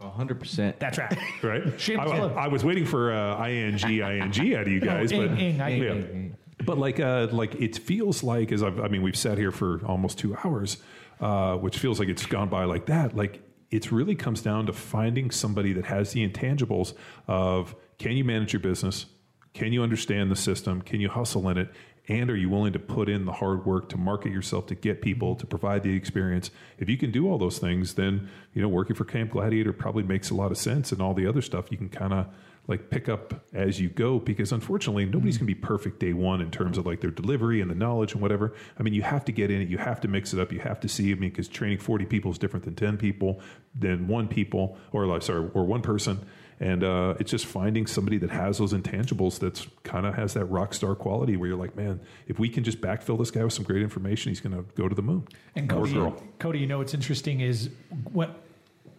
hundred percent. That's right. Right? Shameless I. I was waiting for uh, ing ing out of you guys, ing, but ing, I- yeah. But like, uh, like it feels like as I've, I mean, we've sat here for almost two hours, uh, which feels like it's gone by like that. Like it really comes down to finding somebody that has the intangibles of can you manage your business, can you understand the system, can you hustle in it, and are you willing to put in the hard work to market yourself to get people to provide the experience? If you can do all those things, then you know working for Camp Gladiator probably makes a lot of sense, and all the other stuff you can kind of like pick up as you go because unfortunately nobody's mm-hmm. going to be perfect day one in terms of like their delivery and the knowledge and whatever. I mean you have to get in it. You have to mix it up. You have to see. I mean because training 40 people is different than 10 people than one people or like sorry or one person and uh, it's just finding somebody that has those intangibles that's kind of has that rock star quality where you're like man if we can just backfill this guy with some great information he's going to go to the moon And Cody, girl. Cody, you know what's interesting is what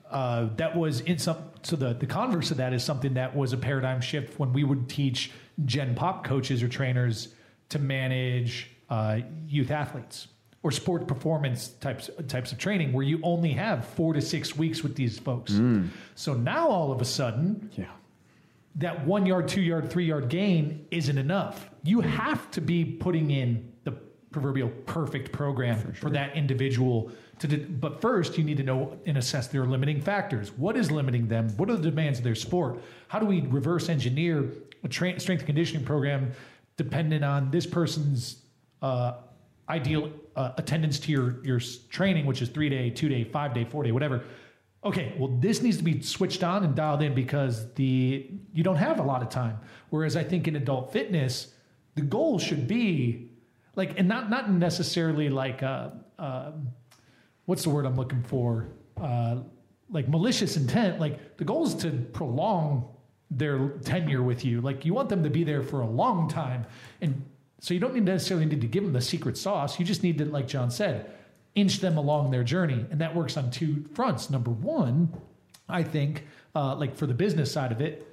uh, that was in some. So the the converse of that is something that was a paradigm shift when we would teach Gen Pop coaches or trainers to manage uh, youth athletes or sport performance types types of training, where you only have four to six weeks with these folks. So now all of a sudden, Yeah. that one yard, two yard, three yard gain isn't enough. You have to be putting in the proverbial perfect program for, that individual to. De- but first, you need to know and assess their limiting factors. What is limiting them? What are the demands of their sport? How do we reverse engineer a tra- strength and conditioning program dependent on this person's uh, ideal uh, attendance to your your training, which is three day, two day, five day, four day, whatever. Okay, well, this needs to be switched on and dialed in because the you don't have a lot of time. Whereas I think in adult fitness, the goal should be like, and not not necessarily like uh, uh, what's the word I'm looking for? Uh, like malicious intent. Like the goal is to prolong their tenure with you. Like you want them to be there for a long time, and so you don't necessarily need to give them the secret sauce. You just need to, like John said, inch them along their journey, and that works on two fronts. Number one, I think, uh, like for the business side of it,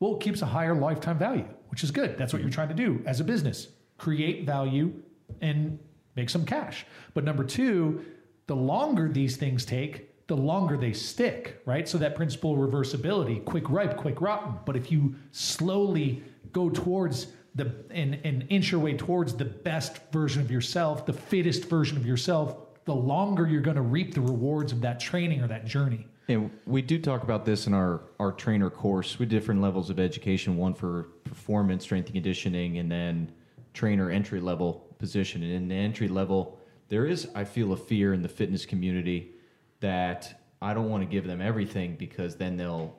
well, it keeps a higher lifetime value, which is good. That's what you're trying to do as a business create value and make some cash. But number two, the longer these things take, the longer they stick, right? So that principle of reversibility, quick ripe, quick rotten. But if you slowly go towards the and, and inch your way towards the best version of yourself, the fittest version of yourself, the longer you're going to reap the rewards of that training or that journey. And we do talk about this in our, our trainer course with different levels of education one for performance, strength and conditioning, and then trainer entry level position. And in the entry level, there is, I feel, a fear in the fitness community that I don't want to give them everything because then they'll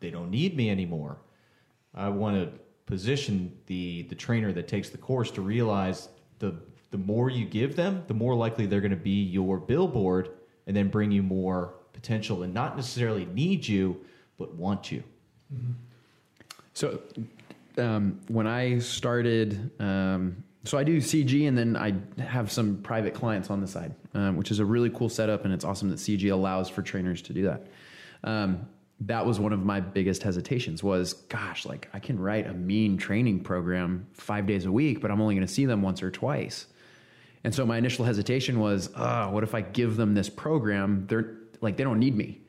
they don't need me anymore. I want to position the the trainer that takes the course to realize the the more you give them, the more likely they're going to be your billboard and then bring you more potential and not necessarily need you, but want you. So um, when I started, um, so I do CG and then I have some private clients on the side, um, which is a really cool setup, and it's awesome that CG allows for trainers to do that. That was one of my biggest hesitations was gosh like i can write a mean training program five days a week but i'm only going to see them once or twice. And so my initial hesitation was oh, what if i give them this program? They're like they don't need me.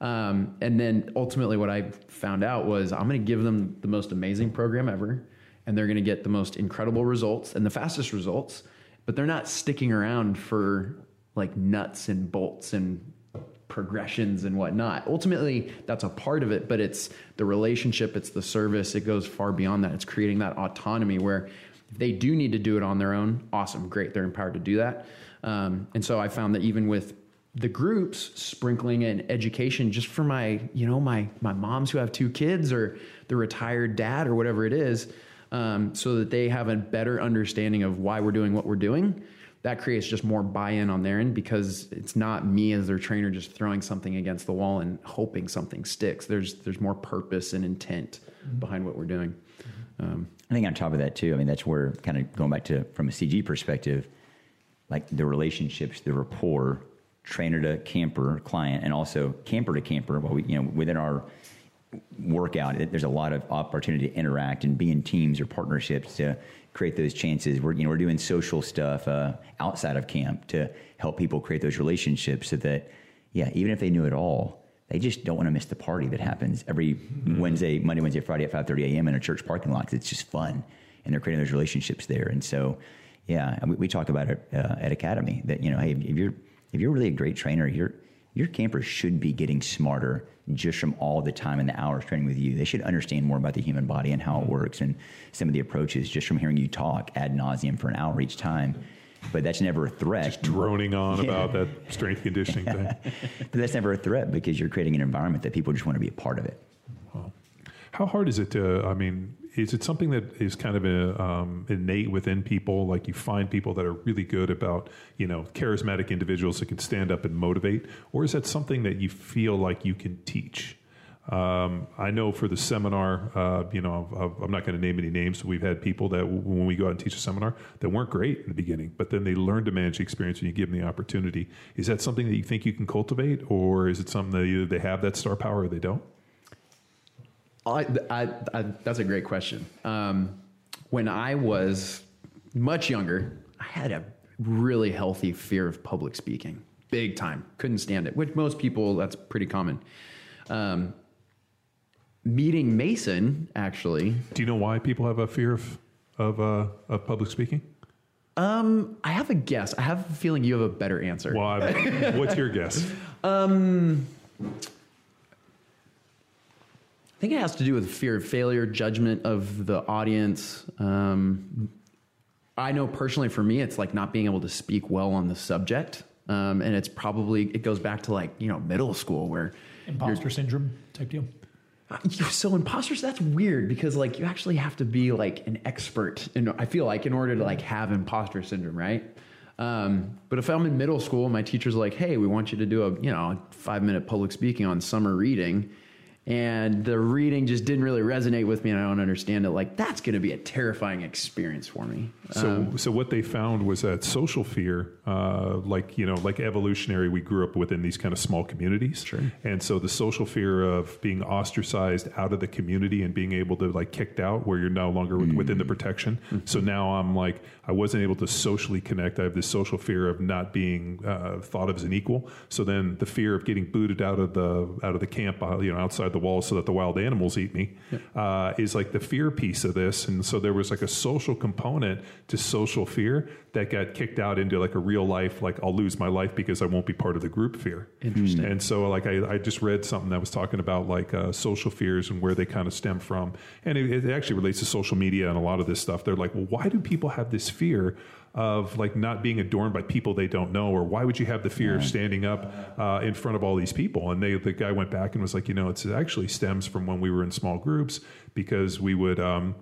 Um, and then ultimately what i found out was i'm going to give them the most amazing program ever and they're going to get the most incredible results and the fastest results but they're not sticking around for like nuts and bolts and progressions and whatnot. Ultimately, that's a part of it, but it's the relationship, it's the service, it goes far beyond that. It's creating that autonomy where if they do need to do it on their own, awesome, great, they're empowered to do that. Um, and so I found that even with the groups sprinkling in education just for my you know my my moms who have two kids or the retired dad or whatever it is um, so that they have a better understanding of why we're doing what we're doing that creates just more buy-in on their end because it's not me as their trainer just throwing something against the wall and hoping something sticks. There's there's more purpose and intent mm-hmm. behind what we're doing. Um, I think on top of that too, I mean that's where kind of going back to from a CG perspective, like the relationships, the rapport, trainer to camper client, and also camper to camper. While we you know within our workout, there's a lot of opportunity to interact and be in teams or partnerships to create those chances. We're you know we're doing social stuff uh, outside of camp to help people create those relationships so that yeah, even if they knew it all, they just don't want to miss the party that happens every mm-hmm. Wednesday, Monday, Wednesday, Friday at five thirty a.m. in a church parking lot. It's just fun, and they're creating those relationships there. And so, yeah, we, we talk about it uh, at Academy that you know, hey, if you're if you're really a great trainer, your your campers should be getting smarter just from all the time and the hours training with you. They should understand more about the human body and how it works and some of the approaches just from hearing you talk ad nauseum for an hour each time. But that's never a threat. Just droning on yeah. about that strength conditioning thing. but that's never a threat because you're creating an environment that people just want to be a part of it. How hard is it to, I mean, is it something that is kind of a, um, innate within people? Like you find people that are really good about, you know, charismatic individuals that can stand up and motivate, or is that something that you feel like you can teach? Um, I know for the seminar, uh, you know, I'm not going to name any names. We've had people that when we go out and teach a seminar that weren't great in the beginning, but then they learn to manage the experience and you give them the opportunity. Is that something that you think you can cultivate, or is it something that either they have that star power or they don't? I, I, I, that's a great question. Um, when I was much younger, I had a really healthy fear of public speaking, big time. Couldn't stand it, which most people, that's pretty common. Um, meeting Mason, actually. Do you know why people have a fear of, of, uh, of public speaking? Um, I have a guess. I have a feeling you have a better answer. Well, what's your guess? Um, I think it has to do with fear of failure, judgment of the audience. Um, I know personally for me, it's like not being able to speak well on the subject. Um, and it's probably, it goes back to like, you know, middle school where imposter syndrome type deal. Uh, so imposters, that's weird because like you actually have to be like an expert. And I feel like in order to like have imposter syndrome, right? Um, but if I'm in middle school, my teacher's like, "Hey, we want you to do a you know five minute public speaking on summer reading," and the reading just didn't really resonate with me and I don't understand it like that's going to be a terrifying experience for me. So um, so what they found was that social fear uh, like you know like evolutionary we grew up within these kind of small communities. Sure. And so the social fear of being ostracized out of the community and being able to like kicked out where you're no longer mm. within the protection. Mm-hmm. So now I'm like I wasn't able to socially connect. I have this social fear of not being uh, thought of as an equal. So then the fear of getting booted out of the out of the camp uh, you know outside the walls so that the wild animals eat me uh, is like the fear piece of this. And so there was like a social component to social fear that got kicked out into like a real life, like I'll lose my life because I won't be part of the group fear. Interesting. And so like I, I just read something that was talking about like uh, social fears and where they kind of stem from. And it, it actually relates to social media and a lot of this stuff. They're like, well, why do people have this fear of like not being adorned by people they don't know, or why would you have the fear of standing up uh, in front of all these people? And they, the guy went back and was like, you know, it's, it actually stems from when we were in small groups because we would. Um,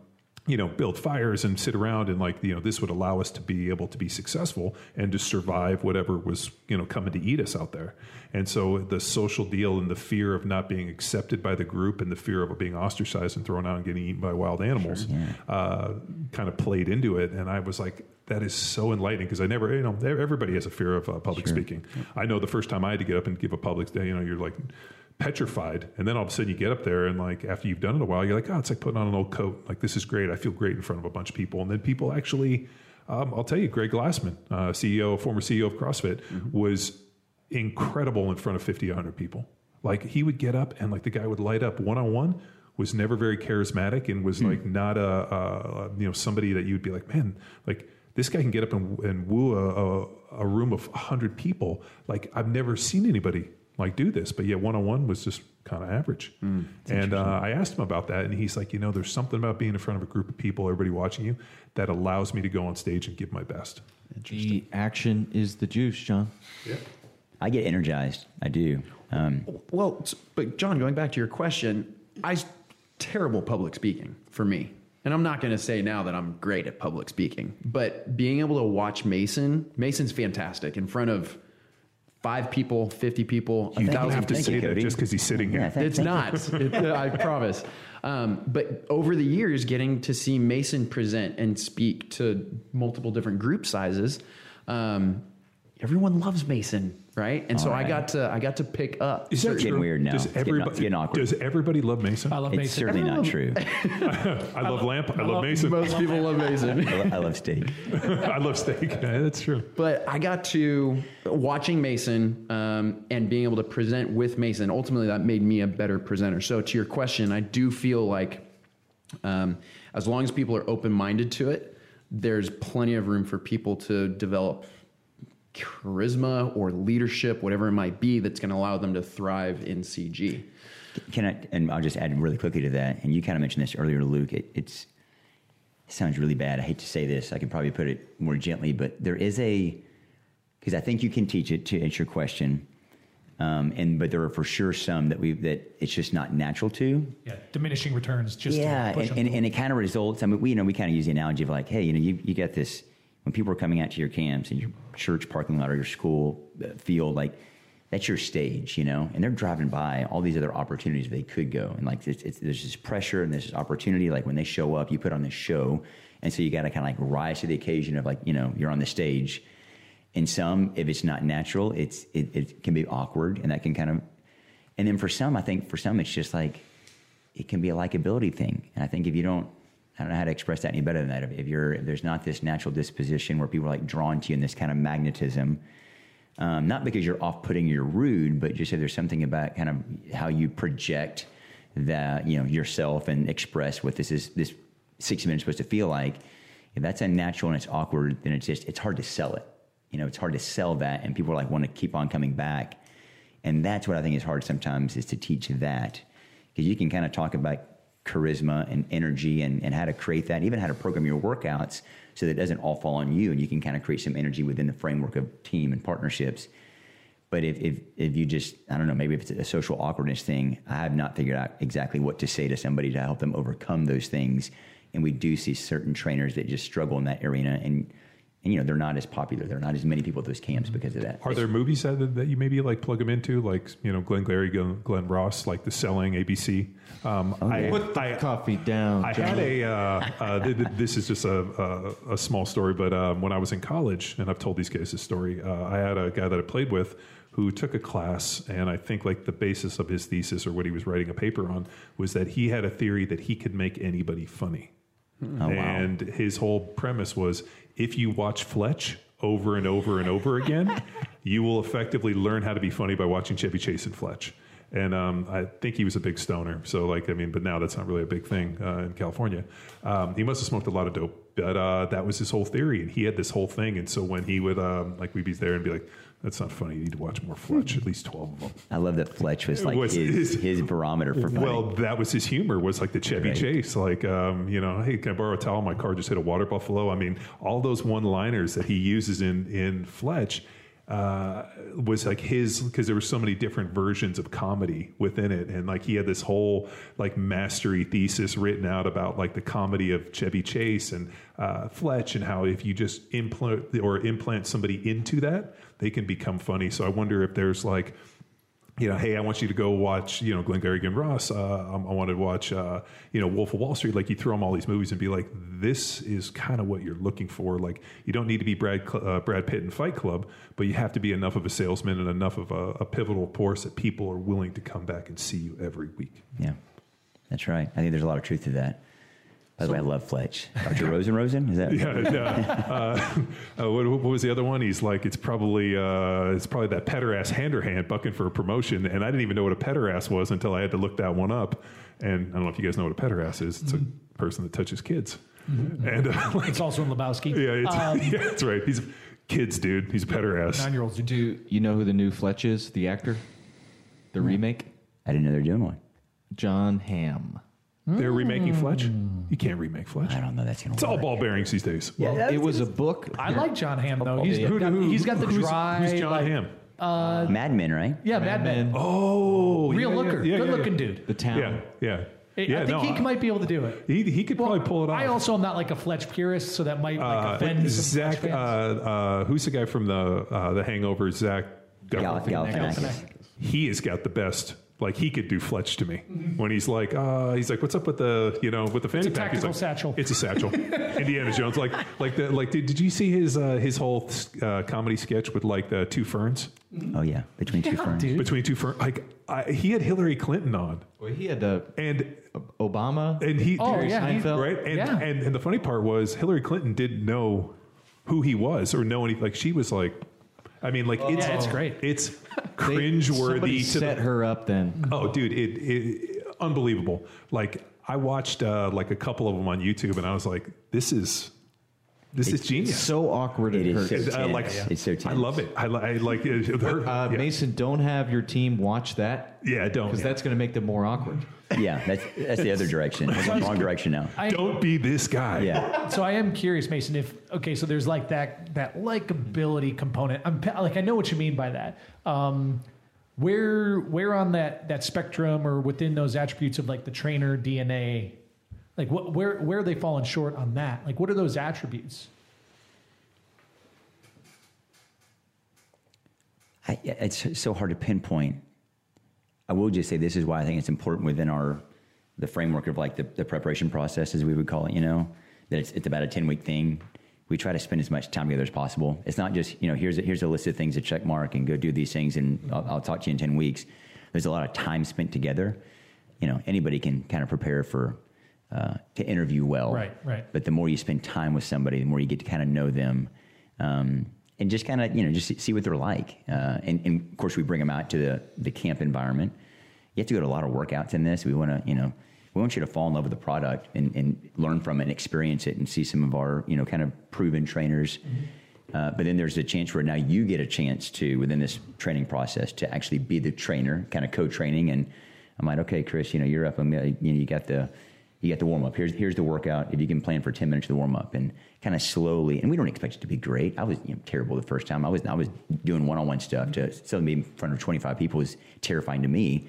you know, build fires and sit around and like, you know, this would allow us to be able to be successful and to survive whatever was, you know, coming to eat us out there. And so the social deal and the fear of not being accepted by the group and the fear of being ostracized and thrown out and getting eaten by wild animals uh, kind of played into it. And I was like, that is so enlightening because I never, you know, everybody has a fear of uh, public speaking. I know the first time I had to get up and give a public, you know, you're like, petrified and then all of a sudden you get up there and like after you've done it a while you're like oh it's like putting on an old coat. Like this is great. I feel great in front of a bunch of people. And then people actually um, i'll tell you greg glassman uh, ceo former ceo of crossfit was incredible in front of 50 100 people. Like he would get up and like the guy would light up one-on-one was never very charismatic and was like not a, a you know somebody that you'd be like man like this guy can get up and, and woo a, a, a room of 100 people like i've never seen anybody like do this but yet one-on-one was just kind of average and uh, i asked him about that and he's like you know there's something about being in front of a group of people everybody watching you that allows me to go on stage and give my best The action is the juice, John. I get energized. I do. Um, Well, but John, going back to your question, I terrible public speaking for me. And I'm not going to say now that I'm great at public speaking, but being able to watch Mason, Mason's fantastic in front of five people, 50 people, a You you don't have to Thank you, say that Cody. just because he's sitting here Yeah, thank- It's thank not. It- I promise. Um, but over the years, getting to see Mason present and speak to multiple different group sizes, um, everyone loves Mason, right? And so All I got to I got to pick up. Is that It's getting true? weird now. Does It's getting- everybody, getting awkward. Does everybody love Mason? I love Mason. It's Mason. certainly not true. I love lamp. I, love, love- Mason. Most people love Mason. I lo- I love steak. I love steak. Yeah, that's true. But I got to watching Mason um, and being able to present with Mason. Ultimately, that made me a better presenter. So, to your question, I do feel like um, as long as people are open minded to it, there's plenty of room for people to develop charisma or leadership, whatever it might be, that's going to allow them to thrive in CG. Can I? And I'll just add really quickly to that. And you kind of mentioned this earlier, Luke. It, it's it sounds really bad. I hate to say this. I could probably put it more gently, but there is a because I think you can teach it to answer your question. Um, and but there are for sure some that we that it's just not natural to. Yeah, diminishing returns. Just yeah, to push and, and, and it kind of results. I mean, we you know we kind of use the analogy of like, hey, you know, you you get this when people are coming out to your camps and your church parking lot or your school uh, field, like that's your stage, you know, and they're driving by all these other opportunities they could go, and like it's, it's, there's this pressure and there's this opportunity. Like when they show up, you put on this show, and so you got to kind of like rise to the occasion of like you know you're on the stage. And some, if it's not natural, it's it, it can be awkward, and that can kind of, and then for some, I think for some, it's just like it can be a likability thing. And I think if you don't, I don't know how to express that any better than that. If, you're, if there's not this natural disposition where people are like drawn to you in this kind of magnetism, um, not because you're off-putting, you're rude, but just if there's something about kind of how you project that you know yourself and express what this is, this 60 minutes is supposed to feel like. If that's unnatural and it's awkward, then it's just it's hard to sell it. You know, it's hard to sell that, and people are like want to keep on coming back. And that's what I think is hard sometimes is to teach that because you can kind of talk about charisma and energy and, and how to create that, even how to program your workouts so that it doesn't all fall on you and you can kind of create some energy within the framework of team and partnerships. But if, if, if you just, I don't know, maybe if it's a social awkwardness thing, I have not figured out exactly what to say to somebody to help them overcome those things. And we do see certain trainers that just struggle in that arena and, and you know, they're not as popular. There are not as many people at those camps because of that. Are there movies that, that you maybe like plug them into, like you know Glenn Glary, Glenn, Glenn Ross, like The Selling, ABC? Um, I, Put the I, coffee down. I John. had a. Uh, uh, th- th- this is just a, a, a small story, but um, when I was in college, and I've told these guys this story, uh, I had a guy that I played with who took a class, and I think like the basis of his thesis or what he was writing a paper on was that he had a theory that he could make anybody funny. Oh, wow. And his whole premise was if you watch Fletch over and over and over again, you will effectively learn how to be funny by watching Chevy Chase and Fletch. And um, I think he was a big stoner. So, like, I mean, but now that's not really a big thing uh, in California. Um, he must have smoked a lot of dope, but uh, that was his whole theory. And he had this whole thing. And so when he would, um, like, we'd be there and be like, That's not funny. You need to watch more Fletch. At least twelve of them. I love that Fletch was like Was his, his- his barometer for funny. Well, that was his humor. Was like the Chevy Right. Chase. Like, um, you know, hey, can I borrow a towel? My car just hit a water buffalo. I mean, all those one-liners that he uses in in Fletch uh, was like his because there were so many different versions of comedy within it, and like he had this whole like mastery thesis written out about like the comedy of Chevy Chase and uh, Fletch, and how if you just implant or implant somebody into that, they can become funny. So I wonder if there's like you know, hey, I want you to go watch, you know, Glengarry Glen Ross. Uh, I, I want to watch, uh, you know, Wolf of Wall Street. Like you throw them all these movies and be like, this is kind of what you're looking for. Like you don't need to be Brad uh, Brad Pitt in Fight Club, but you have to be enough of a salesman and enough of a, a pivotal force that people are willing to come back and see you every week. yeah, that's right. I think there's a lot of truth to that. By the way, I love Fletch. Dr. Rosen Rosen? Is that? Yeah, yeah. Uh, uh, what, what was the other one? He's like, it's probably uh, it's probably that pederast hander hand bucking for a promotion, and I didn't even know what a pederast was until I had to look that one up. And I don't know if you guys know what a pederast is. It's a person that touches kids, and uh, like, It's also in Lebowski. yeah, it's, Um, yeah, that's right. He's kids, dude. He's a pederast. Nine year olds do. Do you know who the new Fletch is? The actor, the remake, I didn't know they were doing one. John Hamm. They're remaking Fletch. You can't remake Fletch. I don't know. That's gonna It's all work. ball bearings these days. Yeah, that It was a book. I like John Hamm though. He's, yeah. got, he's got the who's, dry. Who's John like, Hamm? Mad Men, right? Yeah, Mad Men. Oh, Real yeah, looker, yeah, yeah, good looking yeah. dude. the town. Yeah, yeah. Hey, yeah, I think no, he might be able to do it. He, he could probably pull it off. I also am not like a Fletch purist, so that might like uh, offend some Zach, Fletch uh, fans. uh, who's the guy from the uh, the Hangover? Zach. Gal- Galifianakis. Galifianakis. He has got the best. Like he could do Fletch to me when he's like, uh, he's like, what's up with the, you know, with the fanny a pack? He's tactical like, satchel. It's a satchel. Indiana Jones, like, like the, like, did, did you see his uh, his whole uh, comedy sketch with like the two ferns Oh yeah, between two Yeah, ferns. dude. between two ferns? Like, I, he had Hillary Clinton on, Well, he had uh, and Obama. and he, Oh, yeah, he- Seinfeld. right, and, Yeah. and and the funny part was Hillary Clinton didn't know who he was or know anything. Like she was like, I mean, like it's Yeah, it's great. It's cringeworthy to set the, her up then. Oh, dude, it, it unbelievable. Like I watched uh, like a couple of them on YouTube, and I was like, this is this is genius. So awkward. It It, is so tense. I like It's so tense. I love it. I, I like it. Her- Uh, yeah. Mason, don't have your team watch that Yeah, don't. because that's going to make them more awkward. Yeah, that's that's the other direction. That's the wrong direction now. I, don't be this guy. Yeah. so I am curious, Mason. If okay, so there's like that that likability component. I'm like I know what you mean by that. Um, where where on that that spectrum or within those attributes of like the trainer DNA, like what where where are they falling short on that? Like what are those attributes? I, it's so hard to pinpoint. I will just say this is why I think it's important within our the framework of like the, the preparation process, as we would call it. You know, that it's, it's about a ten week thing. We try to spend as much time together as possible. It's not just you know here's a, here's a list of things to check mark and go do these things, and I'll, I'll talk to you in ten weeks. There's a lot of time spent together. You know, anybody can kind of prepare for uh, to interview well, Right, right. But the more you spend time with somebody, the more you get to kind of know them. Um, and just kind of you know just see- what they're like. Uh, and, and of course, we bring them out to the the camp environment. You have to go to a lot of workouts in this. We want to you know we want you to fall in love with the product and, and learn from it and experience it and see some of our you know kind of proven trainers. Uh, but then there's a chance where now you get a chance to within this training process to actually be the trainer, kind of co-training. And I'm like, okay, Chris, you know you're up. I'm you know you got the you got the warm up. Here's here's the workout. If you can plan for ten minutes of the warm up and kind of slowly, and we don't expect it to be great. I was you know, terrible the first time. I was I was doing one on one stuff to suddenly be in front of twenty five people was terrifying to me.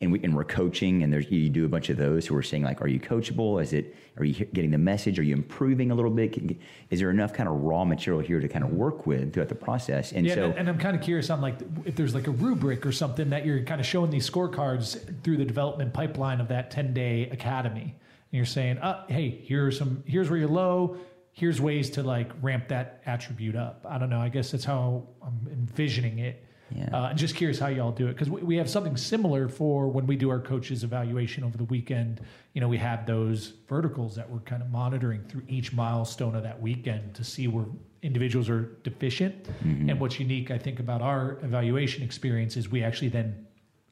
And we and we're coaching, and there's you do a bunch of those who are saying like, are you coachable? Is it are you getting the message? Are you improving a little bit? Is there enough kind of raw material here to kind of work with throughout the process? And Yeah, so and, and I'm kind of curious on like if there's like a rubric or something that you're kind of showing these scorecards through the development pipeline of that 10 day academy, and you're saying, uh, hey, here's some, here's where you're low. Here's ways to like ramp that attribute up. I don't know. I guess that's how I'm envisioning it. Yeah. Uh, I'm just curious how y'all do it because we, we have something similar for when we do our coaches evaluation over the weekend. You know, we have those verticals that we're kind of monitoring through each milestone of that weekend to see where individuals are deficient. And what's unique, I think, about our evaluation experience is we actually then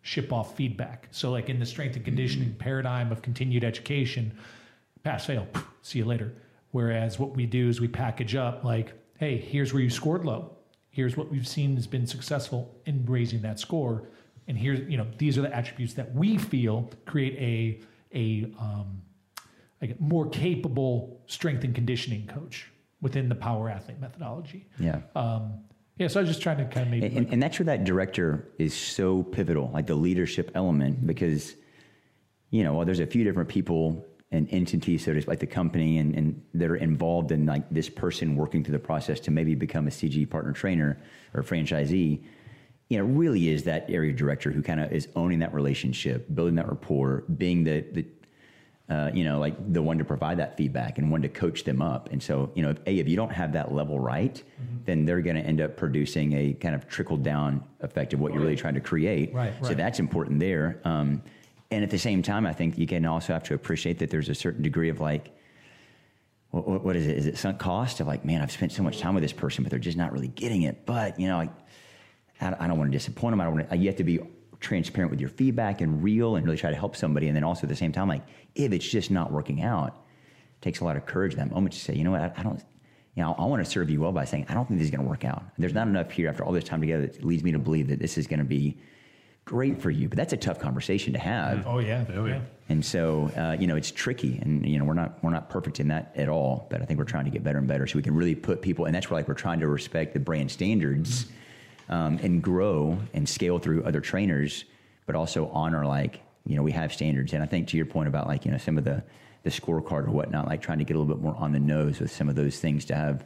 ship off feedback. So, like in the strength and conditioning paradigm of continued education, pass fail, see you later. Whereas what we do is we package up like, hey, here's where you scored low Here's what we've seen has been successful in raising that score, and here's you know these are the attributes that we feel create a a um, like more capable strength and conditioning coach within the power athlete methodology. Yeah. Um, yeah, so I was just trying to kind of maybe And, and that's where that director is so pivotal, like the leadership element, because, you know, well, there's a few different people and entities, so to speak, like the company, and, and that are involved in like this person working through the process to maybe become a CG partner trainer or franchisee. You know, really is that area director who kind of is owning that relationship, building that rapport, being the, the uh, you know, like the one to provide that feedback and one to coach them up. And so, you know, if, A, if you don't have that level right, Mm-hmm. then they're going to end up producing a kind of trickle down effect of what you're really trying to create. Right, So that's important there. Um, and at the same time, I think you can also have to appreciate that there's a certain degree of like, what, what, what is it? Is it sunk cost of like, man, I've spent so much time with this person, but they're just not really getting it. But, you know, like, I, I don't want to disappoint them. I don't want to, you have to be transparent with your feedback and real and really try to help somebody. And then also at the same time, like, if it's just not working out, it takes a lot of courage in that moment to say, you know what, I, I don't, you know, I want to serve you well by saying, I don't think this is going to work out. There's not enough here after all this time together that leads me to believe that this is going to be great for you. But that's a tough conversation to have. oh yeah, Oh, yeah. And so, uh, you know, it's tricky, and you know, we're not we're not perfect in that at all. But I think we're trying to get better and better, so we can really put people, and that's where like we're trying to respect the brand standards, um, and grow and scale through other trainers, but also honor like you know we have standards. And I think to your point about like you know some of the the scorecard or whatnot, like trying to get a little bit more on the nose with some of those things to have.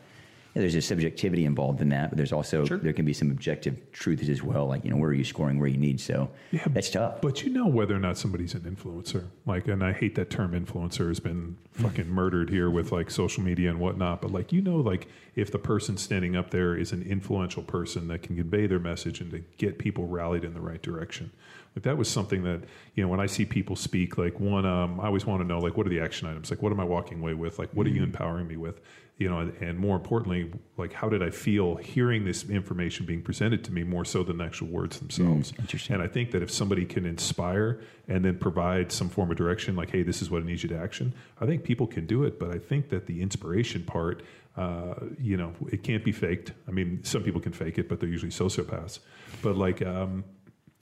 Yeah, there's a subjectivity involved in that, but there's also there can be some objective truths as well. Like you know, where are you scoring, where you need. So yeah, that's tough. But you know whether or not somebody's an influencer. Like, and I hate that term influencer has been fucking murdered here with like social media and whatnot. But like, you know, like if the person standing up there is an influential person that can convey their message and to get people rallied in the right direction. Like that was something that you know when I see people speak, like one, um, I always want to know like what are the action items? Like what am I walking away with? Like what are you empowering me with? You know, and, and more importantly, like how did I feel hearing this information being presented to me more so than the actual words themselves? interesting. And I think that if somebody can inspire and then provide some form of direction, like, hey, this is what I need you to action, I think people can do it. But I think that the inspiration part, uh, you know, it can't be faked. I mean, some people can fake it, but they're usually sociopaths. But like um,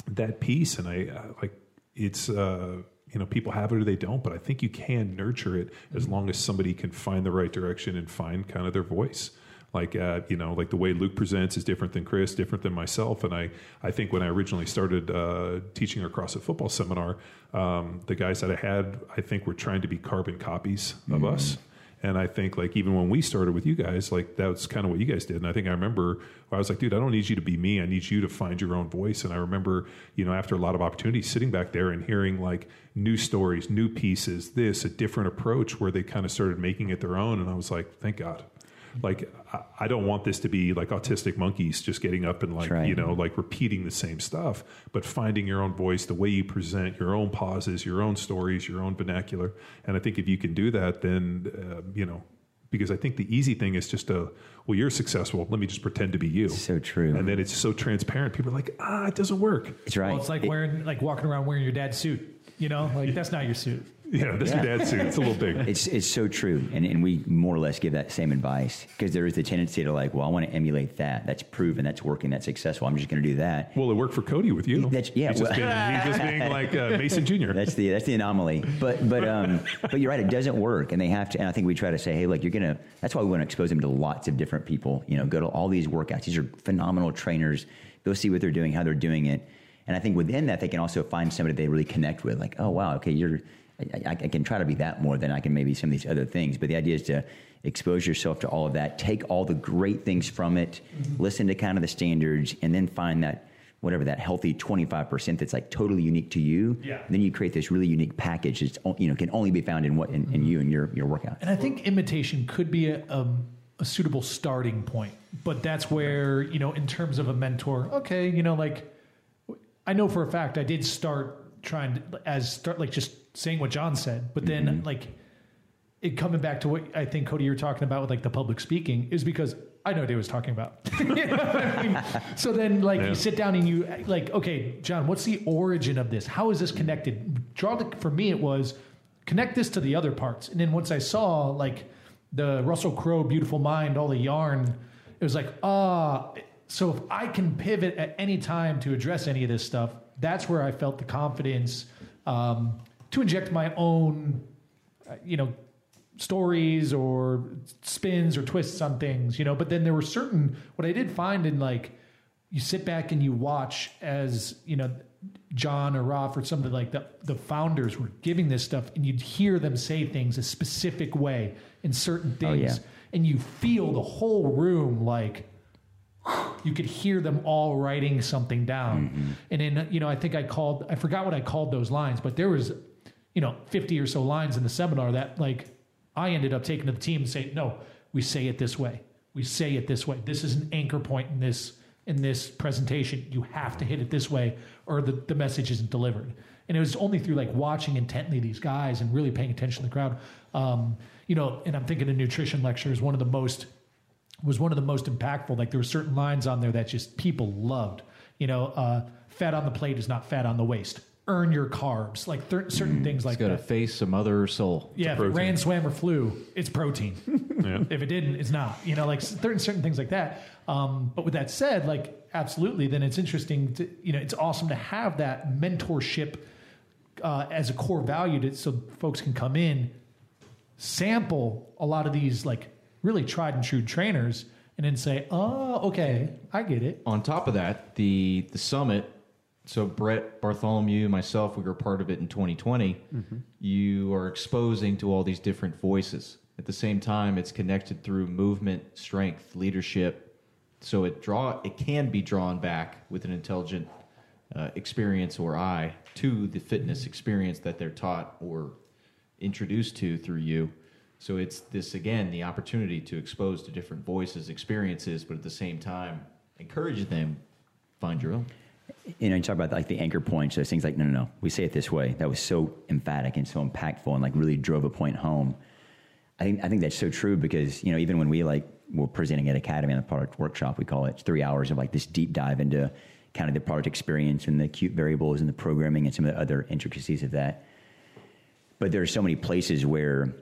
that piece, and I uh, like it's. Uh, you know, people have it or they don't, but I think you can nurture it as long as somebody can find the right direction and find kind of their voice. Like uh, you know like the way luke presents is different than chris different than myself and i i think when i originally started uh, teaching crossfit football seminar um, the guys that i had i think were trying to be carbon copies of us and I think like even when we started with you guys, like that's kind of what you guys did. And I think I remember I was like, dude, I don't need you to be me. I need you to find your own voice. And I remember, you know, after a lot of opportunities, sitting back there and hearing like new stories, new pieces, this a different approach where they kind of started making it their own. And I was like, thank God. Like I, I don't want this to be like autistic monkeys just getting up and like right. you know like repeating the same stuff, but finding your own voice, the way you present, your own pauses, your own stories, your own vernacular. And I think if you can do that, then uh, you know because I think the easy thing is just to well you're successful. Let me just pretend to be you. So true. And then it's so transparent. People are like ah it doesn't work. It's right. Well, it's like It- wearing like walking around wearing your dad's suit. You know, like that's not your suit. Yeah, that's your dad's suit. It's a little big. It's it's so true, and and we more or less give that same advice because there is the tendency to like, well, I want to emulate that. That's proven. That's working. That's successful. I'm just going to do that. Well, it worked for Cody with you. That's- yeah, He's just, being, he's just being like uh, Mason Jr. That's the that's the anomaly. But but um but you're right. It doesn't work, and they have to. And I think we try to say, hey, look, you're gonna. That's why we want to expose them to lots of different people. You know, go to all these workouts. These are phenomenal trainers. Go see what they're doing, how they're doing it, and I think within that they can also find somebody they really connect with. Like, oh wow, okay, you're. I, I I can try to be that more than I can maybe some of these other things. But the idea is to expose yourself to all of that, take all the great things from it, mm-hmm. listen to kind of the standards, and then find that whatever that healthy 25% that's like totally unique to you. Yeah. Then you create this really unique package that's you know can only be found in what in, in mm-hmm. you and your your workout. And I think imitation could be a, a, a suitable starting point, but that's where you know, in terms of a mentor, okay, you know, like I know for a fact I did start trying to as start like just saying what John said, but then like it coming back to what I think Cody you were talking about with like the public speaking is because I know what he was talking about. You know I mean? So then like Yeah. you sit down and you like, okay, John, what's the origin of this? How is this connected? Draw the for me it was connect this to the other parts. And then once I saw like the Russell Crowe beautiful mind, all the yarn, it was like, ah, so if I can pivot at any time to address any of this stuff, that's where I felt the confidence um, to inject my own, uh, you know, stories or spins or twists on things, you know. But then there were certain what I did find in like you sit back and you watch as you know John or Roth or something like the the founders were giving this stuff, and you'd hear them say things a specific way in certain things, yeah. and you feel the whole room like you could hear them all writing something down. And then, you know, I think I called, I forgot what I called those lines, but there was, you know, 50 or so lines in the seminar that like I ended up taking to the team and saying, no, we say it this way. We say it this way. This is an anchor point in this, in this presentation. You have to hit it this way or the, the message isn't delivered. And it was only through like watching intently these guys and really paying attention to the crowd. Um, you know, and I'm thinking a nutrition lecture is one of the most was one of the most impactful. Like there were certain lines on there that just people loved. You know, uh, fat on the plate is not fat on the waist. Earn your carbs. Like th- certain things like It's got to face some other soul. Yeah, if it protein. ran, swam, or flew, it's protein. Yeah. if it didn't, it's not. You know, like certain certain things like that. Um, but with that said, like absolutely, then it's interesting. To, you know, it's awesome to have that mentorship uh, as a core value, to, so folks can come in, sample a lot of these like really tried and true trainers, and then say, "Oh, okay, I get it." On top of that, the the summit. So Brett Bartholomew, myself, we were part of it in 2020. You are exposing to all these different voices. At the same time, it's connected through movement, strength, leadership. So it draw it can be drawn back with an intelligent uh, experience or eye to the fitness experience that they're taught or introduced to through you. So it's this again the opportunity to expose to different voices, experiences, but at the same time encourage them find your own. You know, you talk about like the anchor points, those things like, no, no, no, we say it this way. That was so emphatic and so impactful and like really drove a point home. I think, I think that's so true because, you know, even when we like were presenting at Academy on the product workshop, we call it three hours of like this deep dive into kind of the product experience and the acute variables and the programming and some of the other intricacies of that. But there are so many places where,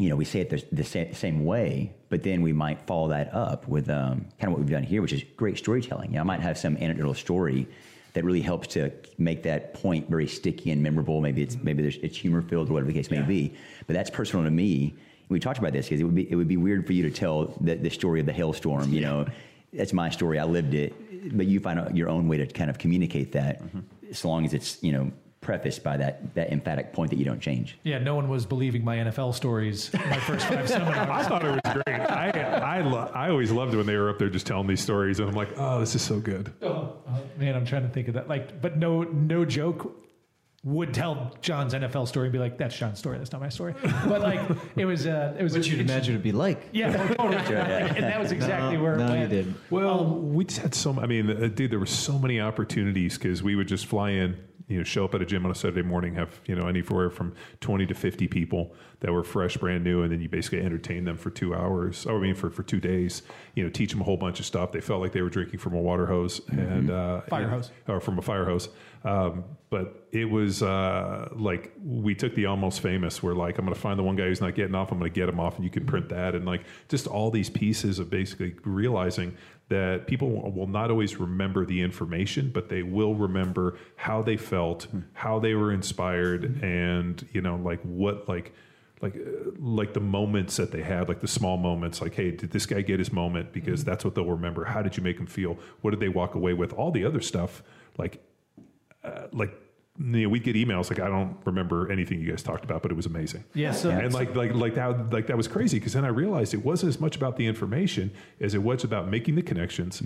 you know, we say it the, the sa- same way, but then we might follow that up with um, kind of what we've done here, which is great storytelling. You know, I might have some anecdotal story that really helps to make that point very sticky and memorable. Maybe it's maybe there's, it's humor filled or whatever the case may be, but that's personal to me. We talked about this because it would be it would be weird for you to tell the, the story of the hailstorm. You know, that's my story. I lived it, but you find out your own way to kind of communicate that, as long as it's you know prefaced by that that emphatic point that you don't change. Yeah, no one was believing my NFL stories my first five I thought it was great. I I, lo- I always loved it when they were up there just telling these stories, and I'm like, oh, this is so good. Oh, man, I'm trying to think of that. Like, but no, no joke would tell John's NFL story and be like, "That's John's story. That's not my story." But like, it was, uh, it was. What you'd imagine it'd be like. Yeah, no, totally. and that was exactly No, where. it no, you didn't. Well, we just had so. I mean, uh, dude, there were so many opportunities because we would just fly in, you know, show up at a gym on a Saturday morning, have you know anywhere from twenty to fifty people that were fresh, brand new, and then you basically entertain them for two hours. Or I mean, for for two days. You know, teach them a whole bunch of stuff. They felt like they were drinking from a water hose and uh, Fire and- hose. or from a fire hose. Um, but it was uh, like we took the almost famous. Where like I'm going to find the one guy who's not getting off. I'm going to get him off, and you can print that. And like just all these pieces of basically realizing that people will not always remember the information, but they will remember how they felt, how they were inspired, and you know like what like like uh, like the moments that they had like the small moments like hey did this guy get his moment? Because that's what they'll remember. How did you make him feel? What did they walk away with? All the other stuff like uh, like you know, we'd get emails like I don't remember anything you guys talked about, but it was amazing. Yeah, so and like like like that like that was crazy because then I realized it wasn't as much about the information as it was about making the connections,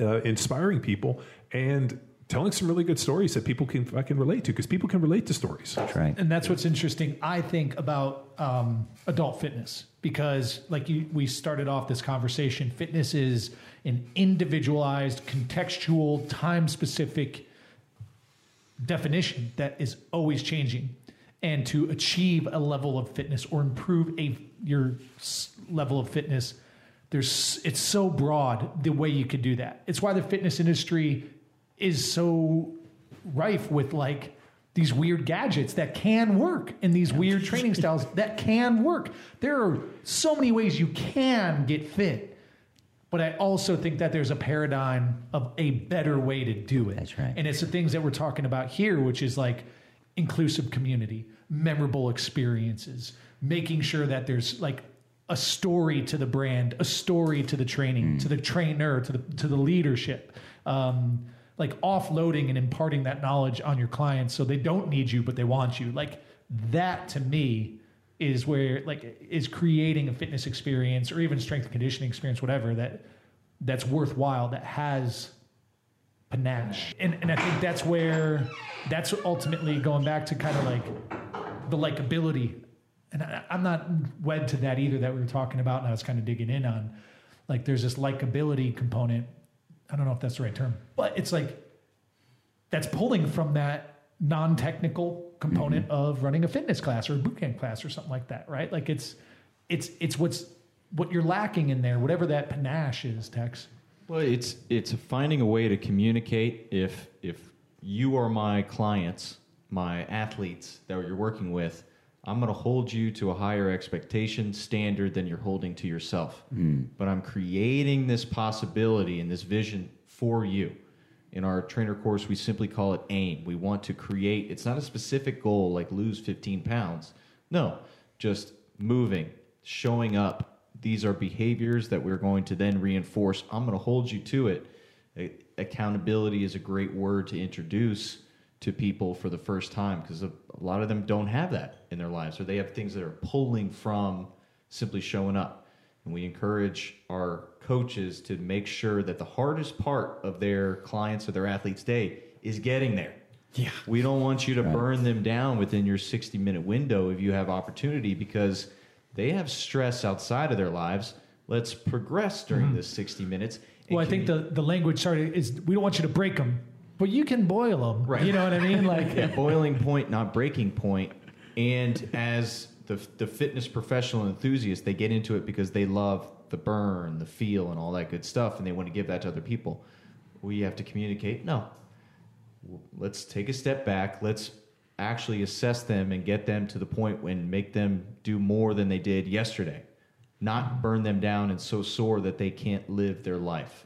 uh, inspiring people, and telling some really good stories that people can fucking relate to because people can relate to stories. That's right. and that's what's interesting i think about um, adult fitness because like you, we started off this conversation fitness is an individualized contextual time specific definition that is always changing. And to achieve a level of fitness or improve a your level of fitness there's it's so broad the way you could do that. It's why the fitness industry is so rife with like these weird gadgets that can work and these weird training styles that can work. There are so many ways you can get fit But I also think that there's a paradigm of a better way to do it. That's right. And it's the things that we're talking about here, which is like inclusive community, memorable experiences, making sure that there's like a story to the brand, a story to the training, to the trainer, to the to the leadership. Um, like offloading and imparting that knowledge on your clients so they don't need you but they want you. Like that to me is where like is creating a fitness experience or even strength and conditioning experience, whatever that that's worthwhile that has panache. And and I think that's where that's ultimately going back to kind of like the likability. And I, I'm not wed to that either that we were talking about, and I was kind of digging in on. Like, there's this likability component. I don't know if that's the right term, but it's like that's pulling from that non-technical component mm-hmm. of running a fitness class or a boot camp class or something like that, right? Like it's it's it's what's what you're lacking in there, whatever that panache is, Tex. Well, it's it's finding a way to communicate. If if you are my clients, my athletes that you're working with, I'm going to hold you to a higher expectation standard than you're holding to yourself. Mm. But I'm creating this possibility and this vision for you. In our trainer course, we simply call it AIM. We want to create. It's not a specific goal like lose 15 pounds. No, just moving, showing up. These are behaviors that we're going to then reinforce. I'm going to hold you to it. Accountability is a great word to introduce to people for the first time because a lot of them don't have that in their lives or they have things that are pulling from simply showing up. And we encourage our coaches to make sure that the hardest part of their clients or their athletes' day is getting there. Yeah. We don't want you to burn them down within your 60 minute window if you have opportunity because they have stress outside of their lives. Let's progress during mm-hmm. this 60 minutes. Well, I think the, the language sorry is we don't want you to break them, but you can boil them. Right. You know what I mean? Like yeah, boiling point, not breaking point. And as the, the fitness professional enthusiast, they get into it because they love the burn, the feel, and all that good stuff, and they want to give that to other people. We have to communicate. No, let's take a step back. Let's actually assess them and get them to the point when make them do more than they did yesterday, not burn them down and so sore that they can't live their life.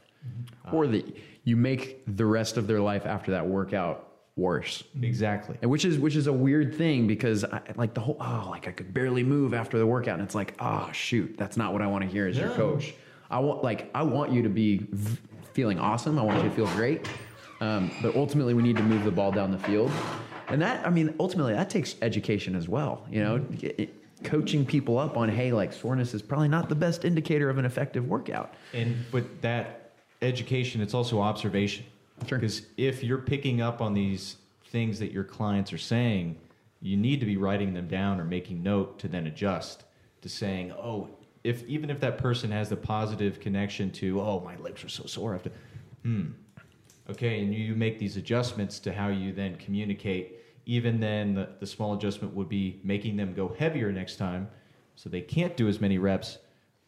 or that you make the rest of their life after that workout worse. Exactly. And which is which is a weird thing because I, like the whole oh like I could barely move after the workout and it's like oh shoot that's not what I want to hear as your coach. I want like I want you to be v- feeling awesome. I want you to feel great. Um, but ultimately we need to move the ball down the field. And that I mean ultimately that takes education as well. You know, It- coaching people up on hey like soreness is probably not the best indicator of an effective workout. And but that education, it's also observation. Sure. Because if you're picking up on these things that your clients are saying, you need to be writing them down or making note to then adjust to saying, oh, if even if that person has the positive connection to, oh, my legs are so sore after, hmm, okay, and you make these adjustments to how you then communicate. Even then, the, the small adjustment would be making them go heavier next time, so they can't do as many reps.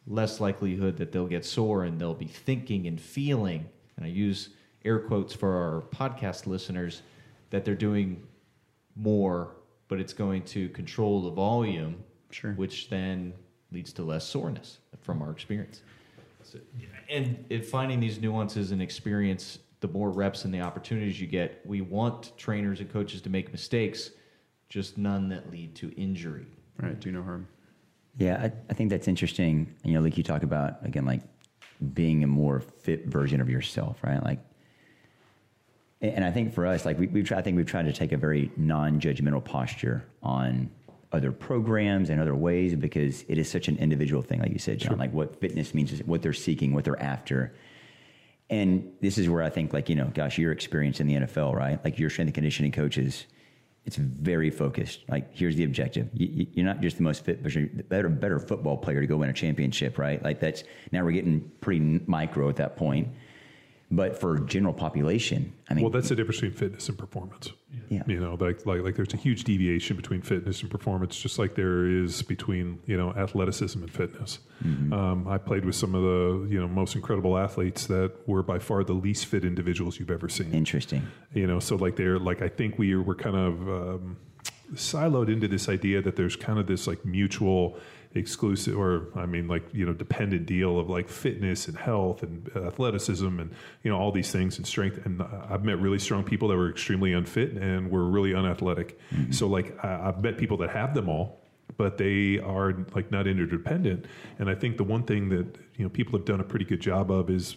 Less likelihood that they'll get sore and they'll be thinking and feeling. And I use air quotes for our podcast listeners that they're doing more, but it's going to control the volume, Sure. which then leads to less soreness from our experience. So, and in finding these nuances and experience, the more reps and the opportunities you get, we want trainers and coaches to make mistakes, just none that lead to injury. Right, do no harm. Yeah, I, I think that's interesting. You know, like you talk about again, like being a more fit version of yourself, right? Like, and I think for us, like we, we've tried, I think we've tried to take a very non-judgmental posture on other programs and other ways because it is such an individual thing, like you said, John. Like what fitness means is what they're seeking, what they're after. And this is where I think, like, you know, gosh, your experience in the NFL, right? Like your strength and conditioning coaches, it's very focused. Like, here's the objective. You, you're not just the most fit, but you're the better, better football player to go win a championship, right? Like, that's now we're getting pretty micro at that point. But for general population, I mean, Well, that's the difference between fitness and performance. Yeah. You know, like, like like there's a huge deviation between fitness and performance, just like there is between you know athleticism and fitness. Mm-hmm. Um, I played with some of the you know most incredible athletes that were by far the least fit individuals you've ever seen. interesting. you know so like they're like i think we were kind of um, siloed into this idea that there's kind of this like mutual exclusive or I mean like you know dependent deal of like fitness and health and athleticism and you know all these things and strength and I've met really strong people that were extremely unfit and were really unathletic. Mm-hmm. So like I, I've met people that have them all but they are like not interdependent. And I think the one thing that you know people have done a pretty good job of is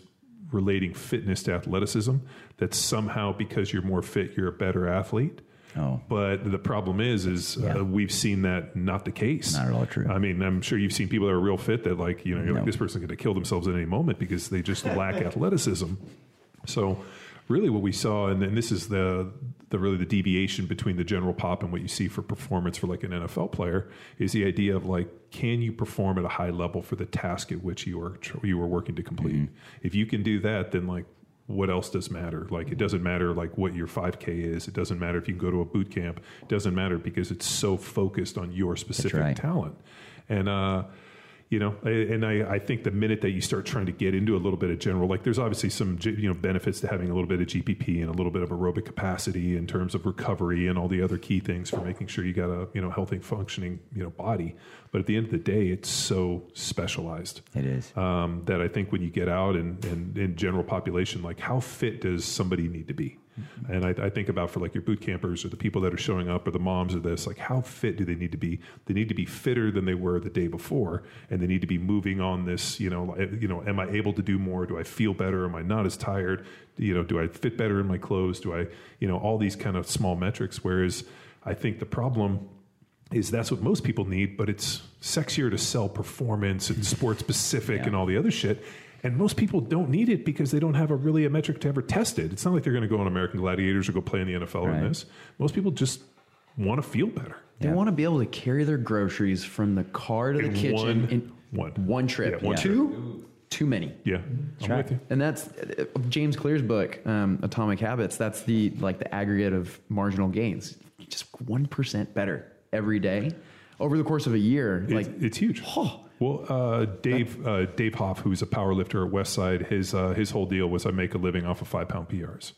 relating fitness to athleticism. That somehow because you're more fit, you're a better athlete. Oh. But the problem is, is uh, yeah. uh, we've seen that not the case. Not at all true. I mean, I'm sure you've seen people that are real fit that like, you know, you're no. like, this person's going to kill themselves at any moment because they just lack athleticism. So really what we saw, and, and this is the the really the deviation between the general pop and what you see for performance for like an NFL player is the idea of like can you perform at a high level for the task at which you are you are working to complete. Mm-hmm. If you can do that, then like what else does matter? Like it doesn't matter like what your 5K is. It doesn't matter if you can go to a boot camp. It doesn't matter because it's so focused on your specific right. talent. And uh, you know and I, I think the minute that you start trying to get into a little bit of general like there's obviously some you know benefits to having a little bit of gpp and a little bit of aerobic capacity in terms of recovery and all the other key things for making sure you got a you know healthy functioning you know body. But at the end of the day it's so specialized. It is. Um, that i think when you get out and, and in general population like how fit does somebody need to be and I, I, think about for like your boot campers or the people that are showing up or the moms or this, like how fit do they need to be? They need to be fitter than they were the day before, and they need to be moving on this. You know, you know, am I able to do more? Do I feel better? Am I not as tired? You know, do I fit better in my clothes? Do I, you know, all these kind of small metrics. Whereas I think the problem is that's what most people need, but it's sexier to sell performance and sports specific yeah. and all the other shit. And most people don't need it because they don't have a really a metric to ever test it. It's not like they're going to go on American Gladiators or go play in the NFL right. in this. Most people just want to feel better. They yeah. want to be able to carry their groceries from the car to in the kitchen one, in one, one trip. Yeah, one Two, too many. Yeah, I'm with you. And that's uh, James Clear's book, um, Atomic Habits. That's the like the aggregate of marginal gains. Just one percent better every day over the course of a year. It's, like it's huge. Oh, well, uh, Dave uh, Dave Hoff, who's a power lifter at Westside, his uh, his whole deal was I make a living off of five pound PRs.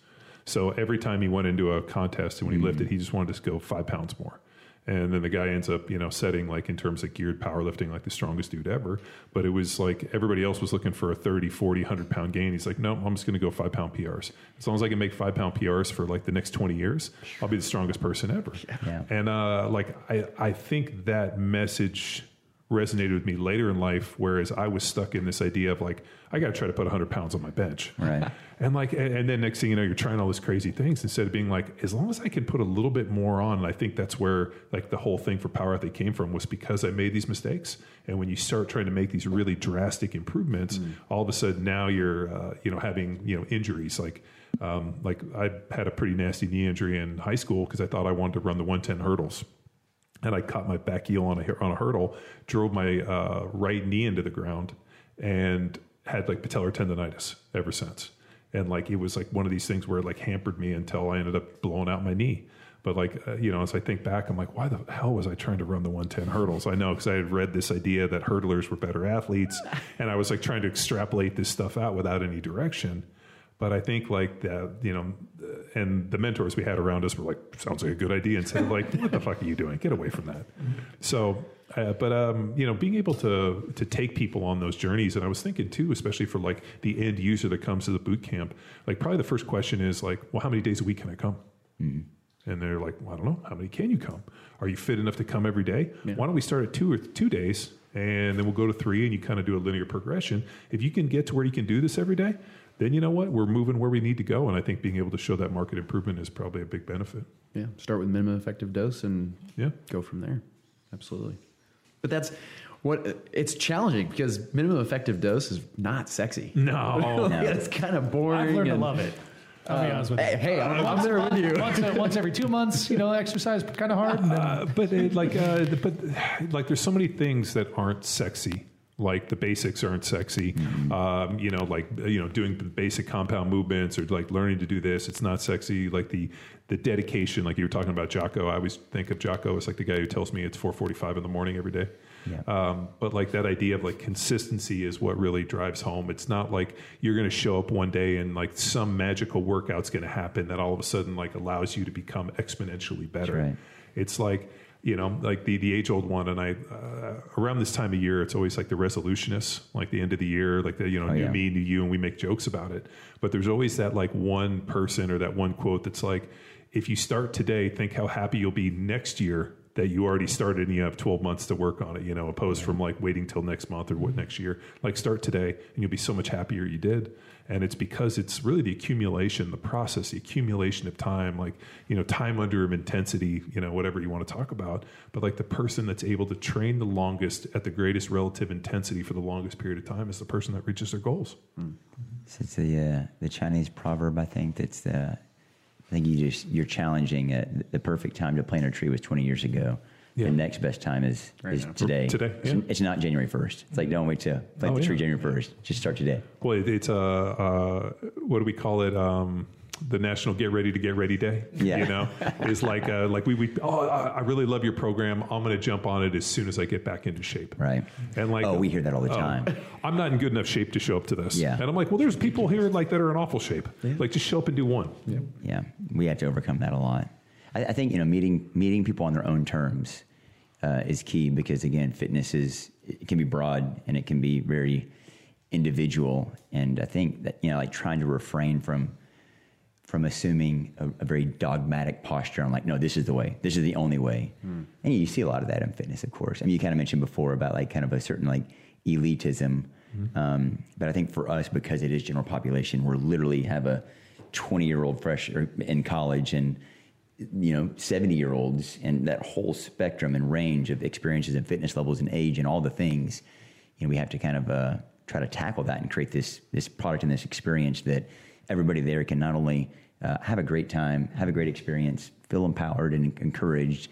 So every time he went into a contest and when he mm. lifted, he just wanted to go five pounds more. And then the guy ends up, you know, setting like in terms of geared powerlifting, like the strongest dude ever. But it was like everybody else was looking for a 30, 40, 100 pound gain. He's like, no, I'm just going to go five pound PRs. As long as I can make five pound PRs for like the next 20 years, I'll be the strongest person ever. Yeah. And uh, like, I, I think that message resonated with me later in life, whereas I was stuck in this idea of like, I got to try to put 100 pounds on my bench. Right. And like, and then next thing you know, you're trying all these crazy things instead of being like, as long as I can put a little bit more on. And I think that's where like the whole thing for Power Athlete came from was because I made these mistakes. And when you start trying to make these really drastic improvements, mm. all of a sudden now you're, uh, you know, having, you know, injuries like, um, like I had a pretty nasty knee injury in high school because I thought I wanted to run the 110 hurdles and I caught my back heel on a on a hurdle, drove my uh, right knee into the ground, and had like patellar tendonitis ever since. And like it was like one of these things where it like hampered me until I ended up blowing out my knee. But like uh, you know, as I think back, I'm like, why the hell was I trying to run the 110 hurdles? I know because I had read this idea that hurdlers were better athletes, and I was like trying to extrapolate this stuff out without any direction. But I think like that, you know, and the mentors we had around us were like, sounds like a good idea. Instead of like, what the fuck are you doing? Get away from that. So, uh, but um, you know, being able to to take people on those journeys, and I was thinking too, especially for like the end user that comes to the boot camp, like probably the first question is like, well, how many days a week can I come? Mm-hmm. And they're like, well, I don't know. How many can you come? Are you fit enough to come every day? Yeah. Why don't we start at two or two days, and then we'll go to three, and you kind of do a linear progression. If you can get to where you can do this every day, then you know what? We're moving where we need to go. And I think being able to show that market improvement is probably a big benefit. Yeah. Start with minimum effective dose and yeah. go from there. Absolutely. But that's what it's challenging because minimum effective dose is not sexy. No, no. it's kind of boring. I've learned to love it. I'll be honest with you. Hey, hey I'm, I'm there with you. Once, once, every two months, you know, exercise kind of hard. Uh, but it, like, uh, but like, there's so many things that aren't sexy like the basics aren't sexy. Mm-hmm. Um, you know, like you know, doing the basic compound movements or like learning to do this, it's not sexy. Like the the dedication, like you were talking about Jocko. I always think of Jocko as like the guy who tells me it's 4:45 in the morning every day. Yeah. Um, but like that idea of like consistency is what really drives home. It's not like you're going to show up one day and like some magical workout's going to happen that all of a sudden like allows you to become exponentially better. Right. It's like you know, like the the age old one. And I uh, around this time of year, it's always like the resolutionists, like the end of the year, like the you know Oh, new yeah. me, new you, and we make jokes about it. But there's always that like one person or that one quote that's like, if you start today, think how happy you'll be next year that you already started and you have 12 months to work on it, you know, opposed from like waiting till next month or what next year. Like start today and you'll be so much happier you did. And it's because it's really the accumulation, the process, the accumulation of time, like, you know, time under intensity, you know, whatever you want to talk about. But like the person that's able to train the longest at the greatest relative intensity for the longest period of time is the person that reaches their goals. It's the uh, the Chinese proverb. I think that's the. I think you just you're challenging uh, the perfect time to plant a tree was 20 years ago. Yeah. The next best time is Right is now. today. Today, It's, yeah. it's not January 1st. It's like don't wait to plant Oh, the tree yeah. January 1st. Just start today. Boy, it's a, uh, what do we call it? Um, the National Get Ready to Get Ready Day. Yeah. You know, is like, uh, like we, we, oh, I really love your program. I'm going to jump on it as soon as I get back into shape. Right. And like, Oh, we hear that all the oh, time. I'm not in good enough shape to show up to this. Yeah. And I'm like, well, there's people here like that are in awful shape. Like, just show up and do one. Yeah. Yeah, we have to overcome that a lot. I, I think you know meeting meeting people on their own terms uh, is key because again, fitness is it can be broad and it can be very individual, and I think that you know like trying to refrain from from assuming a, a very dogmatic posture on like no this is the way. This is the only way. And you see a lot of that in fitness of course. I mean you kind of mentioned before about like kind of a certain like elitism. Um, but i think for us because it is general population we're literally have a 20 year old fresh in college and you know 70 year olds and that whole spectrum and range of experiences and fitness levels and age and all the things you know we have to kind of uh, try to tackle that and create this this product and this experience that everybody there can not only uh, have a great time have a great experience feel empowered and encouraged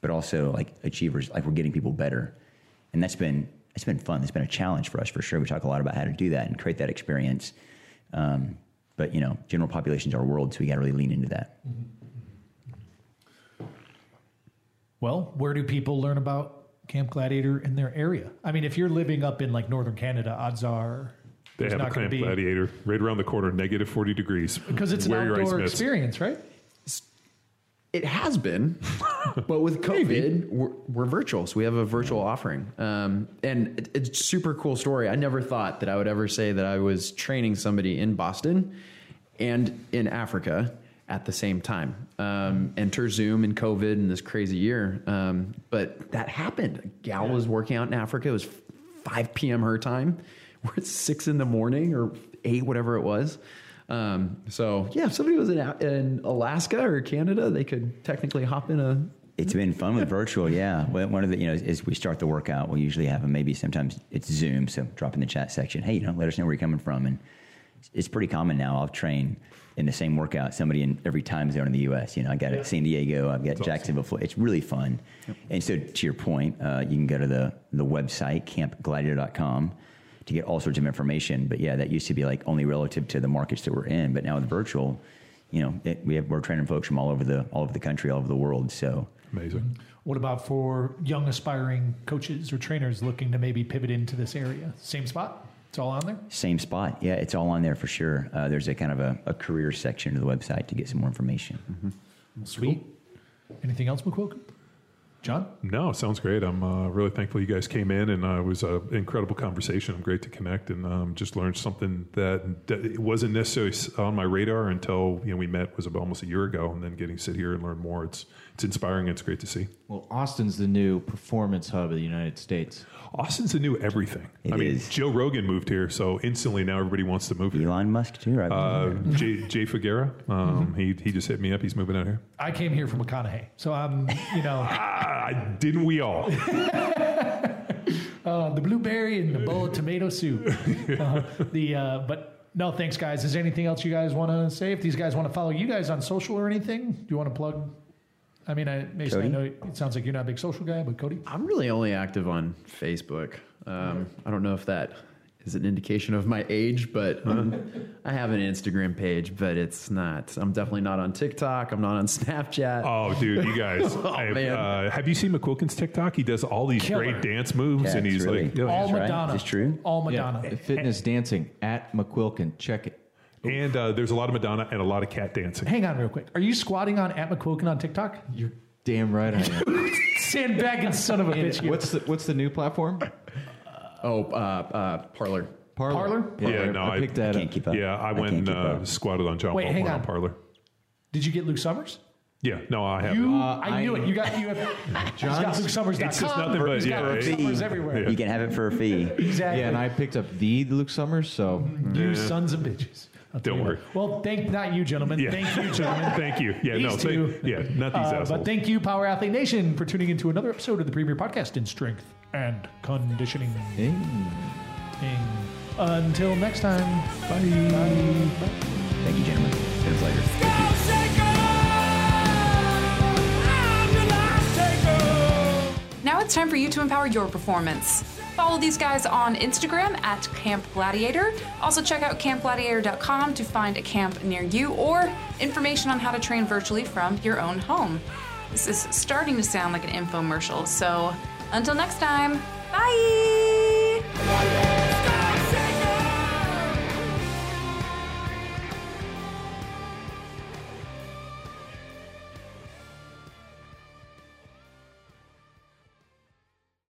but also like achievers like we're getting people better. And that's been it's been fun. It's been a challenge for us for sure. We talk a lot about how to do that and create that experience. Um, but you know general population's are our world so we got to really lean into that Well, where do people learn about Camp Gladiator in their area? I mean, if you're living up in like northern Canada, odds are They have a not going Clamp to be Gladiator right around the corner, negative 40 degrees. because it's an Wear your ice outdoor experience, right? It has been, but with COVID, we're, we're virtual, so we have a virtual offering, um, and it, it's a super cool story. I never thought that I would ever say that I was training somebody in Boston and in Africa at the same time. Um, enter Zoom and COVID and this crazy year, um, but that happened. A gal was working out in Africa. It was 5 p.m. her time. We're at six in the morning or eight, whatever it was. Um, so yeah, if somebody was in, in Alaska or Canada, they could technically hop in a. It's been fun with virtual, yeah. One of the, you know, as we start the workout, we'll usually have them. Maybe sometimes it's Zoom, so drop in the chat section. Hey, you know, let us know where you're coming from, and it's pretty common now. I'll train in the same workout somebody in every time zone in the U.S. You know, I got it San Diego, I've got Jacksonville. Florida. It's really fun, and so to your point, uh, you can go to the the website campgladiator.com to get all sorts of information. But yeah, that used to be like only relative to the markets that we're in, but now with virtual, you know, it, we have we're training folks from all over the all over the country, all over the world. So Amazing. What about for young aspiring coaches or trainers looking to maybe pivot into this area? Same spot? It's all on there? Same spot. Yeah, it's all on there for sure. Uh, there's a kind of a, a career section of the website to get some more information. Sweet. Anything else, McQuilkin? John? No, sounds great. I'm uh, really thankful you guys came in, and uh, it was an incredible conversation. I'm great to connect and um, just learned something that, that it wasn't necessarily on my radar until you know we met was about almost a year ago, and then getting to sit here and learn more. It's it's inspiring. It's great to see. Well, Austin's the new performance hub of the United States. Austin's the new everything. It I mean, is. Joe Rogan moved here, so instantly now everybody wants to move here. Elon Musk too, right? Uh, Jay, Jay Figuera, um, he he just hit me up. He's moving out here. I came here from McConaughey. So I'm, you know, Ah, didn't we all? uh, the blueberry and the bowl of tomato soup. Uh, the uh, But no, thanks, guys. Is there anything else you guys want to say? If these guys want to follow you guys on social or anything, do you want to plug? I mean, I, Mason, I know it sounds like you're not a big social guy, but Cody? I'm really only active on Facebook. Um, I don't know if that is an indication of my age, but um, I have an Instagram page, but it's not. I'm definitely not on TikTok. I'm not on Snapchat. Oh, dude, you guys! I- man. uh, have you seen McQuilkin's TikTok? He does all these Killer. great dance moves, Yeah, and he's really- like, all All right. Madonna. Is this true? All Madonna. Yeah, fitness dancing at McQuilkin. Check it. And uh, there's a lot of Madonna and a lot of cat dancing. Hang on real quick. Are you squatting on at McQuilkin on TikTok? You're damn right I am. Sandbagging son of a bitch. you. What's the what's the new platform? Oh, uh, uh, Parler. Parler. Parler? Yeah, no, I I- picked that Can't up. keep up. Yeah, I, went can't and keep uh, up. squatted on John Wait, Paul hang Moore on. on Parler. Did you get Luke Summers? Yeah, no, I haven't. You, Uh, I knew I- it. You got you have. He's got LukeSummers.com. It's just nothing but He's got yeah, Luke it- Summers everywhere. Yeah. You can have it for a fee. Exactly. Yeah, and I picked up the Luke Summers. So You sons of bitches. I'll Don't worry. what. Well, thank not you, gentlemen. Yeah. Thank you, gentlemen. Thank you. Yeah, no, These thank, two. yeah, not these Uh, assholes. but thank you, Power Athlete Nation, for tuning into another episode of the Premier Podcast in Strength and Conditioning. hey. Until next time, bye. bye. Thank you, gentlemen. See you later. Now it's time for you to empower your performance. Follow these guys on Instagram at Camp Gladiator. Also, check out campgladiator.com to find a camp near you or information on how to train virtually from your own home. This is starting to sound like an infomercial, so until next time, bye!